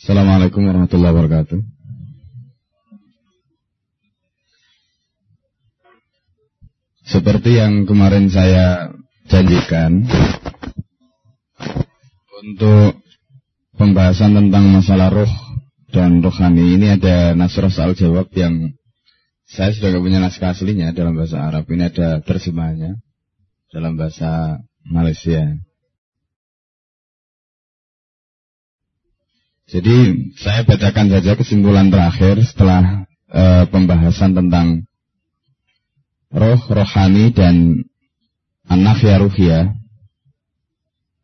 Assalamualaikum warahmatullahi wabarakatuh. Seperti yang kemarin saya janjikan untuk pembahasan tentang masalah roh dan rohani ini ada nasrah soal jawab yang saya sudah punya naskah aslinya dalam bahasa Arab. Ini ada terjemahannya dalam bahasa Malaysia. Jadi saya bacakan saja kesimpulan terakhir setelah uh, pembahasan tentang roh, rohani dan anak ya.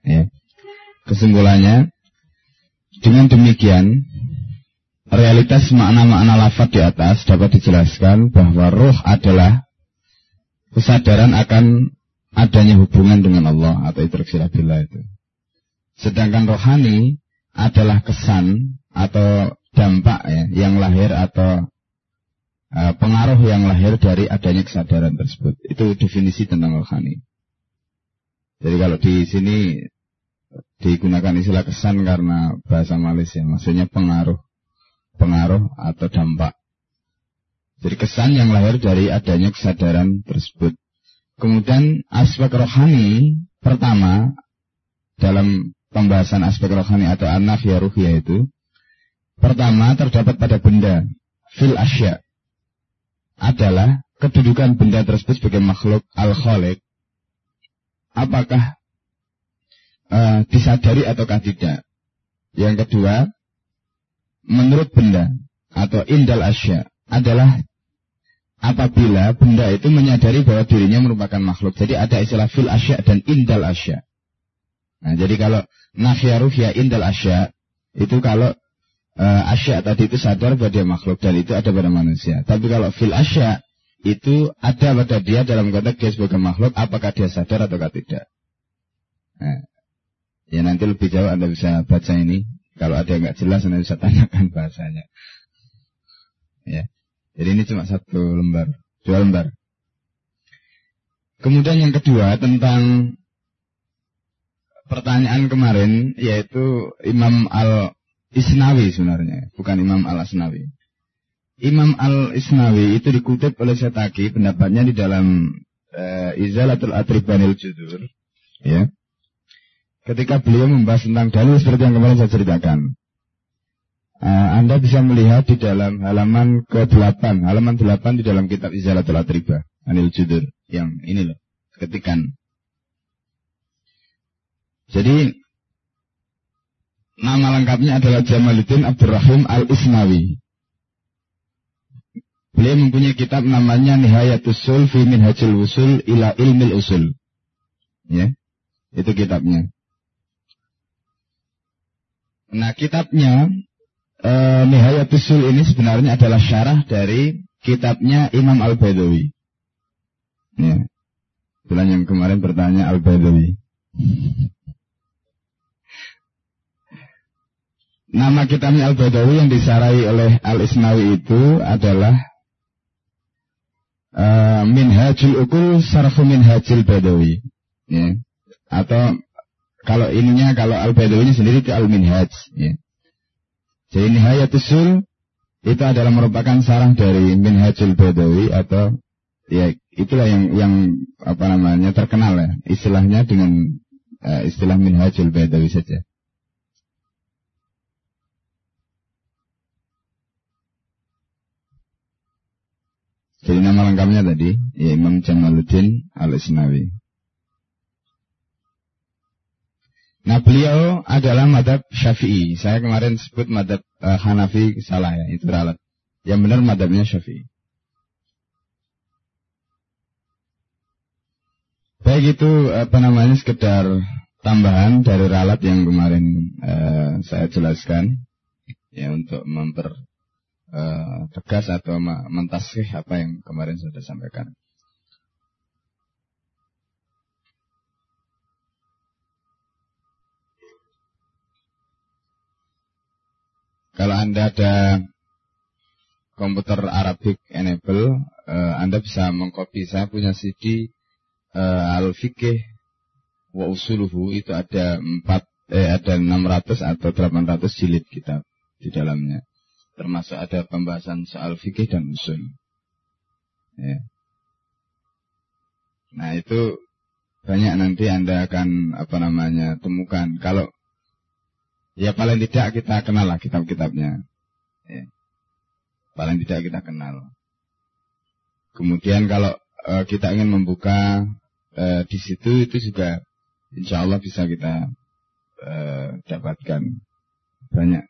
Ya. Kesimpulannya, dengan demikian realitas makna-makna lafaz di atas dapat dijelaskan bahwa roh adalah kesadaran akan adanya hubungan dengan Allah atau istilah itu. Sedangkan rohani adalah kesan atau dampak ya, yang lahir atau uh, pengaruh yang lahir dari adanya kesadaran tersebut. Itu definisi tentang rohani. Jadi kalau di sini digunakan istilah kesan karena bahasa Malaysia, maksudnya pengaruh, pengaruh atau dampak. Jadi kesan yang lahir dari adanya kesadaran tersebut. Kemudian aspek rohani pertama dalam pembahasan aspek rohani atau anak ya ruhiyah itu pertama terdapat pada benda fil asya adalah kedudukan benda tersebut sebagai makhluk al khaliq apakah uh, disadari ataukah tidak yang kedua menurut benda atau indal asya adalah apabila benda itu menyadari bahwa dirinya merupakan makhluk. Jadi ada istilah fil asya dan indal asya. Nah, jadi kalau nafya ruhya indal asya itu kalau uh, asya tadi itu sadar bahwa dia makhluk dan itu ada pada manusia. Tapi kalau fil asya itu ada pada dia dalam konteks dia sebagai makhluk apakah dia sadar atau tidak. Nah, ya nanti lebih jauh Anda bisa baca ini. Kalau ada yang nggak jelas Anda bisa tanyakan bahasanya. Ya. Jadi ini cuma satu lembar, dua lembar. Kemudian yang kedua tentang pertanyaan kemarin yaitu Imam Al Isnawi sebenarnya, bukan Imam Al Asnawi. Imam Al Isnawi itu dikutip oleh Setaki pendapatnya di dalam uh, Izalatul Atribanil Judur, ya. Ketika beliau membahas tentang dalil seperti yang kemarin saya ceritakan. Uh, Anda bisa melihat di dalam halaman ke-8, halaman 8 di dalam kitab Izalatul Atriba, Anil Judur, yang ini loh, ketikan jadi nama lengkapnya adalah Jamaluddin Abdurrahim Al-Isnawi. Beliau mempunyai kitab namanya Nihayatul Sul fi Minhajul Usul ila Ilmil Usul. Ya. Itu kitabnya. Nah, kitabnya eh, Nihayatul Sul ini sebenarnya adalah syarah dari kitabnya Imam Al-Badawi. Ya. Bulan yang kemarin bertanya Al-Badawi. Nama kitabnya Al-Badawi yang disarai oleh Al-Isnawi itu adalah uh, Minhajul Ukul Sarfu Minhajul Badawi. Ya. Atau kalau ininya, kalau Al-Badawi sendiri itu Al-Minhaj. Ya. Jadi Nihayatul Sul itu adalah merupakan sarang dari Minhajul Badawi atau ya itulah yang yang apa namanya terkenal ya istilahnya dengan uh, istilah Minhajul Badawi saja. Jadi nama lengkapnya tadi ya Imam Jamaluddin Al-Isnawi. Nah beliau adalah madhab syafi'i. Saya kemarin sebut madhab uh, Hanafi salah ya, itu ralat. Yang benar madhabnya syafi'i. Baik itu apa namanya sekedar tambahan dari ralat yang kemarin uh, saya jelaskan ya untuk memper uh, tegas atau mentasih apa yang kemarin sudah sampaikan. Kalau Anda ada komputer Arabic enable, uh, Anda bisa mengcopy. Saya punya CD uh, eh, Al-Fiqih wa Usuluhu itu ada 4 eh ada 600 atau 800 jilid kitab. di dalamnya. Termasuk ada pembahasan soal fikih dan usul. Ya. Nah itu banyak nanti Anda akan apa namanya temukan. Kalau ya paling tidak kita kenal lah kitab-kitabnya. Ya. Paling tidak kita kenal. Kemudian kalau uh, kita ingin membuka uh, di situ itu juga insya Allah bisa kita uh, dapatkan banyak.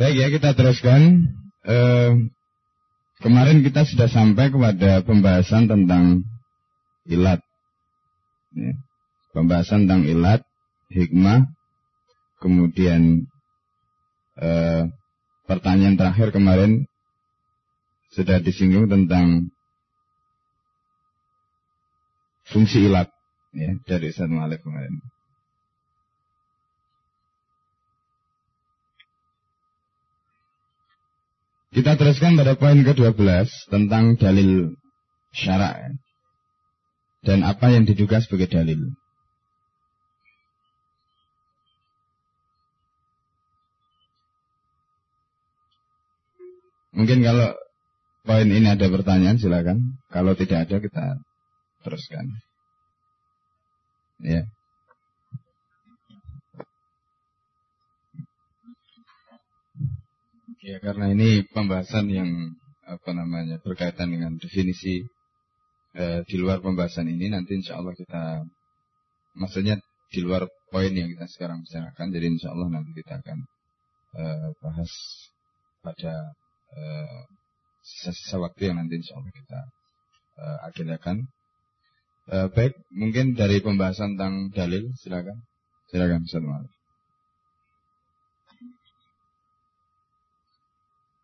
Baik ya kita teruskan. Uh, Kemarin kita sudah sampai kepada pembahasan tentang ilat. Ya. Pembahasan tentang ilat, hikmah, kemudian eh, pertanyaan terakhir kemarin sudah disinggung tentang fungsi ilat ya, dari Ustaz Malik kemarin. Kita teruskan pada poin ke-12 tentang dalil syarak dan apa yang diduga sebagai dalil. Mungkin kalau poin ini ada pertanyaan silakan. Kalau tidak ada kita teruskan. Ya. Ya karena ini pembahasan yang apa namanya berkaitan dengan definisi eh, di luar pembahasan ini nanti insya Allah kita maksudnya di luar poin yang kita sekarang bicarakan jadi insya Allah nanti kita akan eh, bahas pada eh, sisa-sisa waktu yang nanti insya Allah kita eh, agendakan. Eh, baik mungkin dari pembahasan tentang dalil silakan silakan Ustaz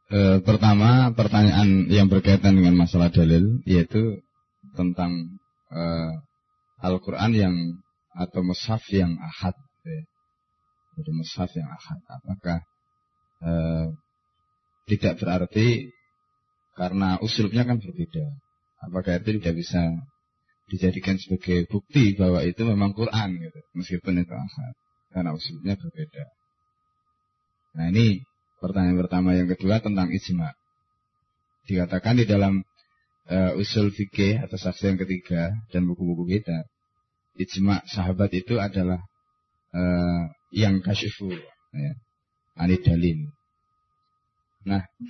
E, pertama pertanyaan yang berkaitan dengan masalah dalil yaitu tentang e, Al-Quran yang atau mushaf yang ahad. Ya. Jadi mushaf yang ahad. Apakah e, tidak berarti karena usulnya kan berbeda. Apakah itu tidak bisa dijadikan sebagai bukti bahwa itu memang Quran gitu, meskipun itu ahad karena usulnya berbeda. Nah ini Pertanyaan pertama yang kedua tentang ijma. Dikatakan di dalam uh, usul fikih atau saksi yang ketiga dan buku-buku kita, ijma sahabat itu adalah uh, yang kasyifu, ya, anid dalil. Nah,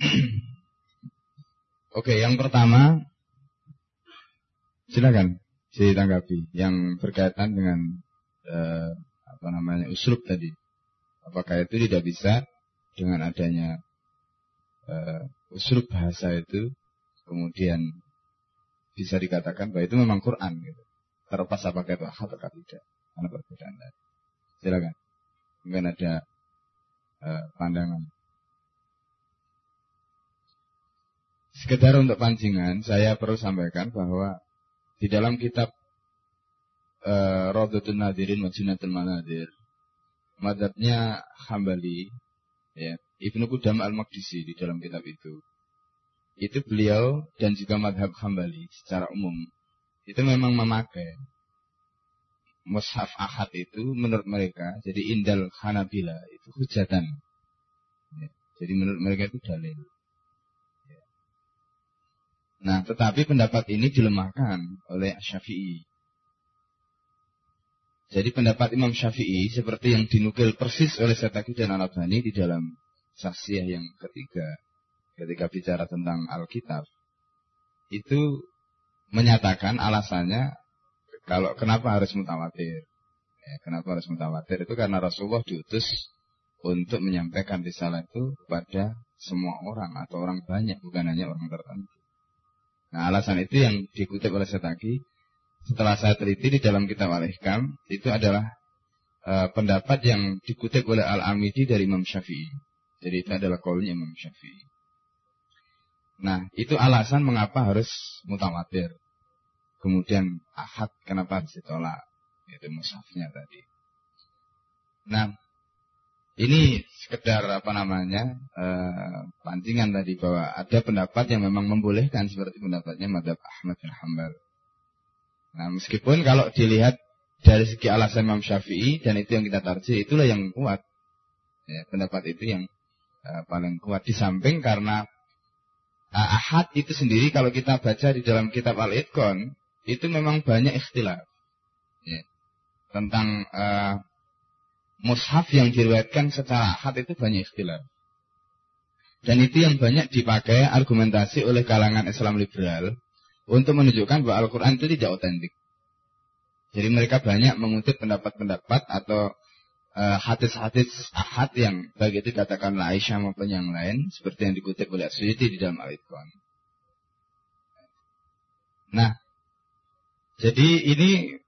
oke, okay, yang pertama, silakan ditanggapi yang berkaitan dengan uh, apa namanya usul tadi. Apakah itu tidak bisa dengan adanya uh, usul bahasa itu kemudian bisa dikatakan bahwa itu memang Quran gitu. Terlepas apakah itu ahad atau tidak. Karena perbedaan tadi. Silakan. Mungkin ada uh, pandangan. Sekedar untuk pancingan, saya perlu sampaikan bahwa di dalam kitab uh, Rodatun Nadirin Majunatul Manadir, madhabnya Hambali ya, Ibnu Qudam al-Maqdisi di dalam kitab itu. Itu beliau dan juga madhab Hambali secara umum itu memang memakai mushaf ahad itu menurut mereka jadi indal Hanabila itu hujatan. Ya, jadi menurut mereka itu dalil. Ya. Nah, tetapi pendapat ini dilemahkan oleh Syafi'i. Jadi pendapat Imam Syafi'i seperti yang dinukil persis oleh Setaki dan al di dalam saksiyah yang ketiga ketika bicara tentang Alkitab itu menyatakan alasannya kalau kenapa harus mutawatir. Ya, kenapa harus mutawatir itu karena Rasulullah diutus untuk menyampaikan risalah itu kepada semua orang atau orang banyak bukan hanya orang tertentu. Nah alasan itu yang dikutip oleh Setaki setelah saya teliti di dalam kitab Al-Ihkam, itu adalah uh, pendapat yang dikutip oleh Al-Amidi dari Imam Syafi'i. Jadi itu adalah kaulnya Imam Syafi'i. Nah, itu alasan mengapa harus mutawatir. Kemudian ahad kenapa harus ditolak. Itu musafnya tadi. Nah, ini sekedar apa namanya uh, pancingan tadi bahwa ada pendapat yang memang membolehkan seperti pendapatnya Madhab Ahmad bin Hambal. Nah, meskipun kalau dilihat dari segi alasan Imam Syafi'i dan itu yang kita tarji itulah yang kuat. Ya, pendapat itu yang uh, paling kuat di samping karena uh, ahad itu sendiri kalau kita baca di dalam kitab Al-Itqan itu memang banyak ikhtilaf. Ya. Tentang uh, mushaf yang diriwayatkan secara ahad itu banyak ikhtilaf. Dan itu yang banyak dipakai argumentasi oleh kalangan Islam liberal untuk menunjukkan bahwa Al-Quran itu tidak otentik. Jadi mereka banyak mengutip pendapat-pendapat atau uh, hadis-hadis ahad yang baik itu katakanlah Aisyah maupun yang lain seperti yang dikutip oleh Asyidi di dalam Al-Quran. Nah, jadi ini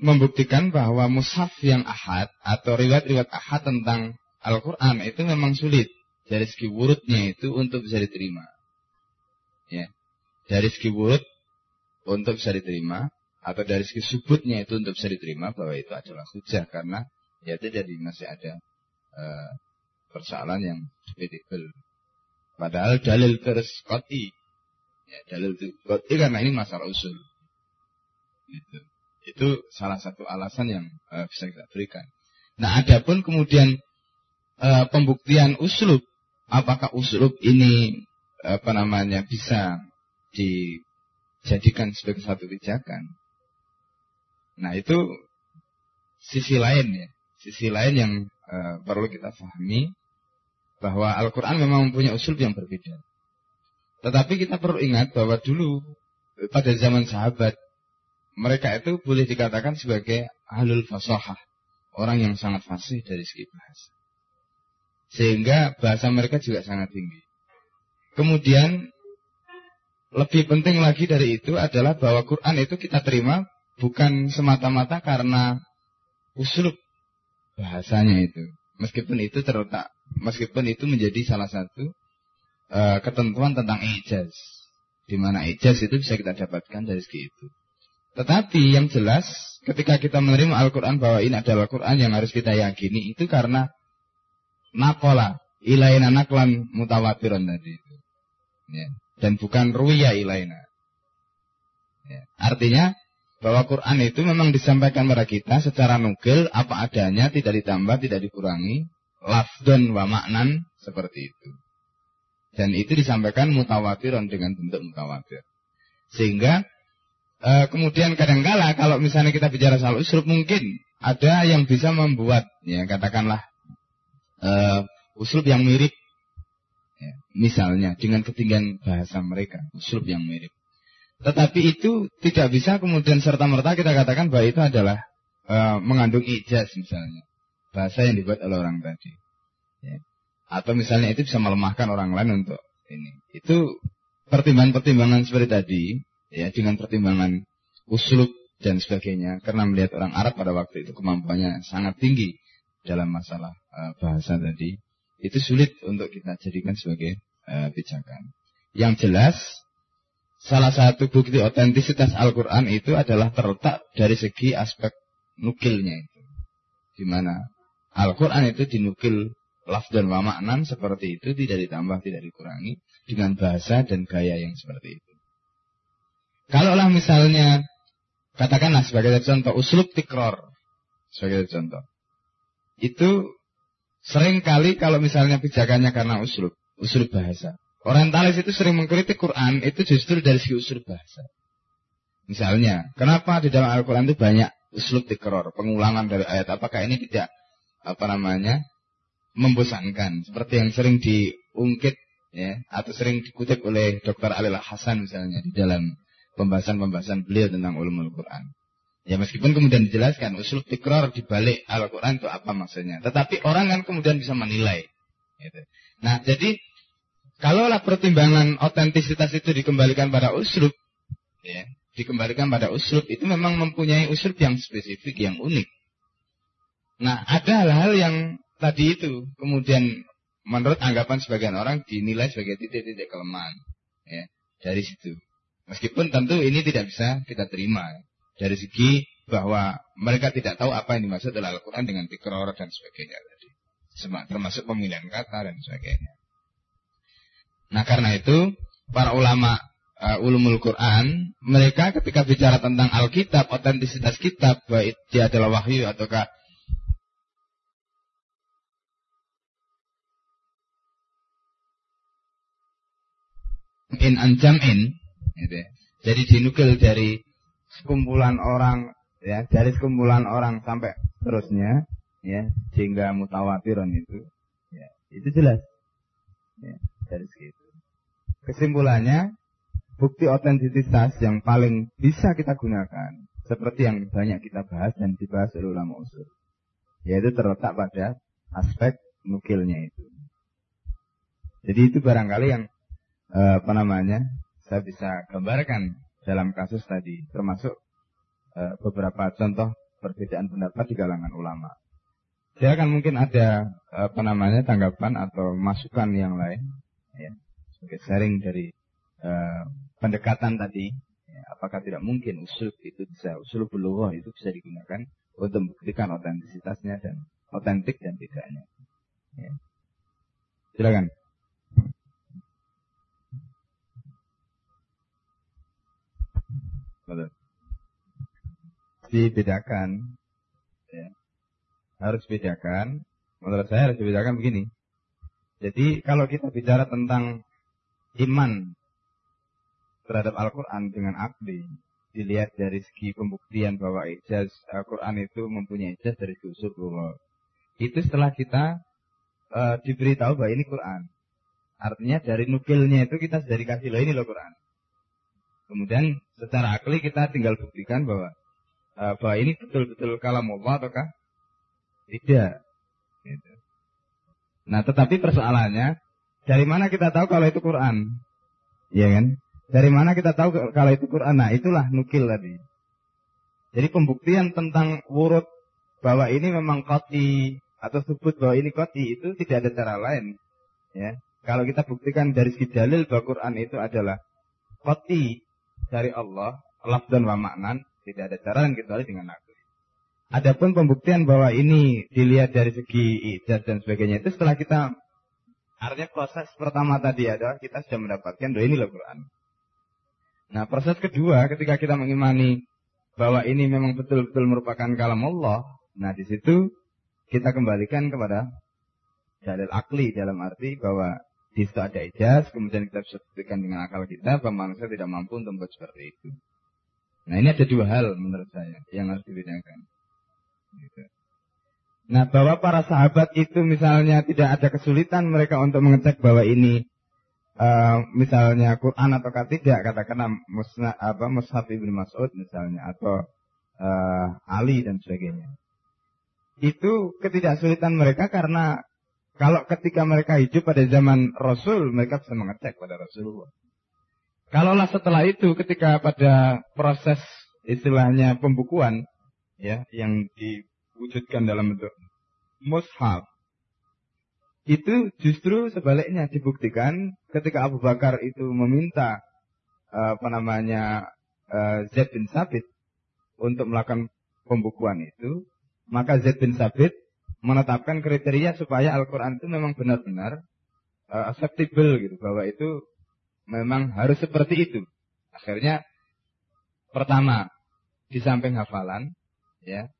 membuktikan bahwa mushaf yang ahad atau riwayat-riwayat ahad tentang Al-Quran itu memang sulit dari segi wurudnya itu untuk bisa diterima. Ya. Dari segi wurud untuk bisa diterima atau dari segi subutnya itu untuk bisa diterima bahwa itu adalah hujah karena ya jadi masih ada uh, persoalan yang debatable. Padahal dalil terus koti. Ya, dalil koti karena ini masalah usul. Itu. Itu salah satu alasan yang uh, bisa kita berikan. Nah, adapun kemudian uh, pembuktian uslub apakah uslub ini apa namanya bisa dijadikan sebagai satu pijakan. Nah itu sisi lain ya, sisi lain yang uh, perlu kita pahami bahwa Al-Quran memang mempunyai usul yang berbeda. Tetapi kita perlu ingat bahwa dulu pada zaman sahabat mereka itu boleh dikatakan sebagai ahlul fasahah, orang yang sangat fasih dari segi bahasa. Sehingga bahasa mereka juga sangat tinggi. Kemudian lebih penting lagi dari itu adalah bahwa Quran itu kita terima bukan semata-mata karena usul bahasanya itu. Meskipun itu terletak, meskipun itu menjadi salah satu uh, ketentuan tentang ijaz. Di mana ijaz itu bisa kita dapatkan dari segi itu. Tetapi yang jelas ketika kita menerima Al-Quran bahwa ini adalah Al-Quran yang harus kita yakini itu karena nakola ilaina naklan mutawatiron tadi itu. Ya. Dan bukan ruya ilaina. Ya. Artinya bahwa Quran itu memang disampaikan kepada kita secara nukil apa adanya tidak ditambah tidak dikurangi lafdon wa maknan seperti itu. Dan itu disampaikan mutawatiron dengan bentuk mutawatir. Sehingga e, kemudian kadangkala kalau misalnya kita bicara soal usul mungkin ada yang bisa membuat ya katakanlah uh, uslub yang mirip. Ya, misalnya dengan ketinggian bahasa mereka, uslub yang mirip. Tetapi itu tidak bisa kemudian serta-merta kita katakan bahwa itu adalah uh, mengandung ijaz misalnya. Bahasa yang dibuat oleh orang tadi. Ya. Atau misalnya itu bisa melemahkan orang lain untuk ini. Itu pertimbangan-pertimbangan seperti tadi, ya dengan pertimbangan uslub dan sebagainya. Karena melihat orang Arab pada waktu itu kemampuannya sangat tinggi dalam masalah uh, bahasa tadi itu sulit untuk kita jadikan sebagai uh, pijakan. Yang jelas salah satu bukti otentisitas Al-Qur'an itu adalah terletak dari segi aspek nukilnya itu. Di mana Al-Qur'an itu dinukil laf dan maknan seperti itu tidak ditambah tidak dikurangi dengan bahasa dan gaya yang seperti itu. Kalaulah misalnya katakanlah sebagai contoh uslub tikror sebagai contoh itu sering kali kalau misalnya pijakannya karena usul, usul bahasa. Orientalis itu sering mengkritik Quran itu justru dari segi usul bahasa. Misalnya, kenapa di dalam Al-Quran itu banyak usul tikror, pengulangan dari ayat. Apakah ini tidak apa namanya membosankan seperti yang sering diungkit ya atau sering dikutip oleh Dr. Alil Hasan misalnya di dalam pembahasan-pembahasan beliau tentang ulumul Quran. Ya meskipun kemudian dijelaskan usul tikrar di balik Al-Quran itu apa maksudnya. Tetapi orang kan kemudian bisa menilai. Gitu. Nah jadi kalaulah pertimbangan otentisitas itu dikembalikan pada usul, ya, dikembalikan pada usul itu memang mempunyai usul yang spesifik yang unik. Nah ada hal-hal yang tadi itu kemudian menurut anggapan sebagian orang dinilai sebagai titik-titik kelemahan ya, dari situ. Meskipun tentu ini tidak bisa kita terima dari segi bahwa mereka tidak tahu apa yang dimaksud dalam Al-Quran dengan tikror dan sebagainya tadi. Termasuk pemilihan kata dan sebagainya. Nah karena itu para ulama uh, ulumul Quran mereka ketika bicara tentang Alkitab, otentisitas kitab baik dia adalah wahyu ataukah in anjam'in gitu ya. Jadi dinukil dari sekumpulan orang ya, dari sekumpulan orang sampai terusnya ya, sehingga mutawatiron itu ya, itu jelas. Ya, dari segitu. Kesimpulannya bukti otentisitas yang paling bisa kita gunakan seperti yang banyak kita bahas dan dibahas oleh ulama usul yaitu terletak pada aspek nukilnya itu. Jadi itu barangkali yang eh, apa namanya saya bisa gambarkan dalam kasus tadi, termasuk eh, beberapa contoh perbedaan pendapat di kalangan ulama. Saya akan mungkin ada apa namanya tanggapan atau masukan yang lain, ya, sebagai sharing dari eh, pendekatan tadi. Ya, apakah tidak mungkin usul itu bisa usul bulughah itu bisa digunakan untuk membuktikan otentisitasnya dan otentik dan tidaknya. Ya. Silakan. Dibedakan, ya. harus bedakan. Menurut saya harus dibedakan begini. Jadi kalau kita bicara tentang iman terhadap Al-Quran dengan akli, dilihat dari segi pembuktian bahwa ijaz Al-Quran itu mempunyai ijaz dari usul. Itu setelah kita uh, diberitahu bahwa ini Quran. Artinya dari nukilnya itu kita sudah dikasih loh ini loh Quran. Kemudian secara akli kita tinggal buktikan bahwa uh, bahwa ini betul-betul kalam Allah ataukah tidak. Gitu. Nah tetapi persoalannya dari mana kita tahu kalau itu Quran? Iya kan? Dari mana kita tahu kalau itu Quran? Nah, itulah nukil tadi. Jadi pembuktian tentang wurud bahwa ini memang koti atau sebut bahwa ini koti itu tidak ada cara lain. Ya, kalau kita buktikan dari segi dalil bahwa Quran itu adalah koti dari Allah, dan wa maknan, tidak ada cara lain kecuali dengan aku. Adapun pembuktian bahwa ini dilihat dari segi ijaz dan sebagainya itu setelah kita artinya proses pertama tadi adalah kita sudah mendapatkan bahwa ini loh Quran. Nah, proses kedua ketika kita mengimani bahwa ini memang betul-betul merupakan kalam Allah, nah di situ kita kembalikan kepada dalil akli dalam arti bahwa di situ ada ijaz, kemudian kita bisa buktikan dengan akal kita bahwa manusia tidak mampu untuk membuat seperti itu. Nah ini ada dua hal menurut saya yang harus dibedakan. Gitu. Nah bahwa para sahabat itu misalnya tidak ada kesulitan mereka untuk mengecek bahwa ini uh, misalnya Quran atau tidak katakanlah musna, apa Mushaf Ibnu Mas'ud misalnya atau uh, Ali dan sebagainya. Itu ketidaksulitan mereka karena kalau ketika mereka hidup pada zaman Rasul mereka bisa mengecek pada Rasulullah. Kalaulah setelah itu ketika pada proses istilahnya pembukuan ya yang diwujudkan dalam bentuk mushaf itu justru sebaliknya dibuktikan ketika Abu Bakar itu meminta eh, apa namanya uh, Zaid bin Sabit untuk melakukan pembukuan itu, maka Zaid bin Sabit menetapkan kriteria supaya Al-Quran itu memang benar-benar uh, acceptable gitu, bahwa itu memang harus seperti itu. Akhirnya pertama di samping hafalan, ya,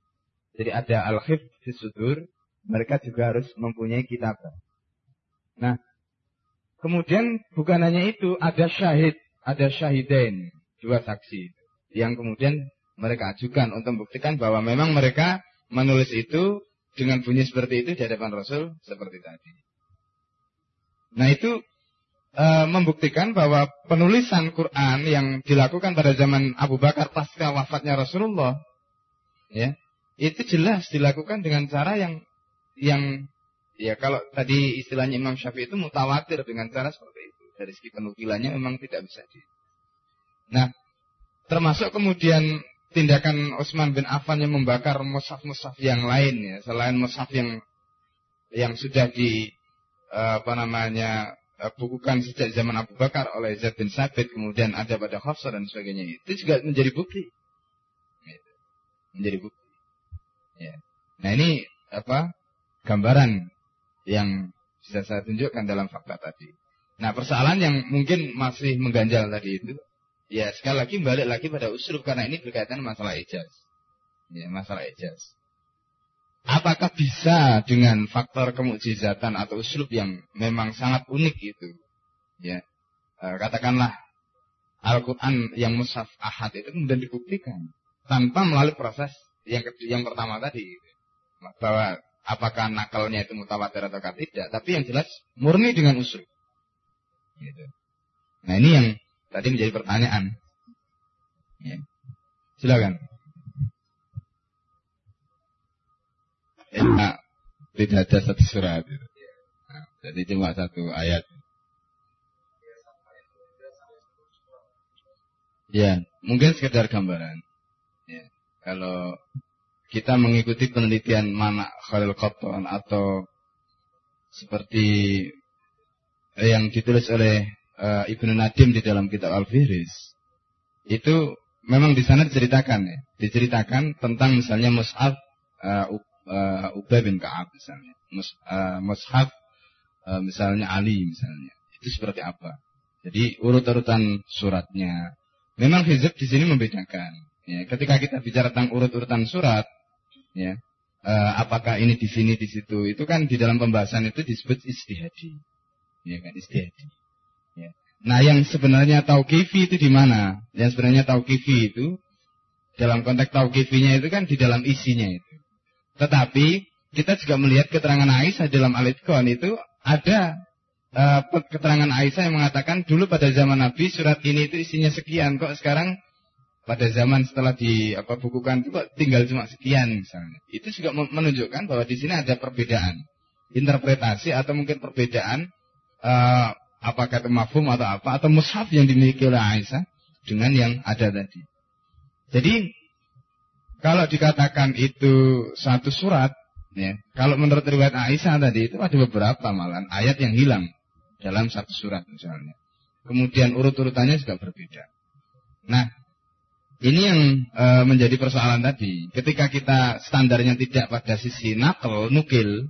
jadi ada al-hifz di sudur, mereka juga harus mempunyai kitab. Nah, kemudian bukan hanya itu, ada syahid, ada syahidain, dua saksi yang kemudian mereka ajukan untuk membuktikan bahwa memang mereka menulis itu dengan bunyi seperti itu di hadapan Rasul seperti tadi. Nah itu e, membuktikan bahwa penulisan Quran yang dilakukan pada zaman Abu Bakar pasca wafatnya Rasulullah, ya itu jelas dilakukan dengan cara yang yang ya kalau tadi istilahnya Imam Syafi'i itu mutawatir dengan cara seperti itu. Dari segi penukilannya memang tidak bisa di. Nah, termasuk kemudian tindakan Utsman bin Affan yang membakar mushaf-mushaf yang lain ya, selain mushaf yang yang sudah di apa namanya bukukan sejak zaman Abu Bakar oleh Zaid bin Sabit kemudian ada pada Hafsah dan sebagainya itu juga menjadi bukti gitu. menjadi bukti ya. nah ini apa gambaran yang bisa saya tunjukkan dalam fakta tadi. Nah persoalan yang mungkin masih mengganjal tadi itu, ya sekali lagi balik lagi pada usul karena ini berkaitan masalah ijaz. Ya, masalah ijaz. Apakah bisa dengan faktor kemujizatan atau uslub yang memang sangat unik itu, ya, uh, katakanlah Al-Quran yang mushaf ahad itu kemudian dibuktikan tanpa melalui proses yang yang pertama tadi bahwa apakah nakalnya itu mutawatir atau tidak tapi yang jelas murni dengan usul gitu. nah ini yang tadi menjadi pertanyaan ya. silakan ya, tidak ada satu surat nah, jadi cuma satu ayat Ya, mungkin sekedar gambaran. Ya, kalau kita mengikuti penelitian mana Khalil Qattan atau seperti yang ditulis oleh uh, Ibnu Nadim di dalam kitab Al-Fihris, itu memang di sana diceritakan ya, diceritakan tentang misalnya mushaf uh, Ubay bin Ka'ab misalnya, Mus, uh, mushaf uh, misalnya Ali misalnya, itu seperti apa. Jadi urut-urutan suratnya, Memang hizib di sini membedakan. Ya, ketika kita bicara tentang urut-urutan surat, ya, apakah ini di sini di situ, itu kan di dalam pembahasan itu disebut istihadi, ya kan istihadi. Nah, yang sebenarnya tahu kifi itu di mana? Yang sebenarnya tahu kifi itu dalam konteks tahu kifinya itu kan di dalam isinya itu. Tetapi kita juga melihat keterangan Aisyah dalam Al-Itqan itu ada uh, keterangan Aisyah yang mengatakan dulu pada zaman Nabi surat ini itu isinya sekian kok sekarang pada zaman setelah di apa bukukan itu kok tinggal cuma sekian misalnya. Itu juga menunjukkan bahwa di sini ada perbedaan interpretasi atau mungkin perbedaan uh, apakah itu mafhum atau apa atau mushaf yang dimiliki oleh Aisyah dengan yang ada tadi. Jadi kalau dikatakan itu satu surat ya, kalau menurut riwayat Aisyah tadi itu ada beberapa malah ayat yang hilang dalam satu surat misalnya. Kemudian urut-urutannya juga berbeda. Nah, ini yang e, menjadi persoalan tadi. Ketika kita standarnya tidak pada sisi nakal, nukil,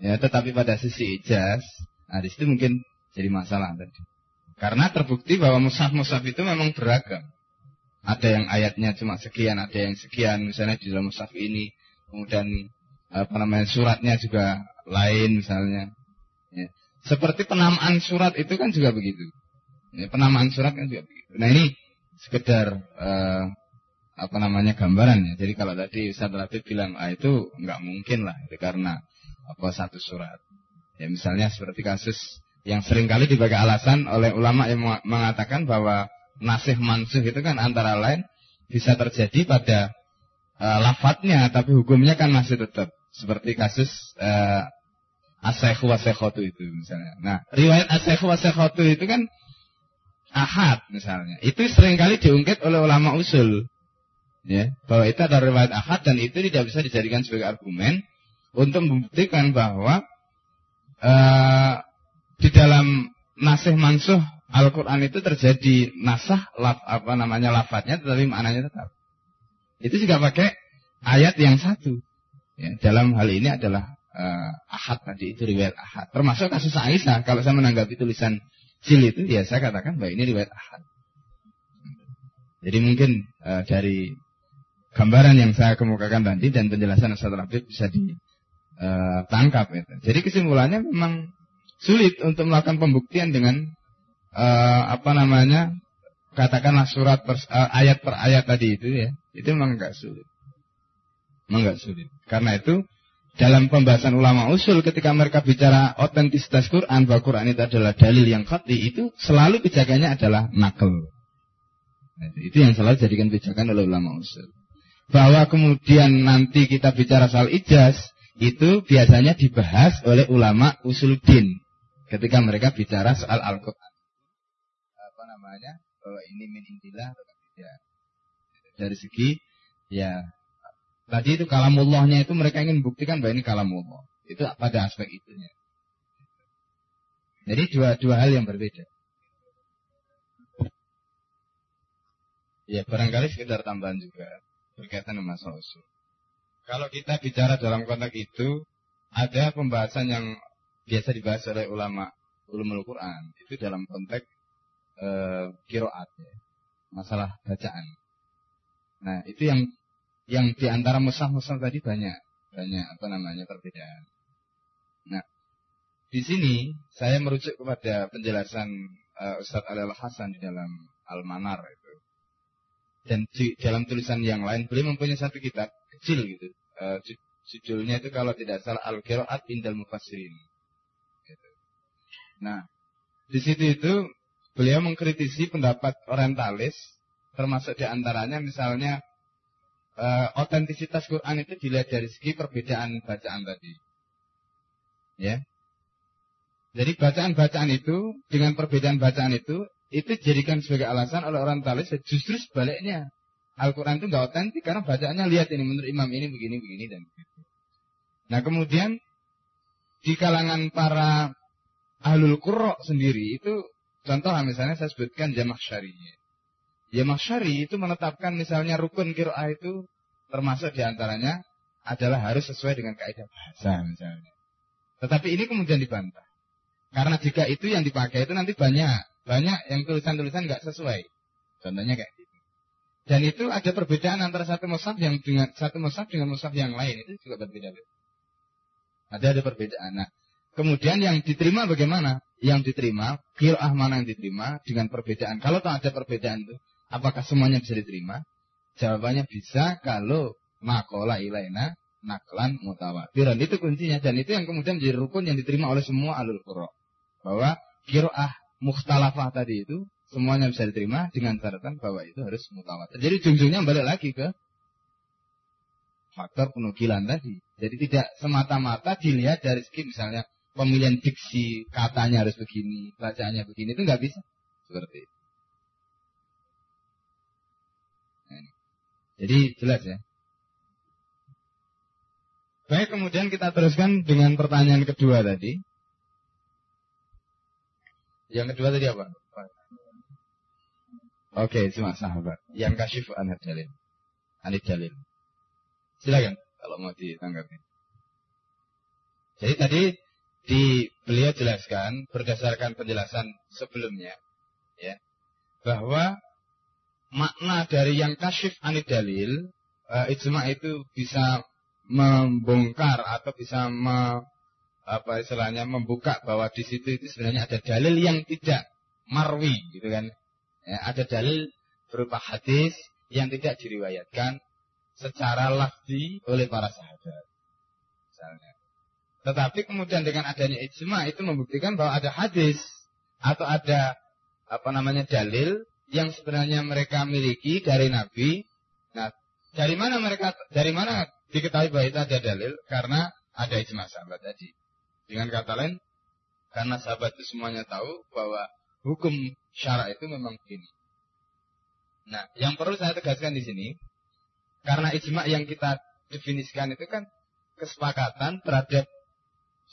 ya, tetapi pada sisi ijaz, nah di situ mungkin jadi masalah tadi. Karena terbukti bahwa musaf-musaf itu memang beragam. Ada yang ayatnya cuma sekian, ada yang sekian, misalnya di dalam musaf ini, kemudian apa namanya suratnya juga lain misalnya. Ya. Seperti penamaan surat itu kan juga begitu. Ya, penamaan surat kan juga begitu. Nah ini sekedar uh, apa namanya gambaran ya. Jadi kalau tadi Ustaz Latif bilang ah itu nggak mungkin lah karena apa satu surat. Ya misalnya seperti kasus yang sering kali dibagai alasan oleh ulama yang mengatakan bahwa nasih mansuh itu kan antara lain bisa terjadi pada uh, lafadznya tapi hukumnya kan masih tetap seperti kasus uh, Asyikhu wa itu misalnya. Nah, riwayat Asyikhu wa itu kan ahad misalnya. Itu sering kali diungkit oleh ulama usul. Ya, bahwa itu adalah riwayat ahad dan itu tidak bisa dijadikan sebagai argumen untuk membuktikan bahwa uh, di dalam nasih mansuh Al-Quran itu terjadi nasah laf, apa namanya lafadznya tetapi maknanya tetap. Itu juga pakai ayat yang satu. Ya, dalam hal ini adalah uh, ahad tadi itu riwayat ahad. Termasuk kasus Aisyah. Kalau saya menanggapi tulisan Sil itu, ya saya katakan bahwa ini riwayat ahad. Jadi mungkin uh, dari gambaran yang saya kemukakan tadi dan penjelasan Ustaz Rafiq bisa ditangkap. Eh, itu. Jadi kesimpulannya memang sulit untuk melakukan pembuktian dengan uh, apa namanya katakanlah surat per, uh, ayat per ayat tadi itu ya. Itu memang enggak sulit. Memang enggak sulit. Karena itu dalam pembahasan ulama usul ketika mereka bicara otentisitas Quran bahwa Quran itu adalah dalil yang khati itu selalu pijakannya adalah nakal. Nah, itu yang selalu jadikan pijakan oleh ulama usul. Bahwa kemudian nanti kita bicara soal ijaz itu biasanya dibahas oleh ulama usul din ketika mereka bicara soal Al-Quran. Apa namanya? Bahwa ini min intilah atau tidak. Dari segi ya Tadi itu kalamullahnya itu mereka ingin buktikan bahwa ini kalamullah. Itu pada aspek itunya. Jadi dua dua hal yang berbeda. Ya barangkali sekedar tambahan juga berkaitan dengan masalah usul. Kalau kita bicara dalam konteks itu ada pembahasan yang biasa dibahas oleh ulama ulumul Quran itu dalam konteks e, kiroat ya. masalah bacaan. Nah itu yang yang di antara musaf-musaf tadi banyak banyak apa namanya perbedaan. Nah, di sini saya merujuk kepada penjelasan uh, Ustadz Alil Hasan di dalam Al-Manar itu. Dan di dalam tulisan yang lain beliau mempunyai satu kitab kecil gitu. Uh, judulnya itu kalau tidak salah Al-Qiraat Indal Mufassirin. Nah, di situ itu beliau mengkritisi pendapat orientalis termasuk di antaranya misalnya uh, otentisitas Quran itu dilihat dari segi perbedaan bacaan tadi. Ya. Jadi bacaan-bacaan itu dengan perbedaan bacaan itu itu dijadikan sebagai alasan oleh orang talis justru sebaliknya. Al-Quran itu nggak otentik karena bacaannya lihat ini menurut imam ini begini begini dan begitu. Nah kemudian di kalangan para ahlul qurra sendiri itu contoh misalnya saya sebutkan jamak syari. Jamak syari itu menetapkan misalnya rukun kiroah itu termasuk di antaranya adalah harus sesuai dengan kaidah bahasa misalnya. Tetapi ini kemudian dibantah. Karena jika itu yang dipakai itu nanti banyak banyak yang tulisan-tulisan nggak sesuai. Contohnya kayak gitu. Dan itu ada perbedaan antara satu mushaf yang dengan satu mushaf dengan mushaf yang lain itu juga berbeda. Ada ada perbedaan. Nah, kemudian yang diterima bagaimana? Yang diterima, kiroah mana yang diterima dengan perbedaan. Kalau tak ada perbedaan itu, apakah semuanya bisa diterima? Jawabannya bisa kalau makola ilaina naklan mutawatiran. Itu kuncinya dan itu yang kemudian menjadi rukun yang diterima oleh semua alul qurra bahwa kiroah mukhtalafah tadi itu semuanya bisa diterima dengan catatan bahwa itu harus mutawatir. Jadi ujung balik lagi ke faktor penukilan tadi. Jadi tidak semata-mata dilihat dari segi misalnya pemilihan diksi katanya harus begini, bacaannya begini itu nggak bisa seperti itu. Nah, jadi jelas ya. Baik, kemudian kita teruskan dengan pertanyaan kedua tadi. Yang kedua tadi apa? Oke, cuma sahabat. Yang kasih anad jalil. Anid jalil. Silakan kalau mau ditanggapi. Jadi tadi di beliau jelaskan berdasarkan penjelasan sebelumnya ya bahwa makna dari yang kasyif anid dalil uh, ijma itu bisa membongkar atau bisa me, apa istilahnya membuka bahwa di situ itu sebenarnya ada dalil yang tidak marwi gitu kan. Ya, ada dalil berupa hadis yang tidak diriwayatkan secara lafzi oleh para sahabat. Misalnya. Tetapi kemudian dengan adanya ijma itu membuktikan bahwa ada hadis atau ada apa namanya dalil yang sebenarnya mereka miliki dari Nabi. Nah, dari mana mereka dari mana diketahui bahwa itu ada dalil? Karena ada ijma sahabat tadi. Dengan kata lain, karena sahabat itu semuanya tahu bahwa hukum syara itu memang begini. Nah, yang perlu saya tegaskan di sini, karena ijma yang kita definisikan itu kan kesepakatan terhadap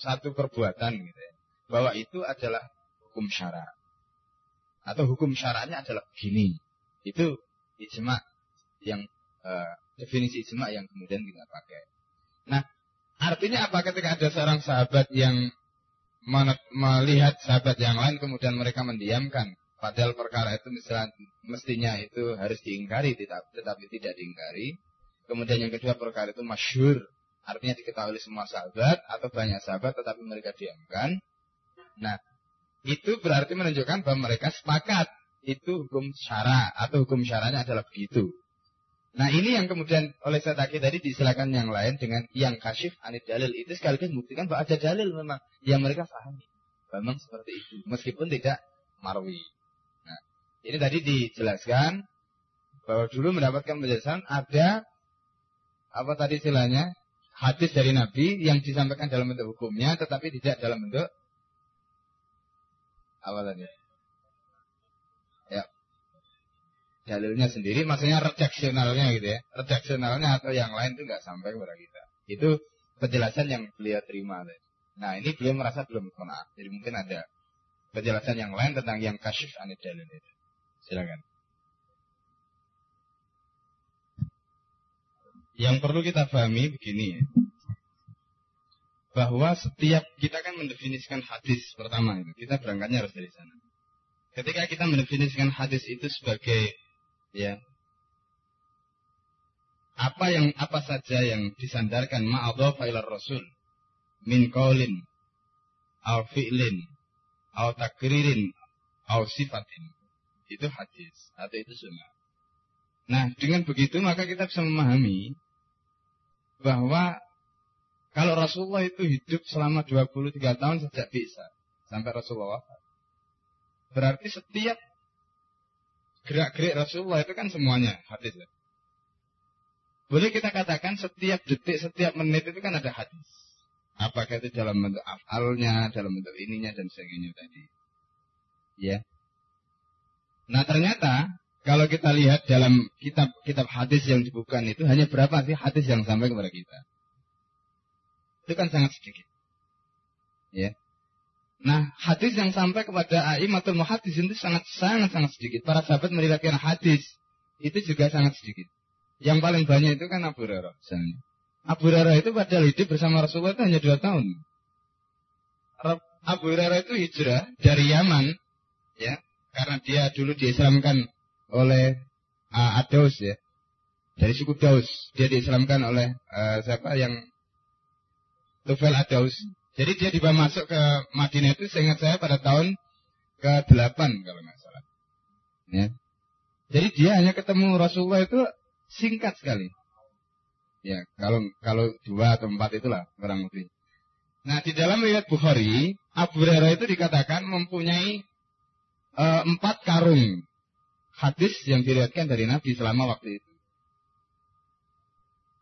satu perbuatan gitu ya. Bahwa itu adalah hukum syara. Atau hukum syaranya adalah begini. Itu ijma yang uh, definisi ijma yang kemudian kita pakai. Nah, Artinya apa ketika ada seorang sahabat yang melihat sahabat yang lain kemudian mereka mendiamkan padahal perkara itu misalnya mestinya itu harus diingkari tetapi tidak diingkari kemudian yang kedua perkara itu masyur artinya diketahui semua sahabat atau banyak sahabat tetapi mereka diamkan nah itu berarti menunjukkan bahwa mereka sepakat itu hukum syara atau hukum syaranya adalah begitu Nah ini yang kemudian oleh saya tadi disilakan yang lain dengan yang kasyif anid dalil itu sekaligus membuktikan bahwa ada dalil memang yang mereka pahami. Memang seperti itu. Meskipun tidak marwi. Nah ini tadi dijelaskan bahwa dulu mendapatkan penjelasan ada apa tadi istilahnya hadis dari Nabi yang disampaikan dalam bentuk hukumnya tetapi tidak dalam bentuk apa tadi? dalilnya sendiri, maksudnya redaksionalnya gitu ya. Redaksionalnya atau yang lain itu nggak sampai kepada kita. Itu penjelasan yang beliau terima. Nah ini beliau merasa belum kena. Jadi mungkin ada penjelasan yang lain tentang yang kasyif anid dalil itu. Silakan. Yang perlu kita pahami begini ya. Bahwa setiap kita kan mendefinisikan hadis pertama itu. Kita berangkatnya harus dari sana. Ketika kita mendefinisikan hadis itu sebagai ya apa yang apa saja yang disandarkan ma'adhafa ila rasul min qaulin aw fi'lin aw takririn au sifatin. Itu hadis atau itu sunnah. Nah, dengan begitu maka kita bisa memahami bahwa kalau Rasulullah itu hidup selama 23 tahun sejak bisa sampai Rasulullah wafat. Berarti setiap gerak-gerik Rasulullah itu kan semuanya hadis. Ya? Boleh kita katakan setiap detik, setiap menit itu kan ada hadis. Apakah itu dalam bentuk afalnya, dalam bentuk ininya dan sebagainya tadi. Ya. Nah ternyata kalau kita lihat dalam kitab-kitab hadis yang dibukukan itu hanya berapa sih hadis yang sampai kepada kita? Itu kan sangat sedikit. Ya. Nah, hadis yang sampai kepada Aimatul Muhaddis itu sangat sangat sangat sedikit. Para sahabat meriwayatkan hadis itu juga sangat sedikit. Yang paling banyak itu kan Abu Hurairah misalnya. Abu Hurairah itu padahal hidup bersama Rasulullah itu hanya dua tahun. Abu Hurairah itu hijrah dari Yaman, ya, karena dia dulu diislamkan oleh uh, Adaus ya, dari suku Daus. Dia diislamkan oleh uh, siapa yang Tufel Adaus. Jadi dia dibawa masuk ke Madinah itu seingat saya pada tahun ke-8 kalau nggak salah. Ya. Jadi dia hanya ketemu Rasulullah itu singkat sekali. Ya, kalau kalau dua atau empat itulah kurang lebih. Nah, di dalam riwayat Bukhari, Abu Hurairah itu dikatakan mempunyai e, empat karung hadis yang diriwayatkan dari Nabi selama waktu itu.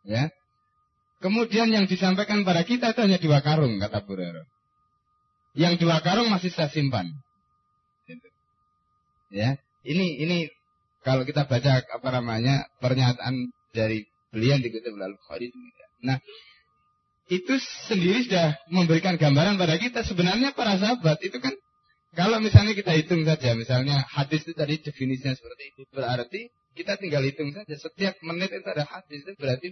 Ya. Kemudian yang disampaikan pada kita itu hanya dua karung, kata Hurairah. Yang dua karung masih saya simpan. Ya, ini ini kalau kita baca apa namanya pernyataan dari beliau dikutip oleh Al-Bukhari Nah, itu sendiri sudah memberikan gambaran pada kita sebenarnya para sahabat itu kan kalau misalnya kita hitung saja misalnya hadis itu tadi definisinya seperti itu berarti kita tinggal hitung saja setiap menit itu ada hadis itu berarti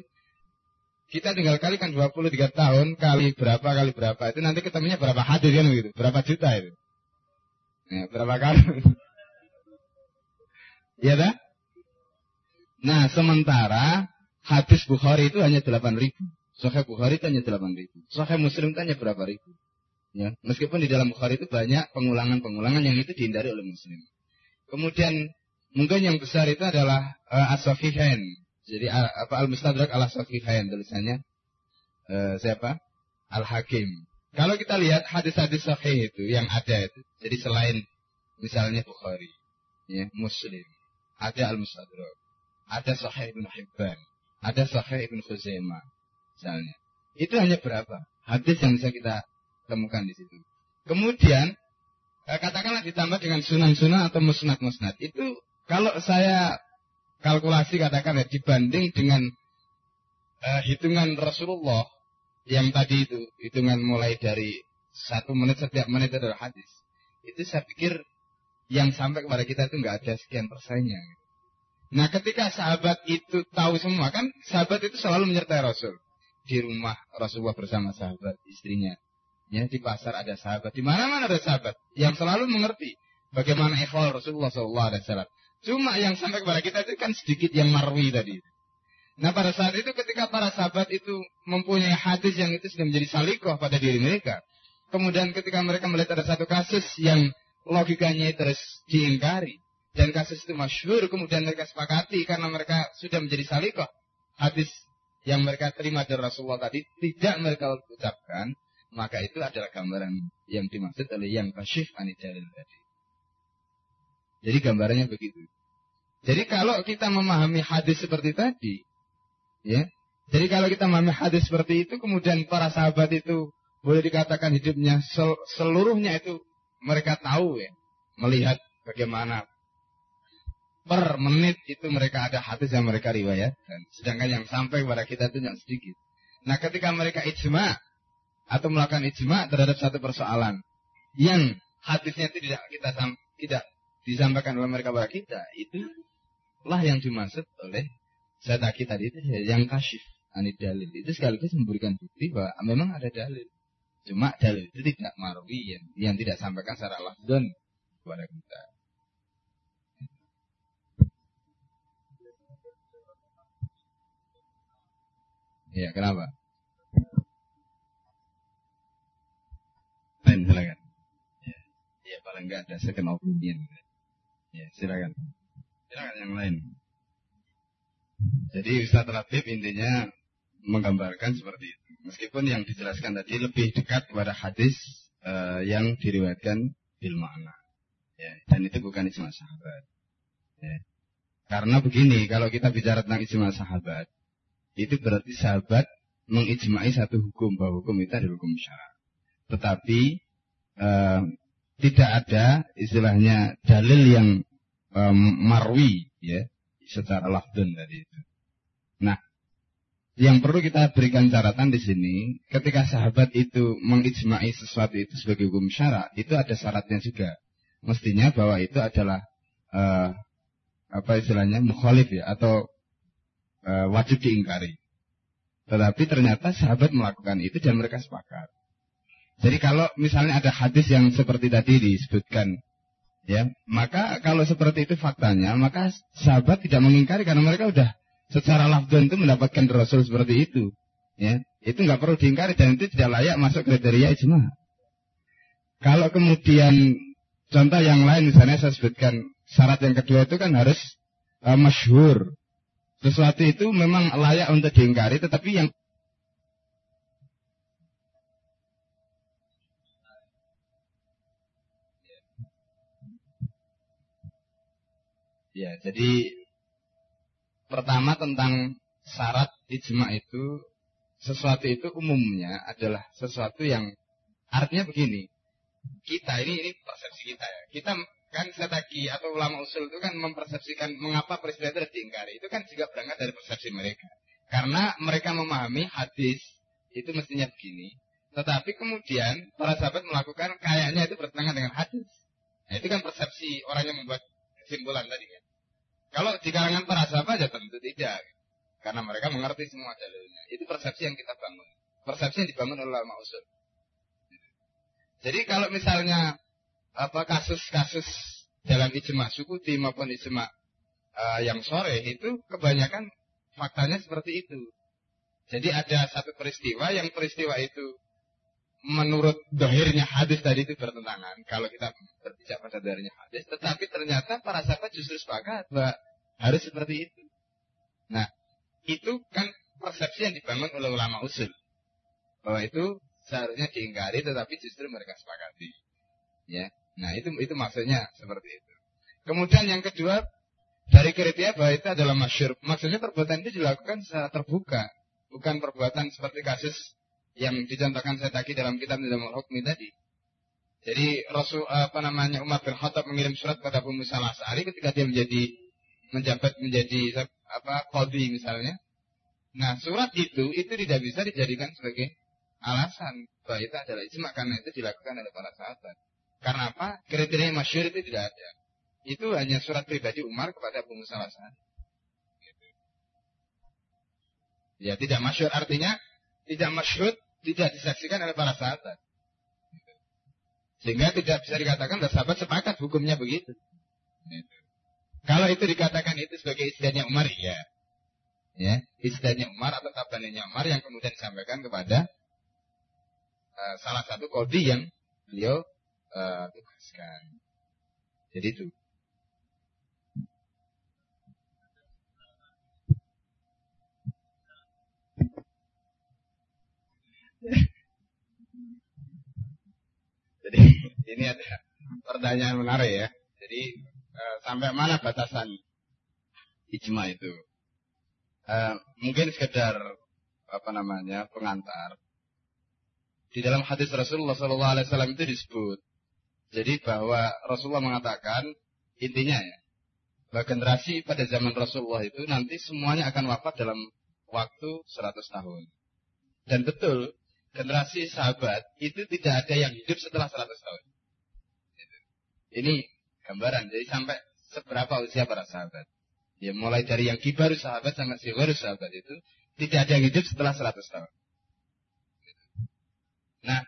kita tinggal kalikan 23 tahun kali berapa kali berapa itu nanti ketemunya berapa hadis kan begitu berapa juta itu ya, berapa kali Ya dah? Nah, sementara hadis Bukhari itu hanya 8 ribu. Sahih Bukhari itu hanya 8 ribu. Sahih Muslim itu hanya berapa ribu. Ya, meskipun di dalam Bukhari itu banyak pengulangan-pengulangan yang itu dihindari oleh Muslim. Kemudian mungkin yang besar itu adalah uh, As-Safihain. Jadi apa Al-Mustadrak Al-Safihain tulisannya uh, siapa? Al-Hakim. Kalau kita lihat hadis-hadis sahih itu yang ada itu, jadi selain misalnya Bukhari, ya, Muslim, ada Al-Mustadrak, ada Sahih Ibn Hibban, ada Sahih Ibn Khuzaimah, misalnya. Itu hanya berapa? Hadis yang bisa kita temukan di situ. Kemudian, eh, katakanlah ditambah dengan sunan-sunan atau musnad-musnad. Itu kalau saya kalkulasi katakan ya, dibanding dengan uh, hitungan Rasulullah yang tadi itu, hitungan mulai dari satu menit setiap menit adalah hadis. Itu saya pikir yang sampai kepada kita itu nggak ada sekian persennya. Nah ketika sahabat itu tahu semua kan sahabat itu selalu menyertai Rasul di rumah Rasulullah bersama sahabat istrinya. Ya di pasar ada sahabat, di mana-mana ada sahabat yang selalu mengerti bagaimana ikhwal Rasulullah SAW. Cuma yang sampai kepada kita itu kan sedikit yang marwi tadi. Nah pada saat itu ketika para sahabat itu mempunyai hadis yang itu sudah menjadi salikoh pada diri mereka. Kemudian ketika mereka melihat ada satu kasus yang logikanya terus diingkari. Dan kasus itu masyhur, kemudian mereka sepakati karena mereka sudah menjadi salikoh. Hadis yang mereka terima dari Rasulullah tadi tidak mereka ucapkan, maka itu adalah gambaran yang dimaksud oleh yang kasyif anidalil tadi. Jadi gambarannya begitu. Jadi kalau kita memahami hadis seperti tadi, ya, jadi kalau kita memahami hadis seperti itu, kemudian para sahabat itu boleh dikatakan hidupnya sel seluruhnya itu mereka tahu ya, melihat bagaimana per menit itu mereka ada hadis yang mereka riwayatkan. Sedangkan yang sampai kepada kita itu yang sedikit. Nah ketika mereka ijma atau melakukan ijma terhadap satu persoalan yang hadisnya tidak kita tidak disampaikan oleh mereka kepada kita, itu lah yang dimaksud oleh saya tadi itu yang kasyif anid dalil itu sekaligus memberikan bukti bahwa memang ada dalil. Cuma dalil itu tidak marwi yang, yang tidak sampaikan secara lafzon kepada kita. Ya, kenapa? Lain silakan. Ya, ya paling enggak ada second opinion. Ya, silakan. Silakan yang lain. Jadi Ustaz Ratib intinya menggambarkan seperti itu. Meskipun yang dijelaskan tadi lebih dekat kepada hadis uh, yang diriwayatkan bil makna. Ya, dan itu bukan ijma sahabat. Ya. Karena begini, kalau kita bicara tentang ijma sahabat, itu berarti sahabat mengijmai satu hukum bahwa hukum itu adalah hukum syarat. Tetapi uh, tidak ada istilahnya dalil yang um, marwi ya secara lafdun tadi itu. Nah, yang perlu kita berikan catatan di sini, ketika sahabat itu mengijmai sesuatu itu sebagai hukum syarat, itu ada syaratnya juga. Mestinya bahwa itu adalah uh, apa istilahnya mukhalif ya atau uh, wajib diingkari. Tetapi ternyata sahabat melakukan itu dan mereka sepakat. Jadi kalau misalnya ada hadis yang seperti tadi disebutkan ya maka kalau seperti itu faktanya maka sahabat tidak mengingkari karena mereka sudah secara lafzan itu mendapatkan rasul seperti itu ya. Itu nggak perlu diingkari dan itu tidak layak masuk kriteria ijma. Kalau kemudian contoh yang lain misalnya saya sebutkan syarat yang kedua itu kan harus uh, masyhur. Sesuatu itu memang layak untuk diingkari tetapi yang Ya, jadi pertama tentang syarat ijma itu sesuatu itu umumnya adalah sesuatu yang artinya begini. Kita ini ini persepsi kita ya. Kita kan setaki atau ulama usul itu kan mempersepsikan mengapa peristiwa itu diingkari. Itu kan juga berangkat dari persepsi mereka. Karena mereka memahami hadis itu mestinya begini. Tetapi kemudian para sahabat melakukan kayaknya itu bertentangan dengan hadis. Nah, itu kan persepsi orang yang membuat kesimpulan tadi ya. Kalau di kalangan para sahabat ya tentu tidak. Karena mereka mengerti semua dalilnya. Itu persepsi yang kita bangun. Persepsi yang dibangun oleh ulama usul. Jadi kalau misalnya apa kasus-kasus dalam ijma sukuti maupun ijma uh, yang sore itu kebanyakan faktanya seperti itu. Jadi ada satu peristiwa yang peristiwa itu menurut dohirnya hadis tadi itu bertentangan. Kalau kita berbicara pada dohirnya hadis, tetapi ternyata para sahabat justru sepakat bahwa harus seperti itu. Nah, itu kan persepsi yang dibangun oleh ulama usul. Bahwa itu seharusnya diingkari tetapi justru mereka sepakati. Ya. Nah, itu itu maksudnya seperti itu. Kemudian yang kedua dari kriteria bahwa itu adalah masyur. Maksudnya perbuatan itu dilakukan secara terbuka, bukan perbuatan seperti kasus yang dicontohkan saya tadi dalam kitab Nizamul Hukmi tadi. Jadi Rasul apa namanya Umar bin Khattab mengirim surat pada Abu Musa al ketika dia menjadi menjabat menjadi apa kodi misalnya. Nah surat itu itu tidak bisa dijadikan sebagai alasan bahwa itu adalah ijma karena itu dilakukan oleh para sahabat. Karena apa? Kriteria masyur itu tidak ada. Itu hanya surat pribadi Umar kepada Abu Musa. Ya tidak masyur artinya tidak masyur tidak disaksikan oleh para sahabat. Sehingga tidak bisa dikatakan sahabat sepakat hukumnya begitu. Gitu. Kalau itu dikatakan itu sebagai istilahnya Umar, ya. Ya, istilahnya Umar atau tabannya Umar yang kemudian disampaikan kepada uh, salah satu kodi yang beliau uh, tugaskan. Jadi itu. Jadi ini ada pertanyaan menarik ya. Jadi sampai mana batasan ijma itu? Uh, mungkin sekedar apa namanya pengantar. Di dalam hadis Rasulullah SAW itu disebut. Jadi bahwa Rasulullah mengatakan intinya ya, bahwa generasi pada zaman Rasulullah itu nanti semuanya akan wafat dalam waktu 100 tahun. Dan betul, generasi sahabat itu tidak ada yang hidup setelah 100 tahun. Ini gambaran. Jadi sampai seberapa usia para sahabat. Ya mulai dari yang kibar sahabat sampai sigar sahabat itu tidak ada yang hidup setelah 100 tahun. Nah,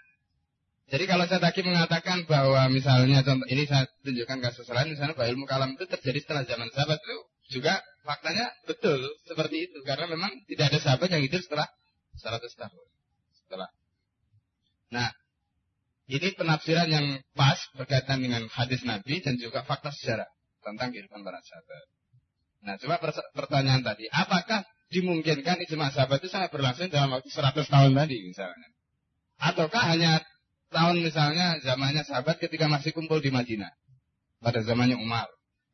jadi kalau saya tadi mengatakan bahwa misalnya contoh ini saya tunjukkan kasus lain misalnya bahwa ilmu kalam itu terjadi setelah zaman sahabat itu juga faktanya betul seperti itu karena memang tidak ada sahabat yang hidup setelah 100 tahun. Setelah. Nah, ini penafsiran yang pas berkaitan dengan hadis Nabi dan juga fakta sejarah tentang kehidupan para sahabat. Nah, coba pertanyaan tadi, apakah dimungkinkan ijma sahabat itu sangat berlangsung dalam waktu 100 tahun tadi misalnya? Ataukah hanya tahun misalnya zamannya sahabat ketika masih kumpul di Madinah pada zamannya Umar?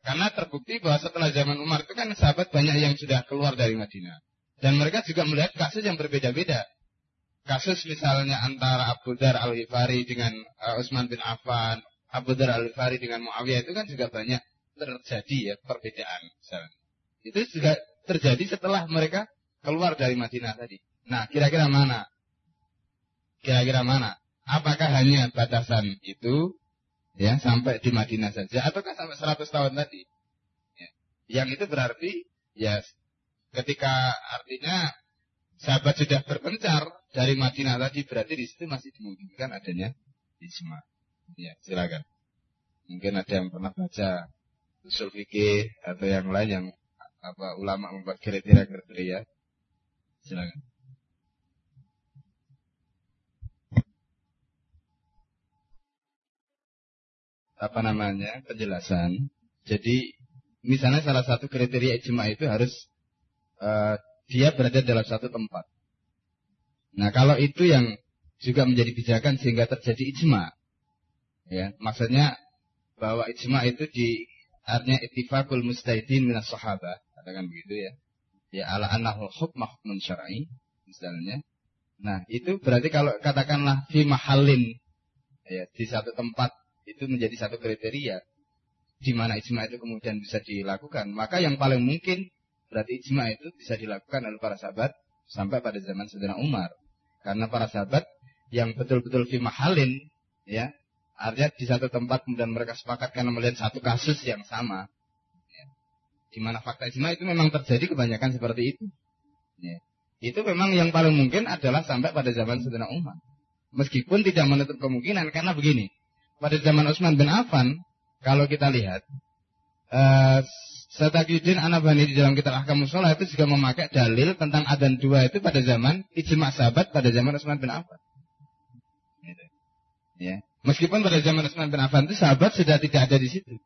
Karena terbukti bahwa setelah zaman Umar itu kan sahabat banyak yang sudah keluar dari Madinah. Dan mereka juga melihat kasus yang berbeda-beda. Kasus misalnya antara Abu Dar al-Ghifari dengan uh, Utsman bin Affan, Abu Dar al-Ghifari dengan Muawiyah itu kan juga banyak terjadi ya perbedaan. Misalnya. Itu juga terjadi setelah mereka keluar dari Madinah tadi. Nah, kira-kira mana? Kira-kira mana? Apakah hanya batasan itu ya sampai di Madinah saja ataukah sampai 100 tahun tadi ya. yang itu berarti ya ketika artinya sahabat sudah berpencar dari Madinah tadi berarti di situ masih dimungkinkan adanya ijma. Ya silakan. Mungkin ada yang pernah baca usul fikih atau yang lain yang apa ulama membuat kriteria-kriteria. Silakan. Apa namanya? Penjelasan. Jadi misalnya salah satu kriteria ijma itu harus uh, dia berada dalam satu tempat. Nah kalau itu yang juga menjadi pijakan sehingga terjadi ijma, ya maksudnya bahwa ijma itu di artinya ittifaqul mustahidin minas sahabat, katakan begitu ya. Ya ala annahu hukmah hukmun syar'i misalnya. Nah, itu berarti kalau katakanlah fi mahallin ya di satu tempat itu menjadi satu kriteria di mana ijma itu kemudian bisa dilakukan, maka yang paling mungkin berarti ijma itu bisa dilakukan oleh para sahabat sampai pada zaman Sayyidina Umar. Karena para sahabat yang betul-betul fi mahalin, ya, artinya di satu tempat kemudian mereka sepakat karena melihat satu kasus yang sama. Ya. Di mana fakta ijma itu memang terjadi kebanyakan seperti itu. Ya. Itu memang yang paling mungkin adalah sampai pada zaman Sayyidina Umar. Meskipun tidak menutup kemungkinan karena begini, pada zaman Utsman bin Affan, kalau kita lihat, uh, Satakiuddin Anabani di dalam kitab Ahkam Musola itu juga memakai dalil tentang adan dua itu pada zaman ijma sahabat pada zaman Utsman bin Affan. Ya. Meskipun pada zaman Utsman bin Affan itu sahabat sudah tidak ada di situ.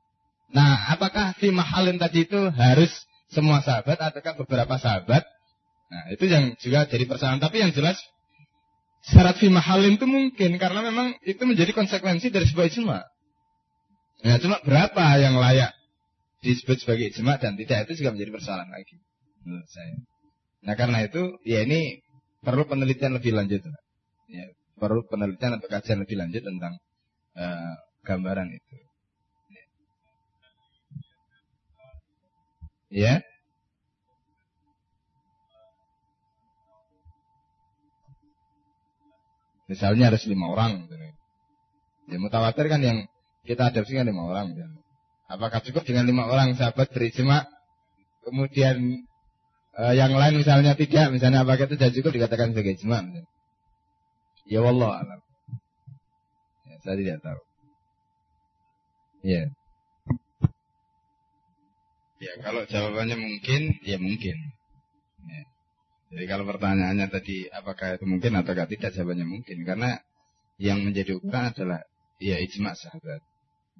Nah, apakah fi mahalin tadi itu harus semua sahabat ataukah beberapa sahabat? Nah, itu yang juga jadi persoalan. Tapi yang jelas syarat fi mahalin itu mungkin karena memang itu menjadi konsekuensi dari sebuah ijma. Ya, cuma berapa yang layak disebut sebagai ijma dan tidak itu juga menjadi persoalan lagi menurut saya. Nah karena itu ya ini perlu penelitian lebih lanjut. Ya, perlu penelitian atau kajian lebih lanjut tentang uh, gambaran itu. Ya. Misalnya harus lima orang. Gitu. Ya mutawatir kan yang kita adopsi kan lima orang. Gitu. Apakah cukup dengan lima orang sahabat berijma? Kemudian uh, yang lain misalnya tidak, misalnya apakah itu sudah cukup dikatakan sebagai ijma? Ya Allah. Ya, saya tidak tahu. Ya. Ya kalau jawabannya mungkin, ya mungkin. Ya. Jadi kalau pertanyaannya tadi apakah itu mungkin atau tidak jawabannya mungkin karena yang menjadi ukuran adalah ya ijma sahabat.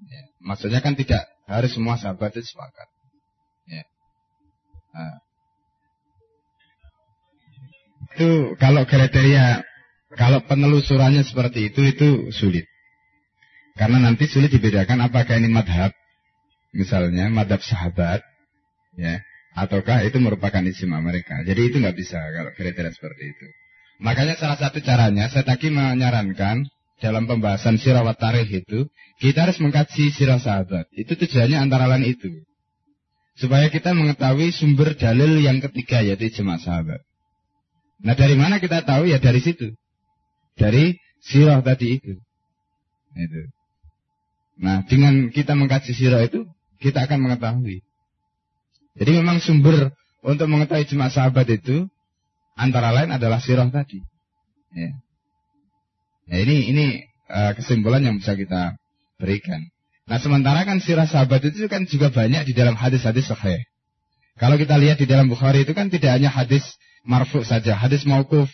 Ya. Maksudnya kan tidak harus semua sahabat itu sepakat. Ya. Nah. Itu kalau kriteria kalau penelusurannya seperti itu itu sulit. Karena nanti sulit dibedakan apakah ini madhab misalnya madhab sahabat ya ataukah itu merupakan ijma mereka. Jadi itu nggak bisa kalau kriteria seperti itu. Makanya salah satu caranya saya tadi menyarankan dalam pembahasan sirah wa tarikh itu kita harus mengkaji sirah sahabat. Itu tujuannya antara lain itu. Supaya kita mengetahui sumber dalil yang ketiga yaitu ijma sahabat. Nah dari mana kita tahu ya dari situ. Dari sirah tadi itu. Itu. Nah dengan kita mengkaji sirah itu kita akan mengetahui jadi memang sumber untuk mengetahui jemaah sahabat itu antara lain adalah sirah tadi. Ya. Nah, ini ini uh, kesimpulan yang bisa kita berikan. Nah sementara kan sirah sahabat itu kan juga banyak di dalam hadis-hadis sahih. Kalau kita lihat di dalam Bukhari itu kan tidak hanya hadis marfu saja, hadis maukuf.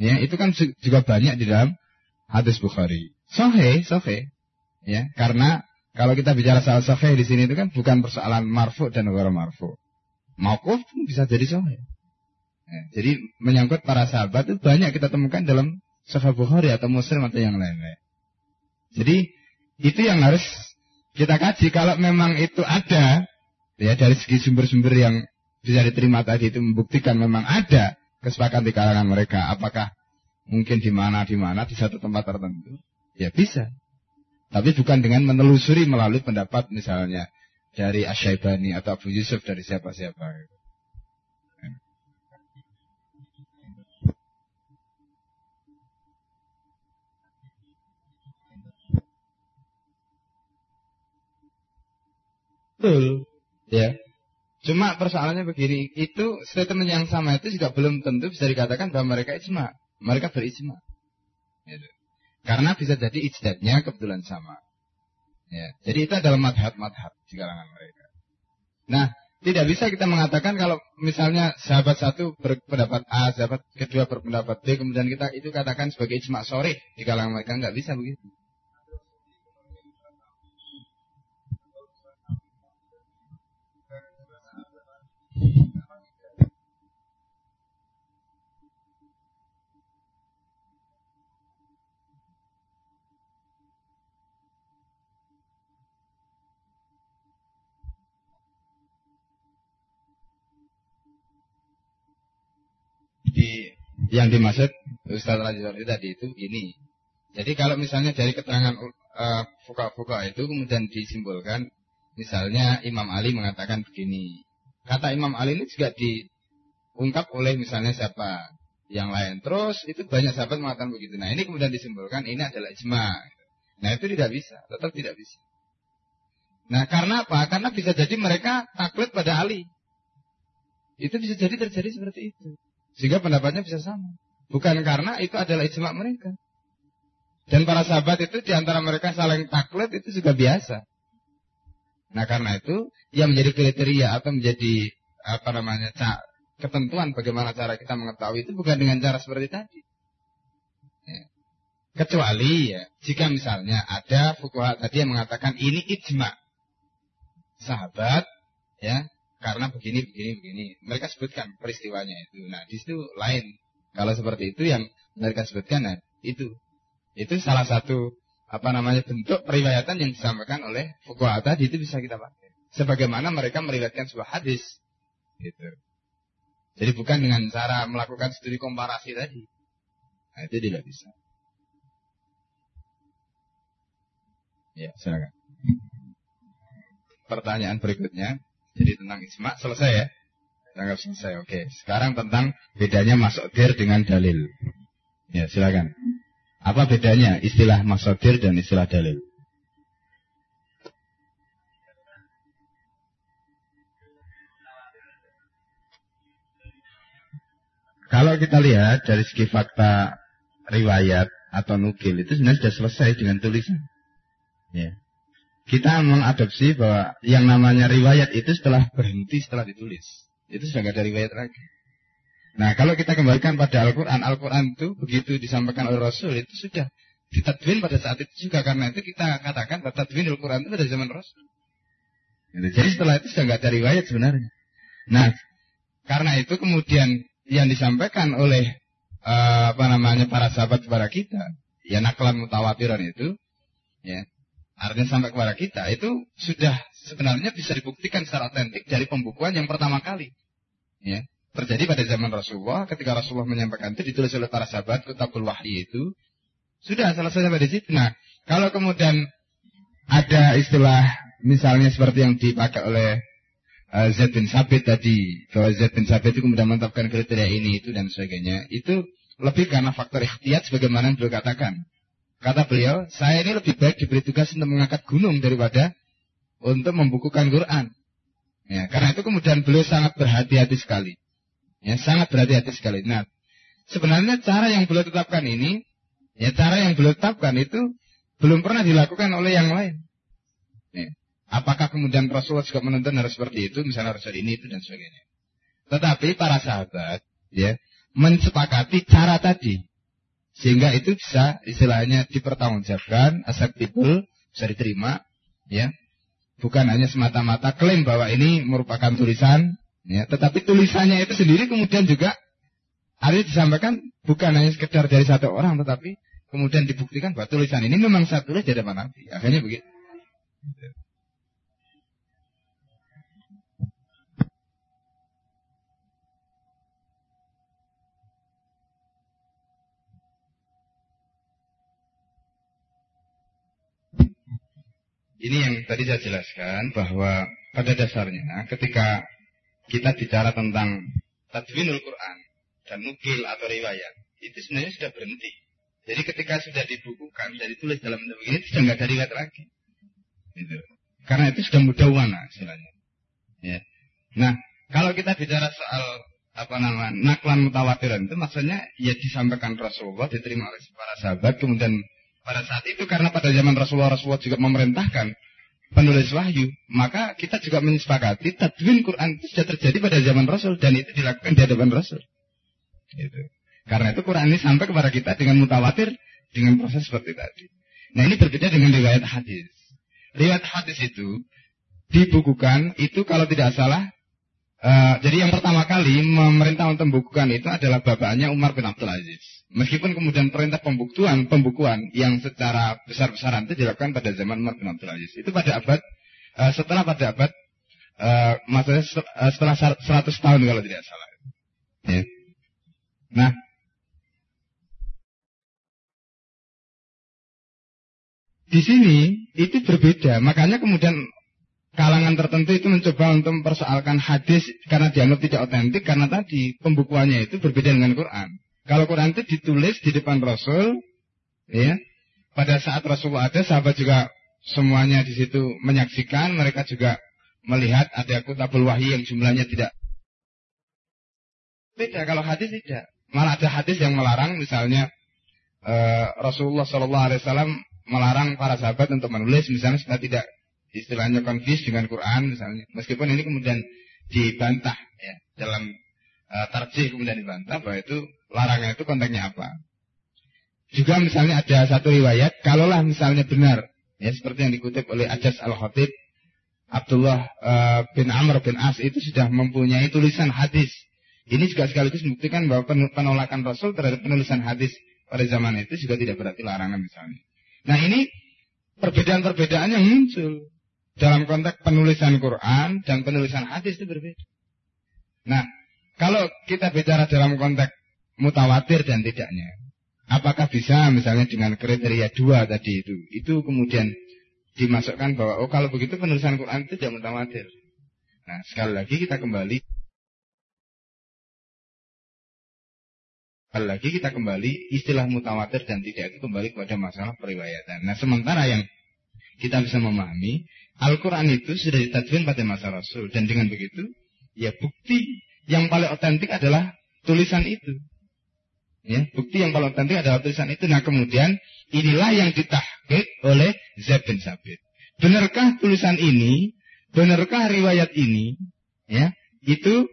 Ya, itu kan juga banyak di dalam hadis Bukhari. Sohe, sohe. Ya, karena kalau kita bicara soal sohe di sini itu kan bukan persoalan marfu dan negara marfu. Maukuf pun bisa jadi sohe. Ya, jadi menyangkut para sahabat itu banyak kita temukan dalam Sahih Bukhari atau Muslim atau yang lain-lain. Jadi itu yang harus kita kaji. Kalau memang itu ada, ya dari segi sumber-sumber yang bisa diterima tadi itu membuktikan memang ada kesepakatan di kalangan mereka. Apakah mungkin di mana di mana di satu tempat tertentu? Ya bisa. Tapi bukan dengan menelusuri melalui pendapat misalnya dari Asyaibani atau Abu Yusuf dari siapa-siapa. Betul. Ya. Cuma persoalannya begini, itu statement yang sama itu juga belum tentu bisa dikatakan bahwa mereka ijma. Mereka berijma. Gitu. Karena bisa jadi ijtihadnya kebetulan sama. Ya. Jadi itu adalah madhab-madhab di kalangan mereka. Nah, tidak bisa kita mengatakan kalau misalnya sahabat satu berpendapat A, sahabat kedua berpendapat B, kemudian kita itu katakan sebagai ijma sore di kalangan mereka. Nggak bisa begitu. Di yang dimaksud Ustaz Rajawari tadi itu ini. Jadi kalau misalnya dari keterangan uh, fuka-fuka itu kemudian disimpulkan, misalnya Imam Ali mengatakan begini. Kata Imam Ali ini juga diungkap oleh misalnya siapa yang lain. Terus itu banyak sahabat mengatakan begitu. Nah ini kemudian disimpulkan ini adalah ijma. Nah itu tidak bisa, tetap tidak bisa. Nah karena apa? Karena bisa jadi mereka taklid pada Ali. Itu bisa jadi terjadi seperti itu. Sehingga pendapatnya bisa sama. Bukan karena itu adalah ijma mereka. Dan para sahabat itu di antara mereka saling taklid itu juga biasa. Nah karena itu yang menjadi kriteria atau menjadi apa namanya ketentuan bagaimana cara kita mengetahui itu bukan dengan cara seperti tadi. Ya. Kecuali ya jika misalnya ada fukuha tadi yang mengatakan ini ijma sahabat ya karena begini, begini, begini. Mereka sebutkan peristiwanya itu. Nah, di situ lain. Kalau seperti itu yang mereka sebutkan, nah, itu. Itu salah satu apa namanya bentuk periwayatan yang disampaikan oleh fuqaha tadi itu bisa kita pakai. Sebagaimana mereka meriwayatkan sebuah hadis. Gitu. Jadi bukan dengan cara melakukan studi komparasi tadi. Nah, itu tidak bisa. Ya, silakan. Pertanyaan berikutnya. Jadi tentang ijma selesai ya. Anggap selesai. Oke. Sekarang tentang bedanya masodir dengan dalil. Ya, silakan. Apa bedanya istilah masodir dan istilah dalil? Kalau kita lihat dari segi fakta riwayat atau nukil itu sebenarnya sudah selesai dengan tulisan. Ya kita mengadopsi bahwa yang namanya riwayat itu setelah berhenti setelah ditulis. Itu sudah tidak ada riwayat lagi. Nah, kalau kita kembalikan pada Al-Quran, Al-Quran itu begitu disampaikan oleh Rasul itu sudah ditadwin pada saat itu juga karena itu kita katakan bahwa tadwin Al-Quran itu pada zaman Rasul. Gitu. Jadi setelah itu sudah nggak ada riwayat sebenarnya. Nah, karena itu kemudian yang disampaikan oleh uh, apa namanya para sahabat kepada kita, ya naklan mutawatiran itu, ya artinya sampai kepada kita itu sudah sebenarnya bisa dibuktikan secara otentik dari pembukuan yang pertama kali. Ya, terjadi pada zaman Rasulullah ketika Rasulullah menyampaikan itu ditulis oleh para sahabat kitabul wahyi itu sudah selesai sampai di situ. Nah, kalau kemudian ada istilah misalnya seperti yang dipakai oleh uh, Zaid bin Sabit tadi bahwa Zaid bin Sabit itu kemudian menetapkan kriteria ini itu dan sebagainya itu lebih karena faktor ikhtiyat sebagaimana yang beliau katakan Kata beliau, saya ini lebih baik diberi tugas untuk mengangkat gunung daripada untuk membukukan Quran. Ya, karena itu kemudian beliau sangat berhati-hati sekali. Ya, sangat berhati-hati sekali. Nah, sebenarnya cara yang beliau tetapkan ini, ya cara yang beliau tetapkan itu belum pernah dilakukan oleh yang lain. Ya. Apakah kemudian Rasulullah juga menuntun harus seperti itu, misalnya harus ini itu dan sebagainya. Tetapi para sahabat, ya, mensepakati cara tadi. Sehingga itu bisa istilahnya dipertanggungjawabkan, acceptable, bisa diterima, ya. Bukan hanya semata-mata klaim bahwa ini merupakan tulisan, ya, tetapi tulisannya itu sendiri kemudian juga ada disampaikan bukan hanya sekedar dari satu orang, tetapi kemudian dibuktikan bahwa tulisan ini memang saya tulis depan Nabi. Akhirnya begitu. Ini yang tadi saya jelaskan bahwa pada dasarnya ketika kita bicara tentang tadwinul Quran dan nukil atau riwayat itu sebenarnya sudah berhenti. Jadi ketika sudah dibukukan, sudah ditulis dalam bentuk begini, sudah nggak ada riwayat lagi. Gitu. Karena itu sudah mudah wana istilahnya. Ya. Nah, kalau kita bicara soal apa nama naklan mutawatiran itu maksudnya ya disampaikan Rasulullah diterima oleh para sahabat kemudian pada saat itu karena pada zaman Rasulullah Rasulullah juga memerintahkan penulis wahyu maka kita juga menyepakati tadwin Quran itu sudah terjadi pada zaman Rasul dan itu dilakukan di hadapan Rasul gitu. karena itu Quran ini sampai kepada kita dengan mutawatir dengan proses seperti tadi nah ini berbeda dengan riwayat hadis riwayat hadis itu dibukukan itu kalau tidak salah uh, jadi yang pertama kali memerintah untuk membukukan itu adalah bapaknya Umar bin Abdul Aziz. Meskipun kemudian perintah pembuktian pembukuan yang secara besar-besaran itu dilakukan pada zaman Umar bin Abdul Aziz. Itu pada abad uh, setelah pada abad uh, maksudnya setelah 100 tahun kalau tidak salah. Ya. Nah, Di sini itu berbeda, makanya kemudian kalangan tertentu itu mencoba untuk mempersoalkan hadis karena dianggap tidak otentik karena tadi pembukuannya itu berbeda dengan Quran. Kalau Quran itu ditulis di depan Rasul, ya, pada saat Rasulullah ada, sahabat juga semuanya di situ menyaksikan, mereka juga melihat ada kutabul wahyi yang jumlahnya tidak beda. Kalau hadis tidak, malah ada hadis yang melarang, misalnya uh, Rasulullah Shallallahu Alaihi Wasallam melarang para sahabat untuk menulis misalnya supaya tidak istilahnya konfis dengan Quran misalnya. Meskipun ini kemudian dibantah ya dalam uh, tarjih kemudian dibantah bahwa itu larangan itu konteksnya apa. Juga misalnya ada satu riwayat kalaulah misalnya benar ya seperti yang dikutip oleh Ajas Al-Khatib Abdullah uh, bin Amr bin As itu sudah mempunyai tulisan hadis. Ini juga sekaligus membuktikan bahwa penolakan Rasul terhadap penulisan hadis pada zaman itu juga tidak berarti larangan misalnya. Nah ini perbedaan-perbedaan yang muncul dalam konteks penulisan Quran dan penulisan hadis itu berbeda. Nah, kalau kita bicara dalam konteks mutawatir dan tidaknya, apakah bisa misalnya dengan kriteria dua tadi itu, itu kemudian dimasukkan bahwa oh kalau begitu penulisan Quran itu tidak mutawatir. Nah, sekali lagi kita kembali Sekali lagi kita kembali istilah mutawatir dan tidak itu kembali kepada masalah periwayatan. Nah sementara yang kita bisa memahami Al-Quran itu sudah ditadwin pada masa Rasul dan dengan begitu ya bukti yang paling otentik adalah tulisan itu. Ya, bukti yang paling otentik adalah tulisan itu. Nah kemudian inilah yang ditahkik oleh Zaid bin Sabit. Benarkah tulisan ini? Benarkah riwayat ini? Ya, itu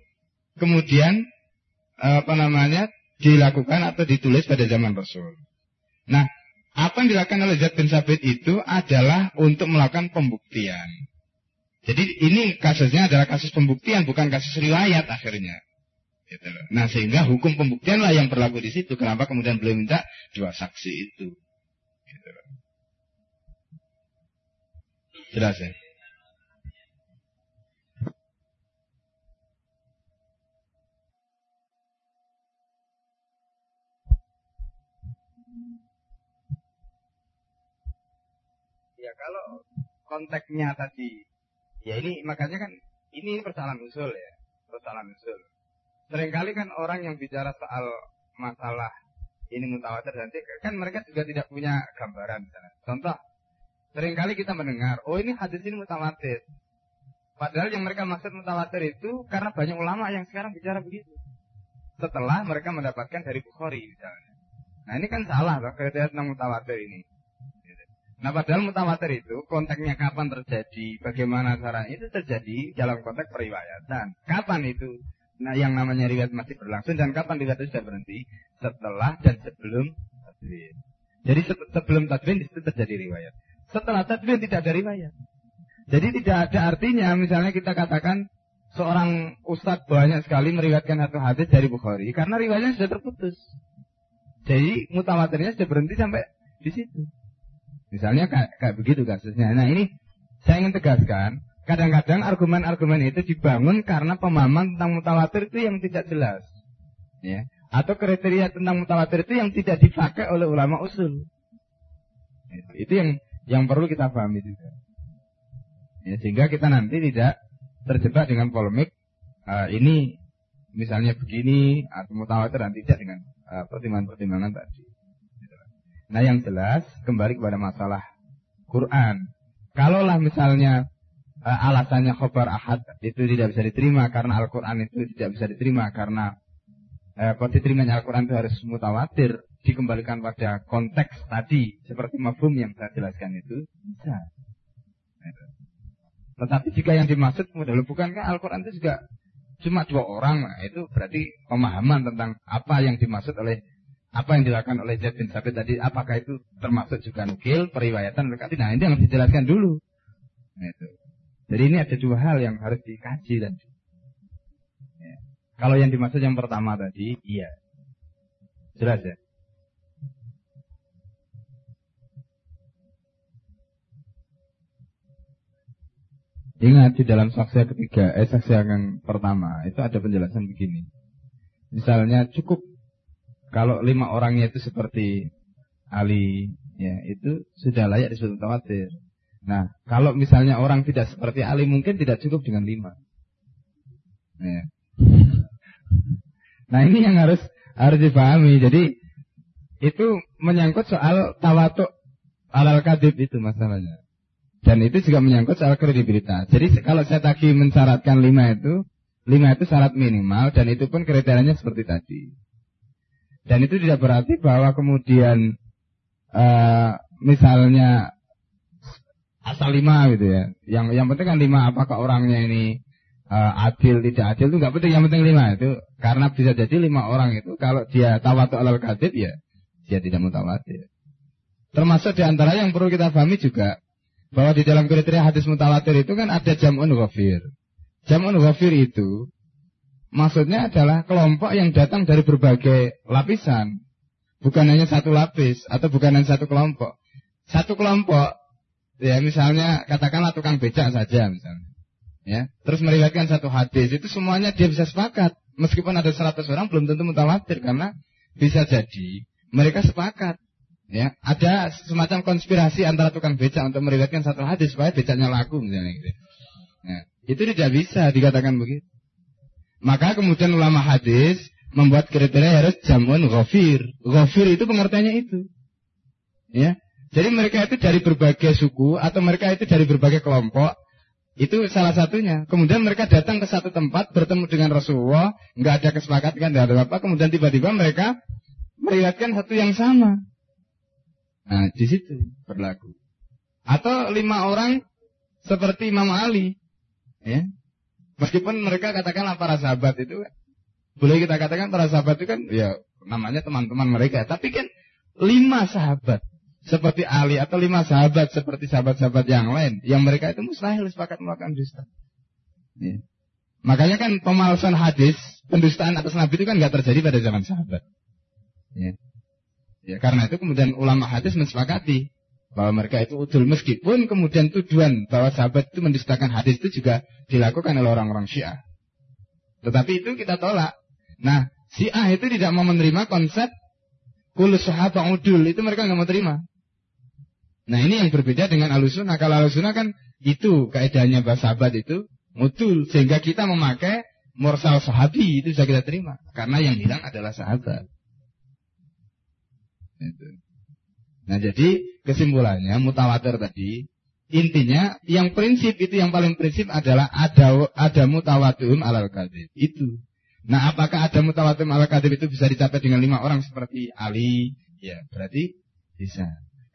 kemudian apa namanya dilakukan atau ditulis pada zaman Rasul. Nah, apa yang dilakukan oleh Zaid bin Sabit itu adalah untuk melakukan pembuktian. Jadi ini kasusnya adalah kasus pembuktian, bukan kasus riwayat akhirnya. Gitu Nah sehingga hukum pembuktian lah yang berlaku di situ. Kenapa kemudian beliau minta dua saksi itu? Gitu Jelas ya? kalau konteksnya tadi, ya ini makanya kan ini persoalan usul ya, persoalan usul. Seringkali kan orang yang bicara soal masalah ini mutawatir nanti kan mereka juga tidak punya gambaran. Misalnya. Contoh, sering kali kita mendengar, oh ini hadis ini mutawatir. Padahal yang mereka maksud mutawatir itu karena banyak ulama yang sekarang bicara begitu. Setelah mereka mendapatkan dari Bukhari misalnya. Nah ini kan salah loh kriteria tentang mutawatir ini. Nah padahal mutawatir itu konteksnya kapan terjadi, bagaimana caranya itu terjadi dalam konteks periwayatan. Kapan itu? Nah yang namanya riwayat masih berlangsung dan kapan riwayat itu sudah berhenti? Setelah dan sebelum tadwin. Jadi sebelum tadwin itu terjadi riwayat. Setelah tadwin tidak ada riwayat. Jadi tidak ada artinya misalnya kita katakan seorang ustadz banyak sekali meriwayatkan satu hadis dari Bukhari karena riwayatnya sudah terputus. Jadi mutawatirnya sudah berhenti sampai di situ. Misalnya kayak, kayak begitu kasusnya. Nah ini saya ingin tegaskan, kadang-kadang argumen-argumen itu dibangun karena pemahaman tentang mutawatir itu yang tidak jelas. Ya. Atau kriteria tentang mutawatir itu yang tidak dipakai oleh ulama usul. Itu yang yang perlu kita pahami juga. Ya, sehingga kita nanti tidak terjebak dengan polemik uh, ini misalnya begini atau mutawatir dan tidak dengan uh, pertimbangan-pertimbangan tadi. Nah yang jelas kembali kepada masalah Quran. Kalaulah misalnya uh, alasannya khobar ahad itu tidak bisa diterima karena Al-Quran itu tidak bisa diterima karena eh, diterimanya Al-Quran itu harus mutawatir dikembalikan pada konteks tadi seperti mafhum yang saya jelaskan itu bisa. Tetapi jika yang dimaksud modal bukankah Al-Quran itu juga cuma dua orang, nah, itu berarti pemahaman tentang apa yang dimaksud oleh apa yang dilakukan oleh Zaid bin Sabit tadi, apakah itu termasuk juga nukil, periwayatan, nah ini yang dijelaskan dulu. Nah, itu. Jadi ini ada dua hal yang harus dikaji dan kalau yang dimaksud yang pertama tadi, iya. Jelas ya? Ingat di dalam saksi ketiga, eh saksi yang pertama itu ada penjelasan begini. Misalnya cukup kalau lima orangnya itu seperti Ali, ya itu sudah layak disebut mutawatir. Nah, kalau misalnya orang tidak seperti Ali mungkin tidak cukup dengan lima. Ya. Nah ini yang harus harus dipahami. Jadi itu menyangkut soal tawatuk alal kadib itu masalahnya. Dan itu juga menyangkut soal kredibilitas. Jadi kalau saya tadi mensyaratkan lima itu, lima itu syarat minimal dan itu pun kriterianya seperti tadi. Dan itu tidak berarti bahwa kemudian uh, misalnya asal lima gitu ya. Yang yang penting kan lima apakah orangnya ini uh, adil tidak adil itu nggak penting. Yang penting lima itu karena bisa jadi lima orang itu kalau dia tawatu alal kadib ya dia tidak mutawatir termasuk di antara yang perlu kita pahami juga bahwa di dalam kriteria hadis mutawatir itu kan ada jamun ghafir. Jamun ghafir itu maksudnya adalah kelompok yang datang dari berbagai lapisan. Bukan hanya satu lapis atau bukan hanya satu kelompok. Satu kelompok ya misalnya katakanlah tukang becak saja misalnya ya. Terus meriwayatkan satu hadis itu semuanya dia bisa sepakat. Meskipun ada 100 orang belum tentu mutawatir karena bisa jadi mereka sepakat ya. Ada semacam konspirasi antara tukang becak untuk meriwayatkan satu hadis supaya becaknya laku misalnya gitu. Ya, itu tidak bisa dikatakan begitu maka kemudian ulama hadis membuat kriteria harus jamun ghafir ghafir itu pengertiannya itu ya jadi mereka itu dari berbagai suku atau mereka itu dari berbagai kelompok itu salah satunya. Kemudian mereka datang ke satu tempat bertemu dengan Rasulullah, nggak ada kesepakatan dan ada apa. Kemudian tiba-tiba mereka meriwayatkan satu yang sama. Nah, di situ berlaku. Atau lima orang seperti Imam Ali, ya. Meskipun mereka katakanlah para sahabat itu, boleh kita katakan para sahabat itu kan, ya namanya teman-teman mereka. Tapi kan lima sahabat seperti Ali atau lima sahabat seperti sahabat-sahabat yang lain yang mereka itu mustahil sepakat melakukan dusta. Ya. Makanya kan pemalsuan hadis, pendustaan atas Nabi itu kan nggak terjadi pada zaman sahabat. Ya. ya karena itu kemudian ulama hadis mensepakati bahwa mereka itu udul meskipun kemudian tujuan bahwa sahabat itu mendustakan hadis itu juga dilakukan oleh orang-orang Syiah. Tetapi itu kita tolak. Nah, Syiah itu tidak mau menerima konsep kulus sahabat udul itu mereka nggak mau terima. Nah ini yang berbeda dengan alusuna. Kalau alusuna kan itu kaidahnya bahasa sahabat itu mutul. Sehingga kita memakai morsal sahabi itu bisa kita terima. Karena yang hilang adalah sahabat. Itu. Nah jadi kesimpulannya mutawatir tadi intinya yang prinsip itu yang paling prinsip adalah ada ada mutawatum alal kadib itu. Nah apakah ada mutawatum alal kadib itu bisa dicapai dengan lima orang seperti Ali? Ya berarti bisa.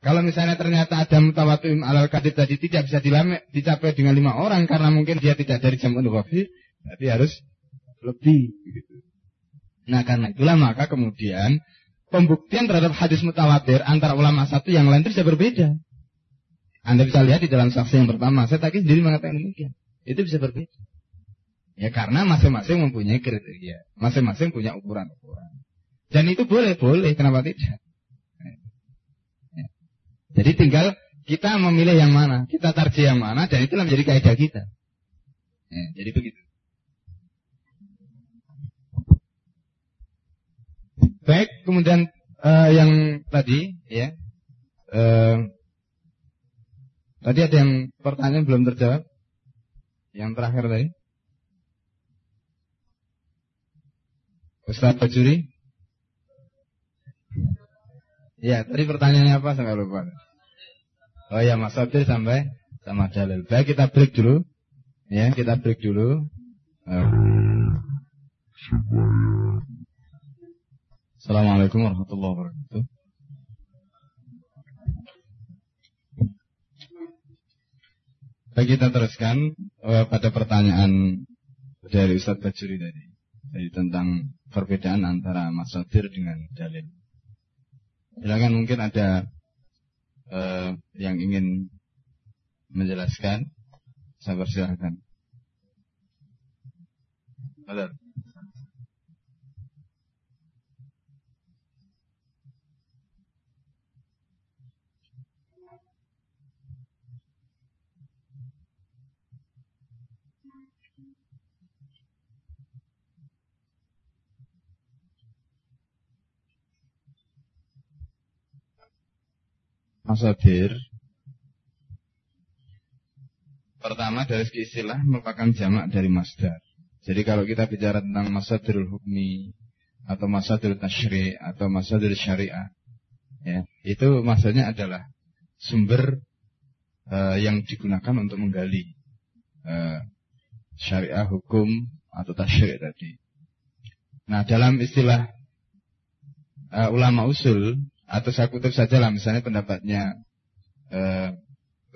Kalau misalnya ternyata ada mutawatim alal kadib tadi tidak bisa dilame, dicapai dengan lima orang karena mungkin dia tidak dari jamun wafi, berarti harus lebih. Gitu. Nah karena itulah maka kemudian pembuktian terhadap hadis mutawatir antara ulama satu yang lain itu bisa berbeda. Anda bisa lihat di dalam saksi yang pertama, saya tadi sendiri mengatakan demikian. Itu bisa berbeda. Ya karena masing-masing mempunyai kriteria, masing-masing punya ukuran-ukuran. Dan itu boleh, boleh, kenapa tidak? Ya. Jadi tinggal kita memilih yang mana, kita tarjih yang mana, dan itulah menjadi kaidah kita. Ya, jadi begitu. Baik, kemudian uh, yang tadi, ya, uh, tadi ada yang pertanyaan belum terjawab, yang terakhir tadi. Ustaz Bajuri? Ya, tadi pertanyaannya apa sampai lupa. Oh ya, Mas Abdul sampai sama dalil. Baik, kita break dulu. Ya, kita break dulu. Uh. Assalamualaikum warahmatullahi wabarakatuh. Baik kita teruskan uh, pada pertanyaan dari Ustadz Bajuri tadi, jadi tentang perbedaan antara masadir dengan dalil. Silakan mungkin ada uh, yang ingin menjelaskan, saya persilahkan. Halo. Masadir Pertama dari segi istilah merupakan jamak dari masdar. Jadi kalau kita bicara tentang masadirul hukmi atau masadirul tashri atau masadirul syariah, ya, itu maksudnya adalah sumber uh, yang digunakan untuk menggali uh, syariah hukum atau tashri tadi. Nah, dalam istilah uh, ulama usul atau saya kutip saja lah misalnya pendapatnya uh,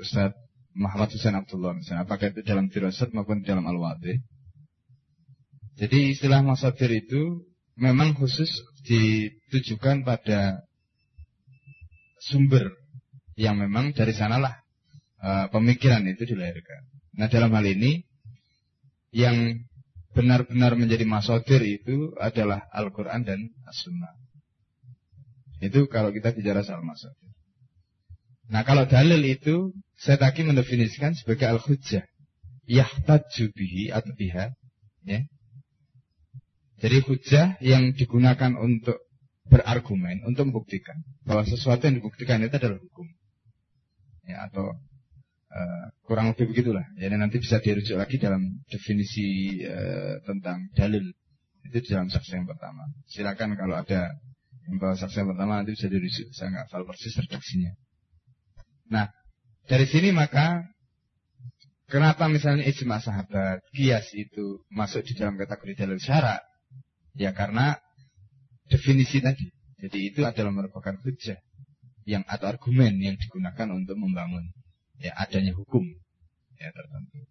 Ustadz Muhammad Hussein Abdullah misalnya apakah itu dalam firasat maupun dalam al-wadi jadi istilah masadir itu memang khusus ditujukan pada sumber yang memang dari sanalah uh, pemikiran itu dilahirkan. Nah dalam hal ini yang benar-benar menjadi masadir itu adalah Al-Quran dan As-Sunnah. Itu kalau kita bicara soal masadir. Nah kalau dalil itu saya tadi mendefinisikan sebagai al-hujjah. Yahtaju bihi atau biha. Ya. Jadi hujjah yang digunakan untuk berargumen, untuk membuktikan bahwa sesuatu yang dibuktikan itu adalah hukum. Ya, atau uh, kurang lebih begitulah. Ya, nanti bisa dirujuk lagi dalam definisi uh, tentang dalil. Itu dalam saksi yang pertama. Silakan kalau ada bahwa saksi yang pertama nanti bisa dirujuk. Saya nggak hafal persis redaksinya. Nah, dari sini maka kenapa misalnya ijma sahabat, kias itu masuk di dalam kategori dalil syarat? Ya karena definisi tadi. Jadi itu adalah merupakan hujah yang atau argumen yang digunakan untuk membangun ya adanya hukum ya tertentu.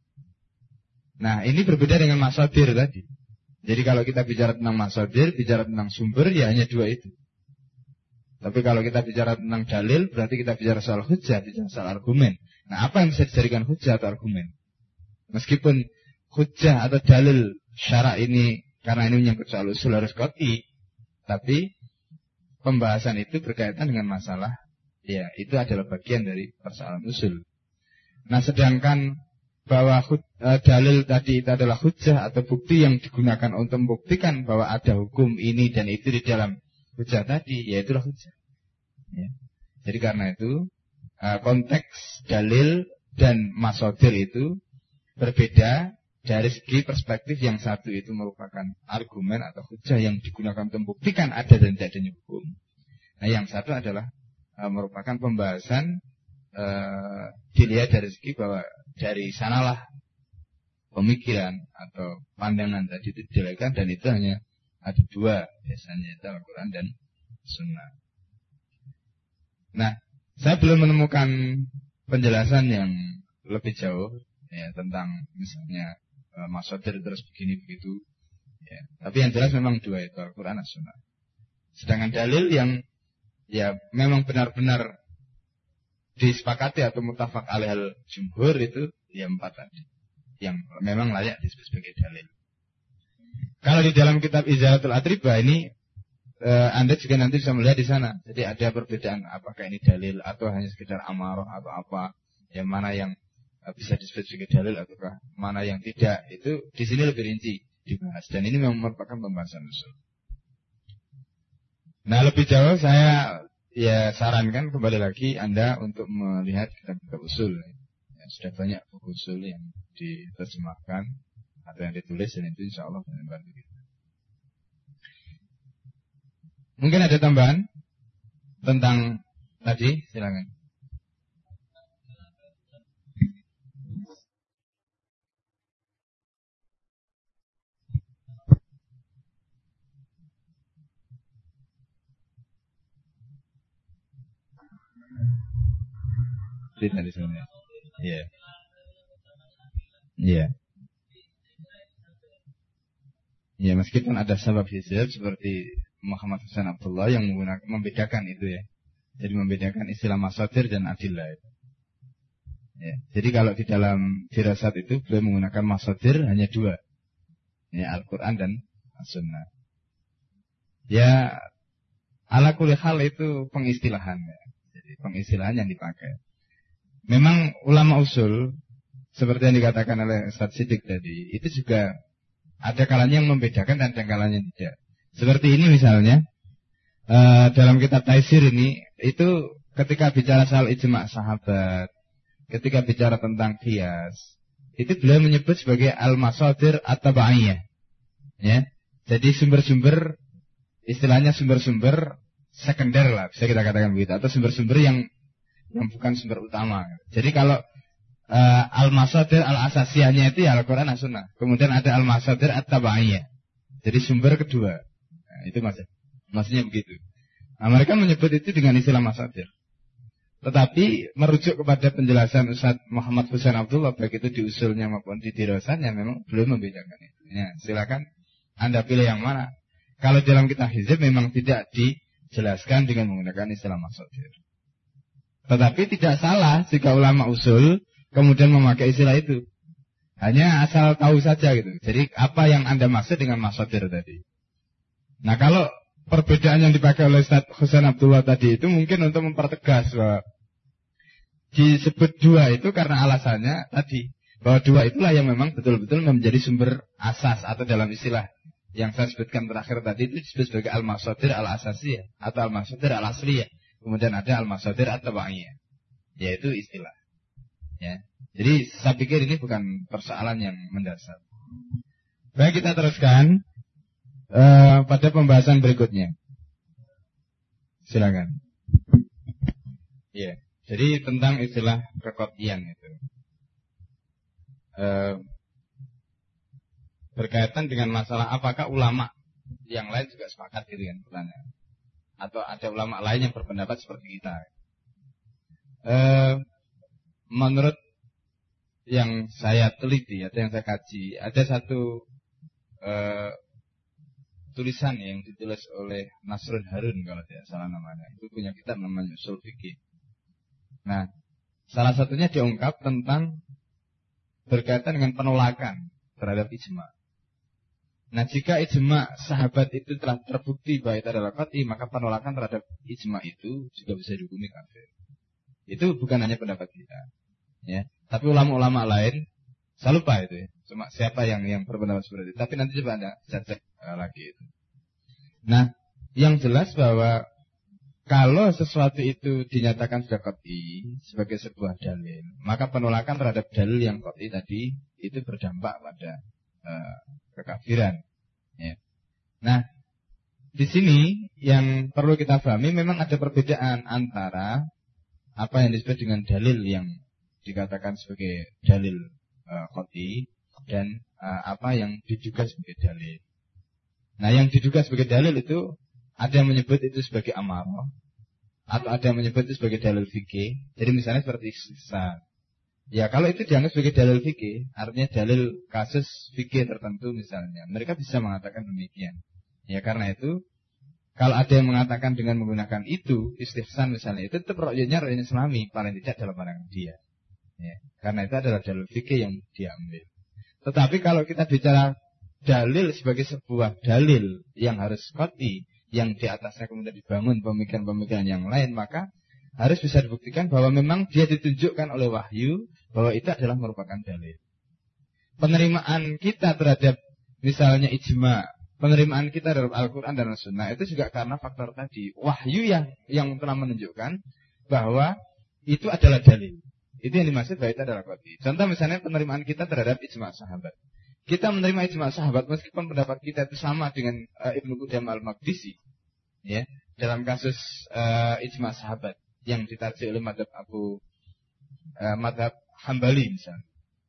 Nah, ini berbeda dengan masadir tadi. Jadi kalau kita bicara tentang masadir, bicara tentang sumber, ya hanya dua itu. Tapi kalau kita bicara tentang dalil, berarti kita bicara soal hujah, bicara soal argumen. Nah, apa yang bisa dijadikan hujah atau argumen? Meskipun hujah atau dalil syarak ini, karena ini menyangkut soal usul harus koti, tapi pembahasan itu berkaitan dengan masalah, ya itu adalah bagian dari persoalan usul. Nah, sedangkan bahwa hud, e, dalil tadi itu adalah hujah atau bukti yang digunakan untuk membuktikan bahwa ada hukum ini dan itu di dalam hujah tadi, ya itulah hujah. Ya. Jadi karena itu uh, konteks dalil dan masodir itu berbeda dari segi perspektif yang satu itu merupakan argumen atau hujah yang digunakan untuk membuktikan ada dan tidak adanya hukum. Nah yang satu adalah uh, merupakan pembahasan uh, dilihat dari segi bahwa dari sanalah pemikiran atau pandangan tadi itu dilakukan dan itu hanya ada dua biasanya itu Al-Quran dan Sunnah. Nah, saya belum menemukan penjelasan yang lebih jauh ya tentang misalnya uh, maksudnya terus begini begitu. Ya. Tapi yang jelas memang dua itu Al-Quran dan Sunnah. Sedangkan dalil yang ya memang benar-benar disepakati atau mutafak alih jumhur itu ya empat tadi yang memang layak disebut sebagai dalil. Kalau di dalam kitab Izalatul Atriba ini eh, Anda juga nanti bisa melihat di sana. Jadi ada perbedaan apakah ini dalil atau hanya sekedar amarah atau apa. Yang mana yang eh, bisa disebut sebagai dalil ataukah mana yang tidak. Itu di sini lebih rinci dibahas dan ini memang merupakan pembahasan usul. Nah lebih jauh saya ya sarankan kembali lagi Anda untuk melihat kitab-kitab usul. Ya, sudah banyak buku usul yang diterjemahkan atau yang ditulis dan itu insya Allah membantu kita. Mungkin ada tambahan tentang tadi, silakan. Tidak di sana. Iya. Iya. Ya meskipun ada sebab hijab seperti Muhammad Hasan Abdullah yang menggunakan membedakan itu ya. Jadi membedakan istilah masadir dan adillah itu. Ya, jadi kalau di dalam firasat itu beliau menggunakan masadir hanya dua. Ya, Al-Quran dan As-Sunnah. Ya, ala kulli hal itu pengistilahan ya. Jadi pengistilahan yang dipakai. Memang ulama usul seperti yang dikatakan oleh Ustaz Siddiq tadi, itu juga ada kalanya yang membedakan dan ada kalanya tidak. Seperti ini misalnya, uh, dalam kitab Taisir ini, itu ketika bicara soal ijma sahabat, ketika bicara tentang kias, itu beliau menyebut sebagai al-masadir atau ba'iyah. Ya. Jadi sumber-sumber, istilahnya sumber-sumber sekunder lah, bisa kita katakan begitu. Atau sumber-sumber yang yang bukan sumber utama. Jadi kalau uh, al-masadir al-asasiyahnya itu ya Al-Quran dan Sunnah. Kemudian ada al-masadir at-tabaiyah. Jadi sumber kedua. Nah, itu maksud, maksudnya begitu. Nah, mereka menyebut itu dengan istilah masadir. Tetapi merujuk kepada penjelasan Ustaz Muhammad Husain Abdullah baik itu di usulnya maupun di dirasannya memang belum membedakan itu. Ya, silakan Anda pilih yang mana. Kalau dalam kitab hizib memang tidak dijelaskan dengan menggunakan istilah masadir. Tetapi tidak salah jika ulama usul kemudian memakai istilah itu. Hanya asal tahu saja gitu. Jadi apa yang Anda maksud dengan masadir tadi. Nah kalau perbedaan yang dipakai oleh Ustaz Husain Abdullah tadi itu mungkin untuk mempertegas bahwa disebut dua itu karena alasannya tadi. Bahwa dua itulah yang memang betul-betul menjadi sumber asas atau dalam istilah yang saya sebutkan terakhir tadi itu disebut sebagai al-masadir al-asasiyah atau al-masadir al-asliyah. Kemudian ada al-masadir at-tabaiyah. Yaitu istilah. Ya. Jadi saya pikir ini bukan persoalan yang mendasar. Baik kita teruskan uh, pada pembahasan berikutnya. Silakan. Ya. Jadi tentang istilah kekotian itu. Uh, berkaitan dengan masalah apakah ulama yang lain juga sepakat gitu kan pertanyaan atau ada ulama lain yang berpendapat seperti kita. Uh, menurut yang saya teliti atau yang saya kaji, ada satu uh, tulisan yang ditulis oleh Nasrul Harun kalau tidak salah namanya. Itu punya kitab namanya Usul Fikih. Nah, salah satunya diungkap tentang berkaitan dengan penolakan terhadap ijma. Nah, jika ijma sahabat itu telah terbukti bahwa itu adalah qat'i, maka penolakan terhadap ijma itu juga bisa dihukumi kafir. Itu bukan hanya pendapat kita. Ya. Tapi ulama-ulama lain, saya lupa itu ya. Cuma siapa yang yang berpendapat seperti itu. Tapi nanti coba anda cek uh, lagi itu. Nah, yang jelas bahwa kalau sesuatu itu dinyatakan sudah koti sebagai sebuah dalil, maka penolakan terhadap dalil yang koti tadi itu berdampak pada uh, kekafiran. Ya. Nah, di sini yang perlu kita pahami memang ada perbedaan antara apa yang disebut dengan dalil yang dikatakan sebagai dalil uh, koti dan uh, apa yang diduga sebagai dalil. Nah, yang diduga sebagai dalil itu ada yang menyebut itu sebagai amarah atau ada yang menyebut itu sebagai dalil fikih. Jadi misalnya seperti sisa. Ya kalau itu dianggap sebagai dalil fikih, artinya dalil kasus fikih tertentu misalnya, mereka bisa mengatakan demikian. Ya karena itu Kalau ada yang mengatakan dengan menggunakan itu, istihsan misalnya, itu tetap rokyanya rokyanya islami, paling tidak dalam pandangan dia. Ya, karena itu adalah dalil fikih yang diambil. Tetapi kalau kita bicara dalil sebagai sebuah dalil yang harus koti, yang di atasnya kemudian dibangun pemikiran-pemikiran yang lain, maka harus bisa dibuktikan bahwa memang dia ditunjukkan oleh wahyu bahwa itu adalah merupakan dalil. Penerimaan kita terhadap misalnya ijma, penerimaan kita terhadap Al-Quran dan Sunnah itu juga karena faktor tadi wahyu yang yang telah menunjukkan bahwa itu adalah dalil. Itu yang dimaksud bahwa adalah koti. Contoh misalnya penerimaan kita terhadap ijma sahabat. Kita menerima ijma sahabat meskipun pendapat kita itu sama dengan uh, Ibnu Qudamah al-Maqdisi ya dalam kasus uh, ijma sahabat yang ditarik oleh madhab Abu uh, madhab Hambali misalnya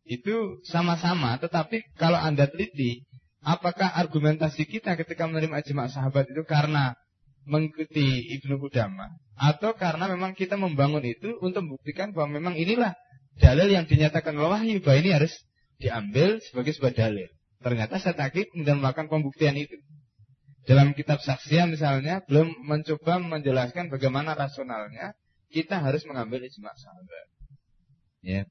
itu sama-sama tetapi kalau anda teliti apakah argumentasi kita ketika menerima ijma sahabat itu karena mengikuti Ibnu Qudamah atau karena memang kita membangun itu untuk membuktikan bahwa memang inilah dalil yang dinyatakan oleh wahyu bahwa ini harus diambil sebagai sebuah dalil. Ternyata saya takik kemudian melakukan pembuktian itu. Dalam kitab saksia misalnya belum mencoba menjelaskan bagaimana rasionalnya kita harus mengambil ijma sahabat. Ya.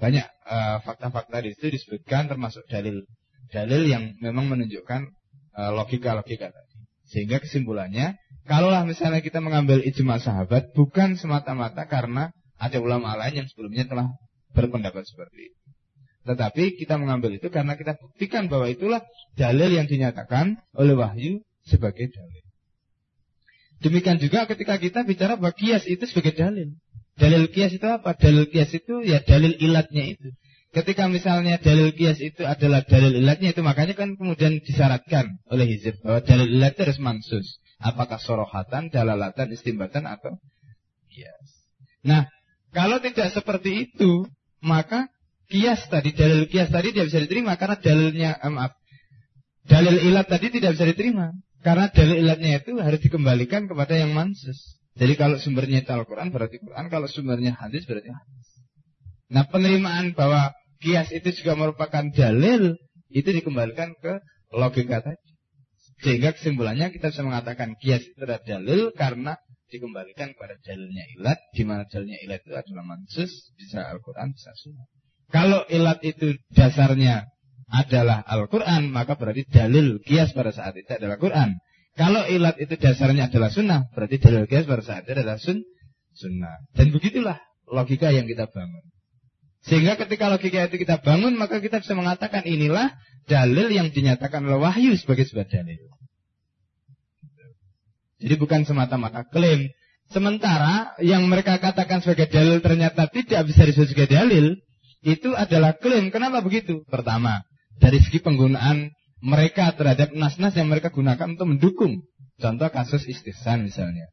Banyak uh, fakta-fakta di situ disebutkan termasuk dalil dalil yang memang menunjukkan uh, logika-logika tadi. Sehingga kesimpulannya, kalaulah misalnya kita mengambil ijma sahabat bukan semata-mata karena ada ulama lain yang sebelumnya telah berpendapat seperti itu. Tetapi kita mengambil itu karena kita buktikan bahwa itulah dalil yang dinyatakan oleh wahyu sebagai dalil. Demikian juga ketika kita bicara bahwa kias itu sebagai dalil. Dalil kias itu apa? Dalil kias itu ya dalil ilatnya itu. Ketika misalnya dalil kias itu adalah dalil ilatnya itu makanya kan kemudian disyaratkan oleh hizib bahwa dalil ilat harus mansus. Apakah sorohatan, dalalatan, istimbatan atau kias. Nah, kalau tidak seperti itu, maka kias tadi, dalil kias tadi tidak bisa diterima karena dalilnya, eh, maaf, dalil ilat tadi tidak bisa diterima. Karena dalil ilatnya itu harus dikembalikan kepada yang mansus. Jadi kalau sumbernya itu Al-Quran berarti Quran, kalau sumbernya hadis berarti hadis. Nah penerimaan bahwa kias itu juga merupakan dalil, itu dikembalikan ke logika tadi. Sehingga kesimpulannya kita bisa mengatakan kias itu adalah dalil karena dikembalikan kepada dalilnya ilat, di mana dalilnya ilat itu adalah mansus, bisa Al-Quran, bisa sunnah. Kalau ilat itu dasarnya adalah Al-Quran, maka berarti dalil kias pada saat itu adalah Quran. Kalau ilat itu dasarnya adalah sunnah, berarti dalil kias pada saat itu adalah sun, sunnah. Dan begitulah logika yang kita bangun. Sehingga ketika logika itu kita bangun, maka kita bisa mengatakan inilah dalil yang dinyatakan oleh wahyu sebagai sebuah dalil. Jadi bukan semata-mata klaim. Sementara yang mereka katakan sebagai dalil ternyata tidak bisa disebut sebagai dalil, itu adalah klaim. Kenapa begitu? Pertama, dari segi penggunaan mereka terhadap nas-nas yang mereka gunakan untuk mendukung. Contoh kasus istihsan misalnya.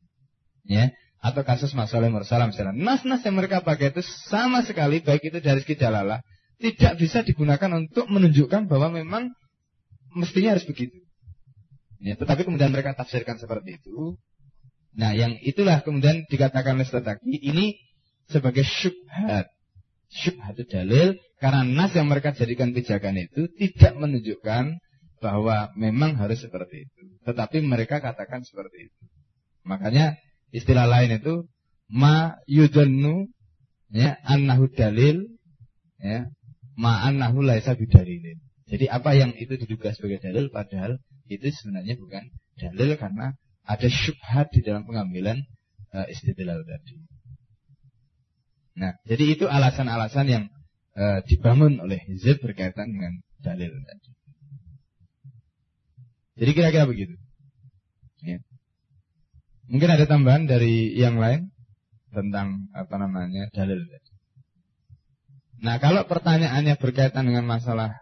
Ya, atau kasus masalah mursalah misalnya. Nas-nas yang mereka pakai itu sama sekali baik itu dari segi dalalah tidak bisa digunakan untuk menunjukkan bahwa memang mestinya harus begitu. Ya, tetapi kemudian mereka tafsirkan seperti itu. Nah, yang itulah kemudian dikatakan oleh tadi ini sebagai syubhat syubhat dalil karena nas yang mereka jadikan pijakan itu tidak menunjukkan bahwa memang harus seperti itu. Tetapi mereka katakan seperti itu. Makanya istilah lain itu ma yudunnu ya annahu dalil ya ma annahu laisa bidalilin. Jadi apa yang itu diduga sebagai dalil padahal itu sebenarnya bukan dalil karena ada syubhat di dalam pengambilan uh, istidlal tadi. Nah, jadi itu alasan-alasan yang e, dibangun oleh Hizb berkaitan dengan dalil tadi. Jadi kira-kira begitu. Ya. Mungkin ada tambahan dari yang lain tentang apa namanya dalil. Nah, kalau pertanyaannya berkaitan dengan masalah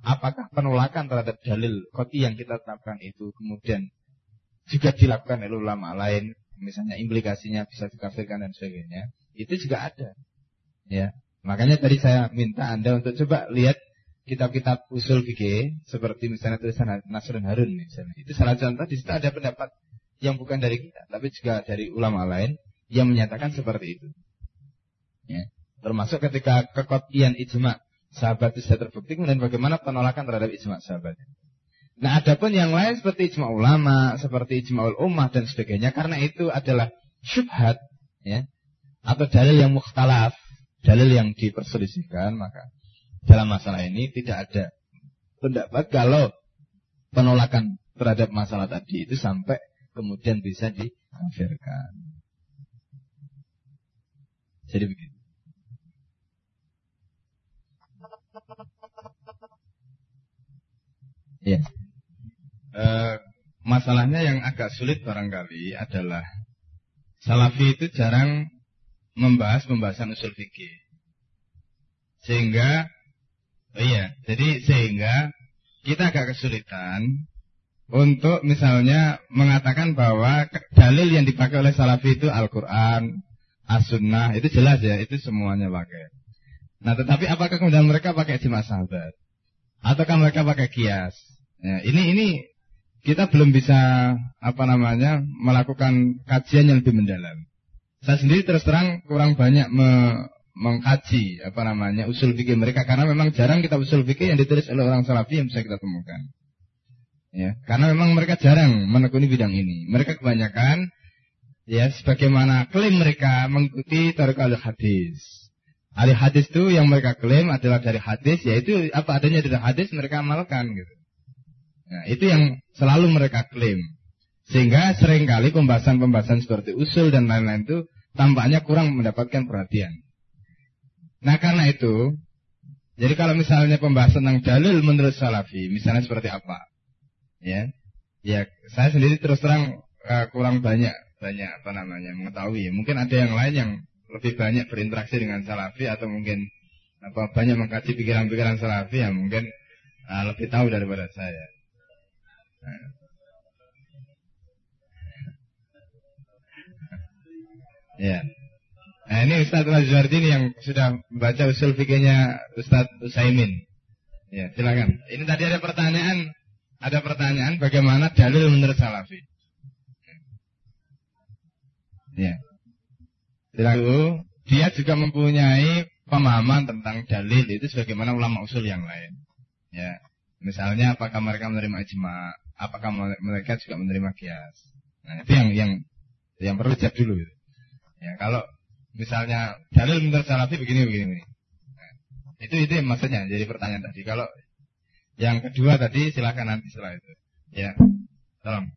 apakah penolakan terhadap dalil koti yang kita tetapkan itu kemudian juga dilakukan oleh ulama lain, misalnya implikasinya bisa dikafirkan dan sebagainya itu juga ada. Ya. Makanya tadi saya minta Anda untuk coba lihat kitab-kitab usul fikih seperti misalnya tulisan Nasrun Harun misalnya. Itu salah contoh di situ ada pendapat yang bukan dari kita, tapi juga dari ulama lain yang menyatakan seperti itu. Ya. Termasuk ketika kekotian ijma sahabat itu sudah terbukti, kemudian bagaimana penolakan terhadap ijma sahabat. Nah, adapun yang lain seperti ijma ulama, seperti ijma ummah dan sebagainya, karena itu adalah syubhat, ya, atau dalil yang mukhtalaf, dalil yang diperselisihkan, maka dalam masalah ini tidak ada pendapat kalau penolakan terhadap masalah tadi itu sampai kemudian bisa dikafirkan. Jadi begitu. Ya. Masalahnya yang agak sulit barangkali adalah Salafi itu jarang membahas pembahasan usul fikih. Sehingga oh iya, jadi sehingga kita agak kesulitan untuk misalnya mengatakan bahwa dalil yang dipakai oleh Salafi itu Al-Qur'an, As-Sunnah, itu jelas ya, itu semuanya pakai. Nah, tetapi apakah kemudian mereka pakai ijma sahabat? Ataukah mereka pakai kias? Ya, ini ini kita belum bisa apa namanya melakukan kajian yang lebih mendalam. Saya sendiri terus terang kurang banyak me, mengkaji apa namanya usul fikih mereka karena memang jarang kita usul fikih yang ditulis oleh orang salafi yang bisa kita temukan. Ya, karena memang mereka jarang menekuni bidang ini. Mereka kebanyakan ya sebagaimana klaim mereka mengikuti tarik hadis. Ahli hadis itu yang mereka klaim adalah dari hadis, yaitu apa adanya dari hadis mereka amalkan gitu. Nah, itu yang selalu mereka klaim. Sehingga sering kali pembahasan-pembahasan seperti usul dan lain-lain itu tampaknya kurang mendapatkan perhatian. Nah karena itu, jadi kalau misalnya pembahasan tentang dalil menurut salafi, misalnya seperti apa? Ya, ya saya sendiri terus terang uh, kurang banyak banyak apa namanya mengetahui. Mungkin ada yang lain yang lebih banyak berinteraksi dengan salafi atau mungkin apa banyak mengkaji pikiran-pikiran salafi yang mungkin uh, lebih tahu daripada saya. Ya. Nah ini Ustaz Razwardini yang sudah membaca usul fikihnya Ustaz Usaimin. Ya, silakan. Ini tadi ada pertanyaan, ada pertanyaan bagaimana dalil menurut Salafi. Ya. Silakan. Dia juga mempunyai pemahaman tentang dalil itu sebagaimana ulama usul yang lain. Ya. Misalnya apakah mereka menerima ijma, apakah mereka juga menerima kias. Nah, itu yang yang yang perlu cek dulu. Gitu. Ya, kalau misalnya dalil menurut salafi begini begini. Nah, itu itu maksudnya jadi pertanyaan tadi. Kalau yang kedua tadi silakan nanti setelah itu. Ya, tolong.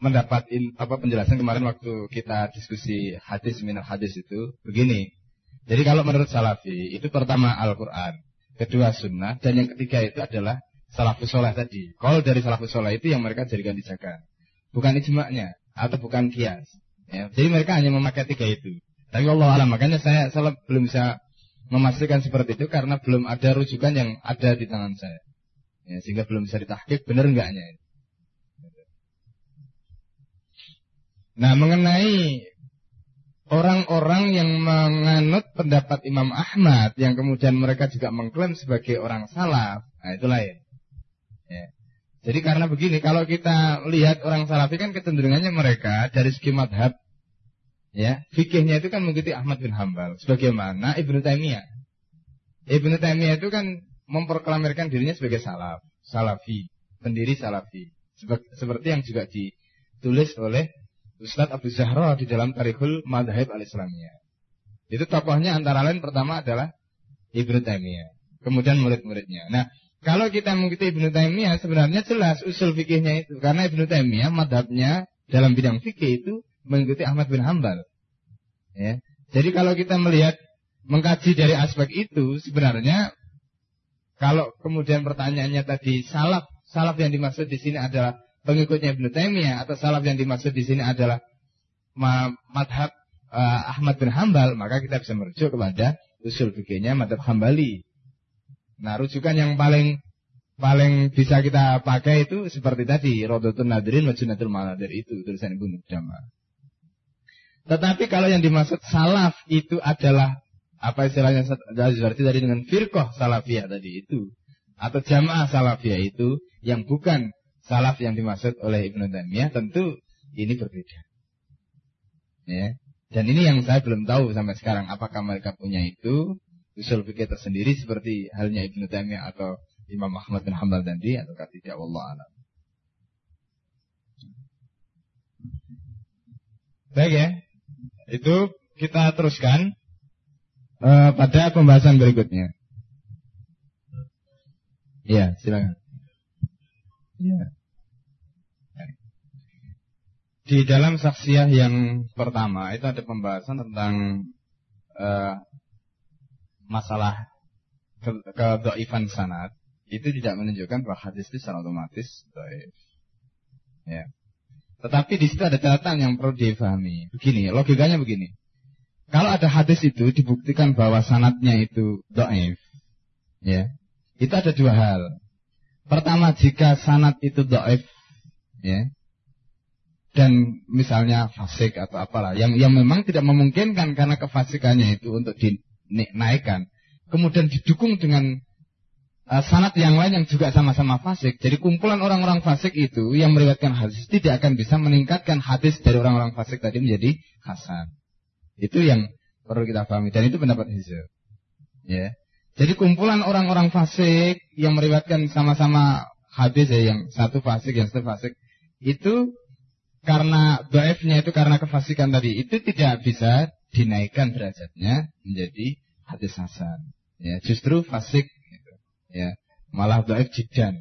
Mendapat in, apa penjelasan kemarin waktu kita diskusi hadis minal hadis itu begini. Jadi kalau menurut salafi itu pertama Al-Quran, kedua sunnah, dan yang ketiga itu adalah salafus soleh tadi. Kalau dari salafus soleh itu yang mereka jadikan dijaga. Bukan ijma'nya atau bukan kias. Ya, jadi mereka hanya memakai tiga itu. Tapi Allah alam makanya saya, saya belum bisa memastikan seperti itu karena belum ada rujukan yang ada di tangan saya. Ya, sehingga belum bisa ditahkik benar enggaknya. Nah mengenai orang-orang yang menganut pendapat Imam Ahmad yang kemudian mereka juga mengklaim sebagai orang salaf, nah itu lain. Ya. Jadi karena begini, kalau kita lihat orang salafi kan kecenderungannya mereka dari segi madhab, ya, fikihnya itu kan mengikuti Ahmad bin Hambal, sebagaimana Ibnu Taimiyah. Ibnu Taimiyah itu kan memproklamirkan dirinya sebagai salaf, salafi, pendiri salafi, seperti yang juga ditulis oleh Ustadz Abu Zahra di dalam Tarikhul Madhab al-Islamiyah. Itu tokohnya antara lain pertama adalah Ibnu Taimiyah. Kemudian murid-muridnya. Nah, kalau kita mengikuti Ibnu Taimiyah sebenarnya jelas usul fikihnya itu karena Ibnu Taimiyah madhabnya dalam bidang fikih itu mengikuti Ahmad bin Hambal. Ya. Jadi kalau kita melihat mengkaji dari aspek itu sebenarnya kalau kemudian pertanyaannya tadi salaf salaf yang dimaksud di sini adalah pengikutnya Ibnu Taimiyah atau salaf yang dimaksud di sini adalah madhab uh, Ahmad bin Hambal, maka kita bisa merujuk kepada usul fikihnya madhab Hambali. Nah, rujukan yang paling paling bisa kita pakai itu seperti tadi, Rodotul Nadirin Majunatul Maladir itu tulisan Ibnu Jama. Tetapi kalau yang dimaksud salaf itu adalah apa istilahnya seperti tadi dengan firqah salafiyah tadi itu atau jamaah salafiyah itu yang bukan salaf yang dimaksud oleh Ibnu Taimiyah tentu ini berbeda. Ya. Dan ini yang saya belum tahu sampai sekarang apakah mereka punya itu usul fikih tersendiri seperti halnya Ibnu Taimiyah atau Imam Ahmad bin Hanbal tadi atau tidak Allah alam. Baik ya. Itu kita teruskan uh, pada pembahasan berikutnya. Iya, silakan. Iya. Di dalam saksiah yang pertama itu ada pembahasan tentang uh, masalah ke kedoifan sanat itu tidak menunjukkan bahwa hadis itu secara otomatis doif. Ya. Tetapi di situ ada catatan yang perlu difahami. Begini, logikanya begini. Kalau ada hadis itu dibuktikan bahwa sanatnya itu doif, ya, itu ada dua hal. Pertama, jika sanat itu doif, ya, dan misalnya fasik atau apalah yang yang memang tidak memungkinkan karena kefasikannya itu untuk dinaikkan kemudian didukung dengan uh, sanat yang lain yang juga sama-sama fasik jadi kumpulan orang-orang fasik itu yang meriwayatkan hadis tidak akan bisa meningkatkan hadis dari orang-orang fasik tadi menjadi hasan itu yang perlu kita pahami dan itu pendapat Hizab ya jadi kumpulan orang-orang fasik yang meriwayatkan sama-sama hadis ya yang satu fasik yang satu fasik itu karena doefnya itu karena kefasikan tadi itu tidak bisa dinaikkan derajatnya menjadi hadis hasan. Ya, justru fasik. Ya, malah doef jidan.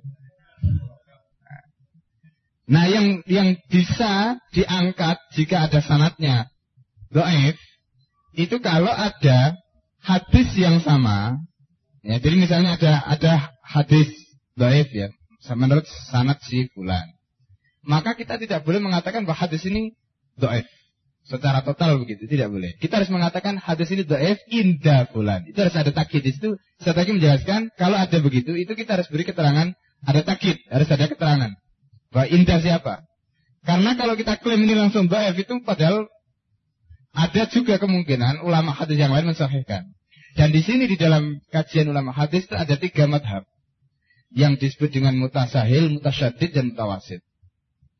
Nah, yang yang bisa diangkat jika ada sanatnya doef itu kalau ada hadis yang sama. Ya, jadi misalnya ada ada hadis doef ya, menurut sanat si fulan maka kita tidak boleh mengatakan bahwa hadis ini doif. Secara total begitu, tidak boleh. Kita harus mengatakan hadis ini doif indah bulan. Itu harus ada takid di situ. Saya tadi menjelaskan, kalau ada begitu, itu kita harus beri keterangan, ada takid, harus ada keterangan. Bahwa indah siapa? Karena kalau kita klaim ini langsung doif itu padahal ada juga kemungkinan ulama hadis yang lain mensahihkan. Dan di sini di dalam kajian ulama hadis itu ada tiga madhab yang disebut dengan mutasahil, mutasyadid, dan mutawasid.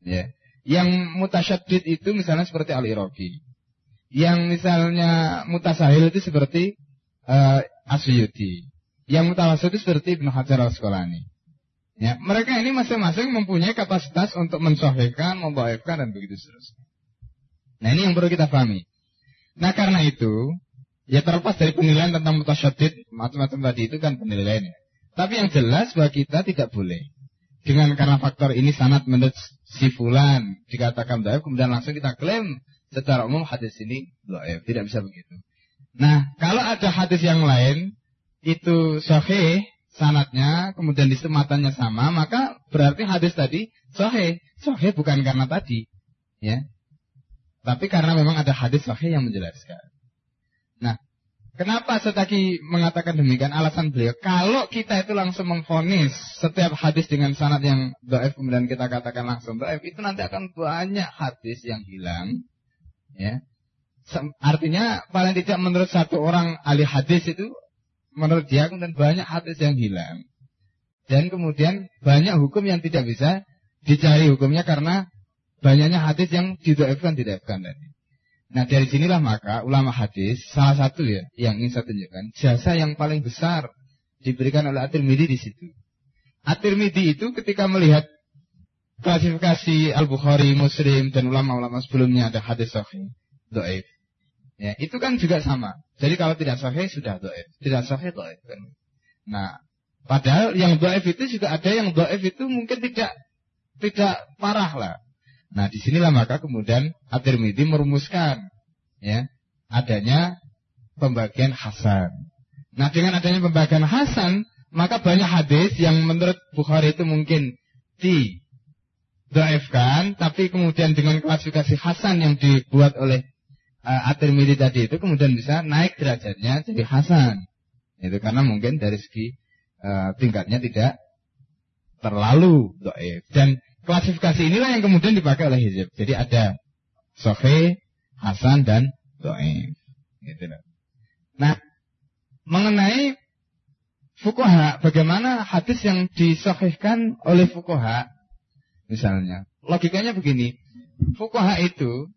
Ya. Yang mutasyadid itu misalnya seperti Al-Iraqi. Yang misalnya mutasahil itu seperti uh, Asyuti. Yang mutawasid itu seperti Ibnu Hajar al-Asqalani. Ya, mereka ini masing-masing mempunyai kapasitas untuk mensahihkan, membaikkan dan begitu seterusnya. Nah, ini yang perlu kita pahami. Nah, karena itu, ya terlepas dari penilaian tentang mutasyadid, macam-macam tadi itu kan penilaiannya. Tapi yang jelas bahwa kita tidak boleh dengan karena faktor ini sangat menurut si fulan dikatakan dhaif kemudian langsung kita klaim secara umum hadis ini tidak bisa begitu. Nah, kalau ada hadis yang lain itu sahih sanatnya kemudian disematannya sama maka berarti hadis tadi sahih. Sahih bukan karena tadi ya. Tapi karena memang ada hadis sahih yang menjelaskan Kenapa Setaki mengatakan demikian? Alasan beliau, kalau kita itu langsung memfonis setiap hadis dengan sanad yang doif kemudian kita katakan langsung doif, itu nanti akan banyak hadis yang hilang. Ya, artinya paling tidak menurut satu orang ahli hadis itu, menurut dia kemudian banyak hadis yang hilang. Dan kemudian banyak hukum yang tidak bisa dicari hukumnya karena banyaknya hadis yang didoifkan, didoifkan tadi. Nah dari sinilah maka ulama hadis salah satu ya yang ingin saya tunjukkan jasa yang paling besar diberikan oleh At-Tirmidzi di situ. At-Tirmidzi itu ketika melihat klasifikasi Al-Bukhari, Muslim dan ulama-ulama sebelumnya ada hadis sahih, doif. Ya, itu kan juga sama. Jadi kalau tidak sahih sudah doif, tidak sahih doif kan. Nah, padahal yang doif itu juga ada yang doif itu mungkin tidak tidak parah lah. Nah, di sinilah maka kemudian At-Tirmidzi merumuskan ya adanya pembagian hasan. Nah, dengan adanya pembagian hasan, maka banyak hadis yang menurut Bukhari itu mungkin di doifkan, tapi kemudian dengan klasifikasi hasan yang dibuat oleh uh, At-Tirmidzi tadi itu kemudian bisa naik derajatnya jadi hasan. Itu karena mungkin dari segi uh, tingkatnya tidak terlalu doif dan klasifikasi inilah yang kemudian dipakai oleh hizib. Jadi ada sohe, hasan dan do'if. Gitu Nah, mengenai fukoha, bagaimana hadis yang disohihkan oleh fukoha, misalnya, logikanya begini, fukoha itu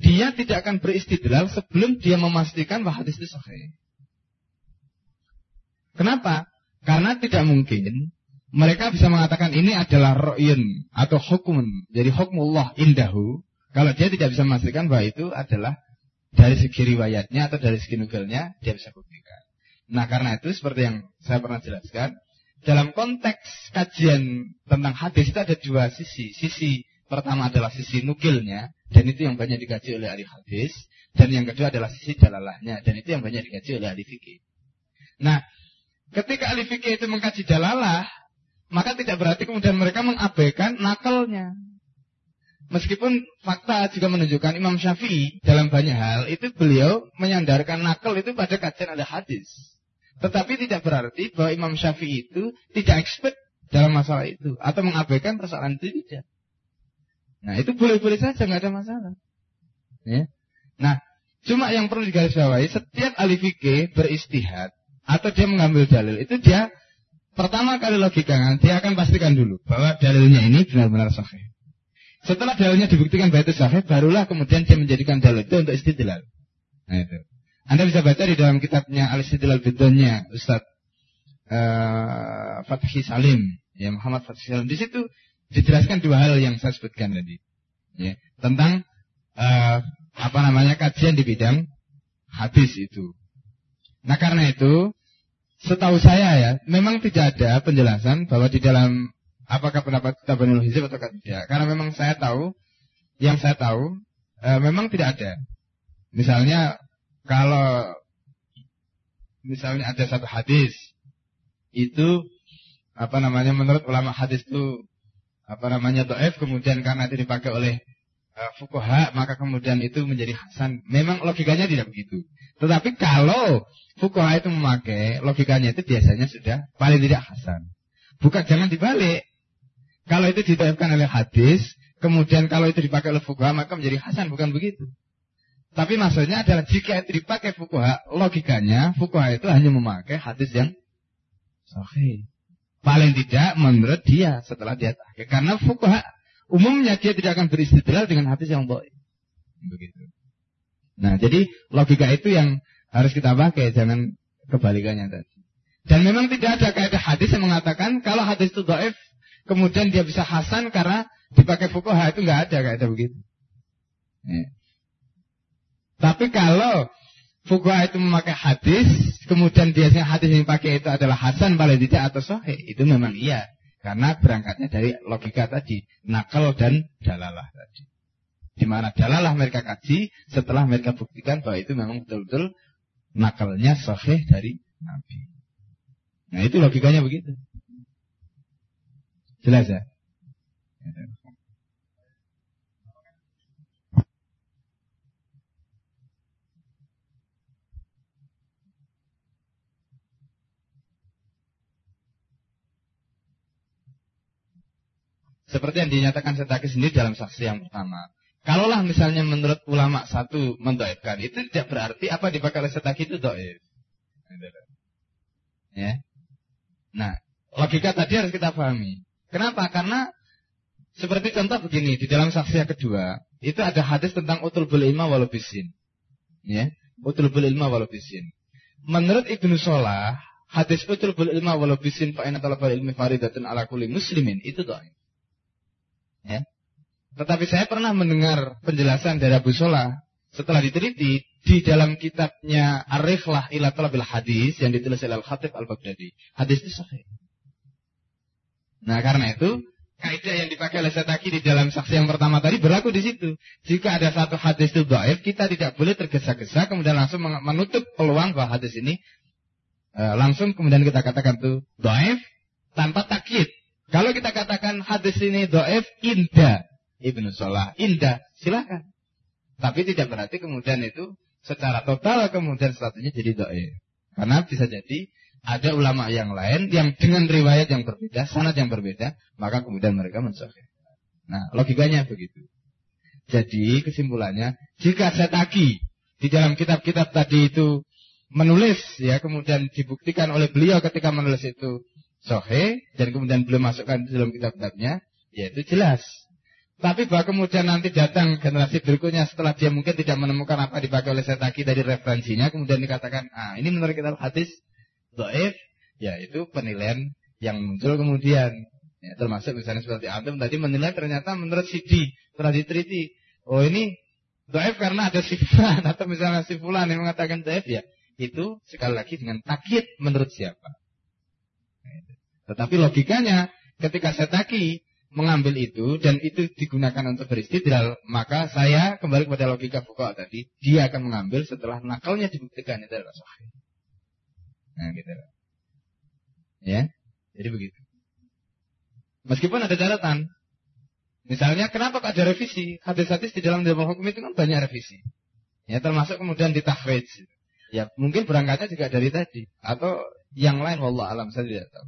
dia tidak akan beristidlal sebelum dia memastikan bahwa hadis itu sahih. Kenapa? Karena tidak mungkin mereka bisa mengatakan ini adalah ro'yun atau hukum. Jadi hukmullah indahu. Kalau dia tidak bisa memastikan bahwa itu adalah dari segi riwayatnya atau dari segi nugelnya, dia bisa buktikan. Nah karena itu seperti yang saya pernah jelaskan, dalam konteks kajian tentang hadis itu ada dua sisi. Sisi pertama adalah sisi nukilnya, dan itu yang banyak dikaji oleh ahli hadis. Dan yang kedua adalah sisi dalalahnya, dan itu yang banyak dikaji oleh ahli fikih. Nah, ketika ahli fikih itu mengkaji dalalah, maka tidak berarti kemudian mereka mengabaikan nakalnya. Meskipun fakta juga menunjukkan Imam Syafi'i dalam banyak hal itu beliau menyandarkan nakal itu pada kajian ada hadis. Tetapi tidak berarti bahwa Imam Syafi'i itu tidak expert dalam masalah itu atau mengabaikan persoalan itu tidak. Nah itu boleh-boleh saja nggak ada masalah. Ya. Nah cuma yang perlu digarisbawahi setiap ahli fikih beristihad atau dia mengambil dalil itu dia pertama kali logika dia akan pastikan dulu bahwa dalilnya ini benar-benar sahih. Setelah dalilnya dibuktikan bahwa itu sahih, barulah kemudian dia menjadikan dalil itu untuk istidlal. Nah itu. Anda bisa baca di dalam kitabnya Al-Istidlal Bidonnya Ustaz uh, Fathi Salim, ya Muhammad Fathi Salim. Di situ dijelaskan dua hal yang saya sebutkan tadi. Ya, tentang uh, apa namanya kajian di bidang hadis itu. Nah karena itu, setahu saya ya, memang tidak ada penjelasan bahwa di dalam apakah pendapat Tabanul Hizib atau tidak. Karena memang saya tahu, yang saya tahu, e, memang tidak ada. Misalnya, kalau misalnya ada satu hadis, itu apa namanya menurut ulama hadis itu apa namanya doef kemudian karena itu dipakai oleh uh, fukoha maka kemudian itu menjadi hasan. Memang logikanya tidak begitu. Tetapi kalau fukoha itu memakai logikanya itu biasanya sudah paling tidak hasan. Bukan jangan dibalik. Kalau itu diterapkan oleh hadis, kemudian kalau itu dipakai oleh fukuha, maka menjadi hasan, bukan begitu. Tapi maksudnya adalah jika itu dipakai fukuha, logikanya fukuha itu hanya memakai hadis yang sahih. Paling tidak menurut dia setelah dia tahqiq. Karena fukuha umumnya dia tidak akan beristidlal dengan hadis yang baik. Begitu. Nah, jadi logika itu yang harus kita pakai, jangan kebalikannya tadi. Dan memang tidak ada kaidah hadis yang mengatakan kalau hadis itu dhaif kemudian dia bisa hasan karena dipakai fukuha itu nggak ada ada begitu. Ya. Tapi kalau fukuha itu memakai hadis, kemudian biasanya hadis yang dipakai itu adalah hasan paling tidak atau sahih, itu memang iya. Karena berangkatnya dari logika tadi, nakal dan dalalah tadi. Di mana dalalah mereka kaji setelah mereka buktikan bahwa itu memang betul-betul nakalnya sahih dari Nabi. Nah itu logikanya begitu. Jelas ya? Seperti yang dinyatakan Setaki sendiri dalam saksi yang pertama. Kalaulah misalnya menurut ulama satu mendoibkan, itu tidak berarti apa dipakai oleh Setaki itu doib. Ya. Nah, logika tadi harus kita pahami. Kenapa? Karena seperti contoh begini, di dalam saksi yang kedua, itu ada hadis tentang utul ilma walau bisin. Ya, utul ilma walau bisin. Menurut Ibnu Solah, hadis utul ilma walau bisin fa inna talabal ilmi faridatun ala kulli muslimin itu dhaif. Ya. Tetapi saya pernah mendengar penjelasan dari Abu Solah setelah diteliti di dalam kitabnya Ar-Rihlah ila Talabil Hadis yang ditulis oleh Al-Khatib Al-Baghdadi. Hadis itu sahih. Nah karena itu kaidah yang dipakai oleh Setaki di dalam saksi yang pertama tadi berlaku di situ. Jika ada satu hadis itu dhaif, kita tidak boleh tergesa-gesa kemudian langsung menutup peluang bahwa hadis ini e, langsung kemudian kita katakan itu dhaif tanpa takyid. Kalau kita katakan hadis ini dhaif indah Ibnu Salah, indah, silakan. Tapi tidak berarti kemudian itu secara total kemudian statusnya jadi dhaif. Karena bisa jadi ada ulama yang lain yang dengan riwayat yang berbeda, sanad yang berbeda, maka kemudian mereka mensahih. Nah, logikanya begitu. Jadi kesimpulannya, jika Setaki di dalam kitab-kitab tadi itu menulis ya kemudian dibuktikan oleh beliau ketika menulis itu sohe dan kemudian beliau masukkan dalam kitab-kitabnya, ya itu jelas. Tapi bahwa kemudian nanti datang generasi berikutnya setelah dia mungkin tidak menemukan apa dipakai oleh Setaki dari referensinya, kemudian dikatakan, ah ini menurut kitab hadis doif, Ya, itu penilaian yang muncul kemudian. Ya, termasuk misalnya seperti antum tadi menilai ternyata menurut Sidi setelah diteliti, oh ini doif karena ada sifat atau misalnya sifulan yang mengatakan doif ya, itu sekali lagi dengan takyid menurut siapa. Tetapi logikanya ketika saya taki mengambil itu dan itu digunakan untuk beristidlal, maka saya kembali kepada logika fuqaha tadi, dia akan mengambil setelah nakalnya dibuktikan itu adalah sahih. Nah, gitu. Ya. Jadi begitu. Meskipun ada catatan. Misalnya kenapa kok ada revisi? Hadis-hadis di dalam dalam hukum itu kan banyak revisi. Ya, termasuk kemudian ditahrid. Ya, mungkin berangkatnya juga dari tadi atau yang lain wallah alam saya tidak tahu.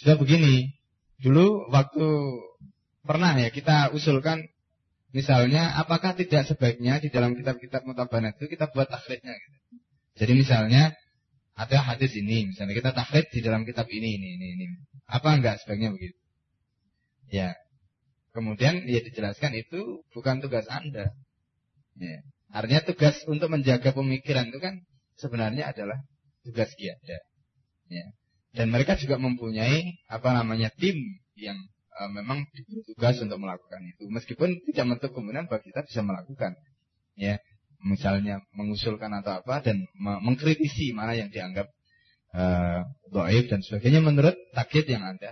Ya. Sudah begini, Dulu waktu pernah ya kita usulkan misalnya apakah tidak sebaiknya di dalam kitab-kitab mutabanat itu kita buat takhridnya gitu. Jadi misalnya ada hadis ini, misalnya kita takhrid di dalam kitab ini, ini, ini, ini. Apa enggak sebaiknya begitu? Ya. Kemudian ya dijelaskan itu bukan tugas Anda. Ya. Artinya tugas untuk menjaga pemikiran itu kan sebenarnya adalah tugas kiada. Ya. Dan mereka juga mempunyai apa namanya tim yang uh, memang tugas untuk melakukan itu. Meskipun tidak menutup kemungkinan bahwa kita bisa melakukan. Ya, misalnya mengusulkan atau apa dan mengkritisi mana yang dianggap uh, doib dan sebagainya menurut takyid yang ada.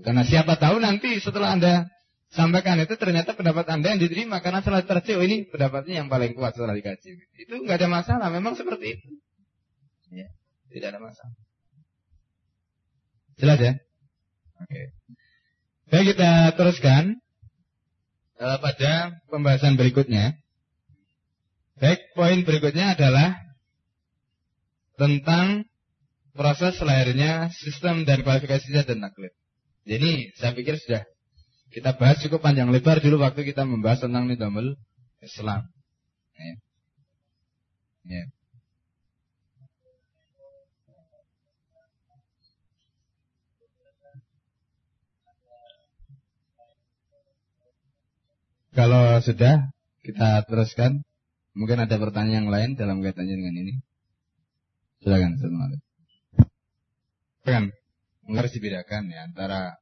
Karena siapa tahu nanti setelah anda sampaikan itu ternyata pendapat anda yang diterima karena setelah tercih oh, ini pendapatnya yang paling kuat setelah dikaji. Itu nggak ada masalah, memang seperti itu. Ya, tidak ada masalah. Jelas ya? Oke. Baik kita teruskan uh, pada pembahasan berikutnya. Baik, poin berikutnya adalah tentang proses lahirnya sistem dan kualifikasi dan naklid. Jadi saya pikir sudah kita bahas cukup panjang lebar dulu waktu kita membahas tentang nidamul Islam. Ya. Ya. Kalau sudah, kita teruskan. Mungkin ada pertanyaan yang lain dalam kaitannya dengan ini. Silakan, Assalamualaikum. Kan, harus dibedakan ya antara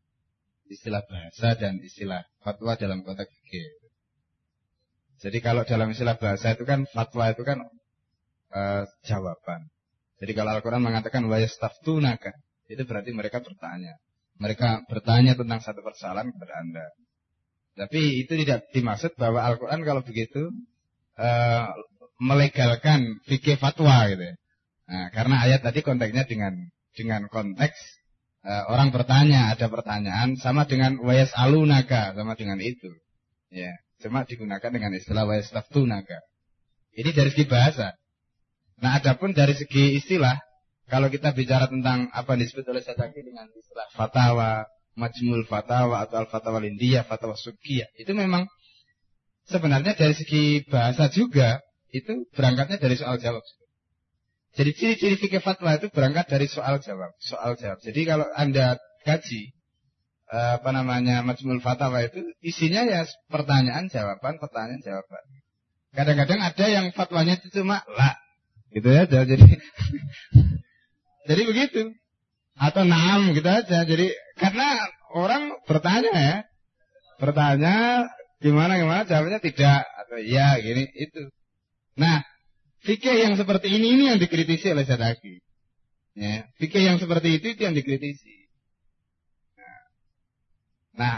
istilah bahasa dan istilah fatwa dalam konteks fikih. Jadi kalau dalam istilah bahasa itu kan fatwa itu kan uh, jawaban. Jadi kalau Al-Quran mengatakan wayastaftunaka, itu berarti mereka bertanya. Mereka bertanya tentang satu persoalan kepada Anda. Tapi itu tidak dimaksud bahwa Al-Quran kalau begitu uh, melegalkan fikih fatwa gitu. Ya. Nah, karena ayat tadi konteksnya dengan dengan konteks uh, orang bertanya, ada pertanyaan sama dengan wayas alunaka sama dengan itu. Ya, cuma digunakan dengan istilah wayas taftunaka. Ini dari segi bahasa. Nah, adapun dari segi istilah, kalau kita bicara tentang apa yang disebut oleh Sadaki dengan istilah fatwa, Majmul Fatawa atau Al-Fatawa Lindia, Fatawa Sukiyah. Itu memang sebenarnya dari segi bahasa juga itu berangkatnya dari soal jawab. Jadi ciri-ciri fikih fatwa itu berangkat dari soal jawab, soal jawab. Jadi kalau Anda kaji eh, apa namanya Majmul Fatawa itu isinya ya pertanyaan jawaban, pertanyaan jawaban. Kadang-kadang ada yang fatwanya itu cuma lah, gitu ya. Jadi jadi begitu atau naam gitu aja. Jadi karena orang bertanya ya, bertanya gimana gimana jawabnya tidak atau iya gini itu. Nah, fikih yang seperti ini ini yang dikritisi oleh Sadaki. Ya, fikih yang seperti itu itu yang dikritisi. Nah, nah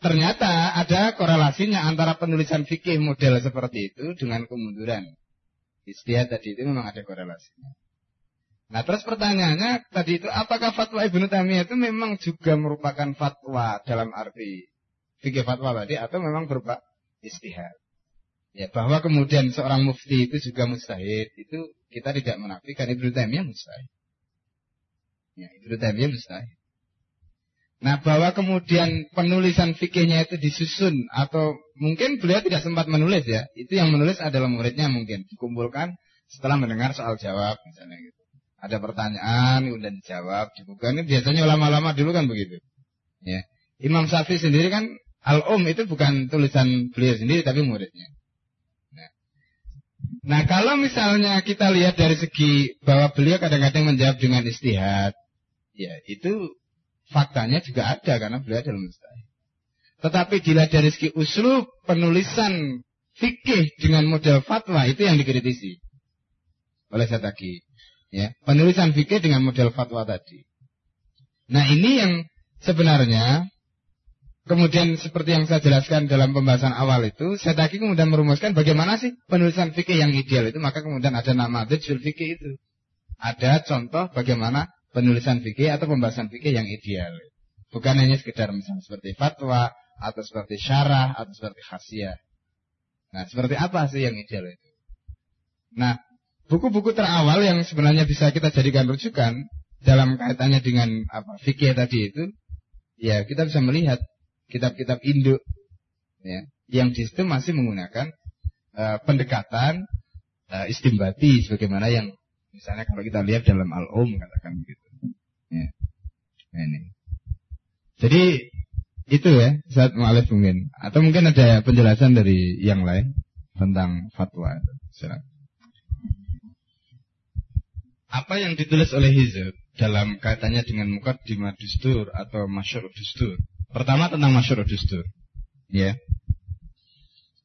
ternyata ada korelasinya antara penulisan fikih model seperti itu dengan kemunduran. Istiadat tadi itu memang ada korelasinya. Nah terus pertanyaannya tadi itu apakah fatwa Ibnu Taimiyah itu memang juga merupakan fatwa dalam arti fikih fatwa tadi atau memang berupa istihad? Ya bahwa kemudian seorang mufti itu juga mustahid itu kita tidak menafikan Ibnu Taimiyah mustahid. Ya Ibnu Taimiyah mustahid. Nah bahwa kemudian penulisan fikihnya itu disusun atau mungkin beliau tidak sempat menulis ya itu yang menulis adalah muridnya mungkin dikumpulkan setelah mendengar soal jawab misalnya gitu ada pertanyaan kemudian dijawab. Dibuka. Ini biasanya ulama-ulama dulu kan begitu. Ya. Imam Syafi'i sendiri kan al um itu bukan tulisan beliau sendiri tapi muridnya. Nah, Nah kalau misalnya kita lihat dari segi bahwa beliau kadang-kadang menjawab dengan istihad, ya itu faktanya juga ada karena beliau adalah mustahid. Tetapi dilihat dari segi usul penulisan fikih dengan model fatwa itu yang dikritisi oleh saya tadi. Ya, penulisan fikih dengan model fatwa tadi. Nah ini yang sebenarnya Kemudian seperti yang saya jelaskan dalam pembahasan awal itu, saya tadi kemudian merumuskan bagaimana sih penulisan fikih yang ideal itu, maka kemudian ada nama Dajjul fikih itu. Ada contoh bagaimana penulisan fikih atau pembahasan fikih yang ideal. Bukan hanya sekedar misalnya seperti fatwa, atau seperti syarah, atau seperti khasiah. Nah, seperti apa sih yang ideal itu? Nah, buku-buku terawal yang sebenarnya bisa kita jadikan rujukan dalam kaitannya dengan apa fikih tadi itu, ya kita bisa melihat kitab-kitab induk ya, yang di situ masih menggunakan uh, pendekatan uh, istimbati sebagaimana yang misalnya kalau kita lihat dalam al-um katakan begitu. Ya. Nah, ini. Jadi itu ya saat mu'alif mungkin atau mungkin ada penjelasan dari yang lain tentang fatwa. Silakan. Apa yang ditulis oleh Hizb dalam kaitannya dengan mukaddimah dustur atau masyur dustur Pertama tentang masyur dustur. Ya.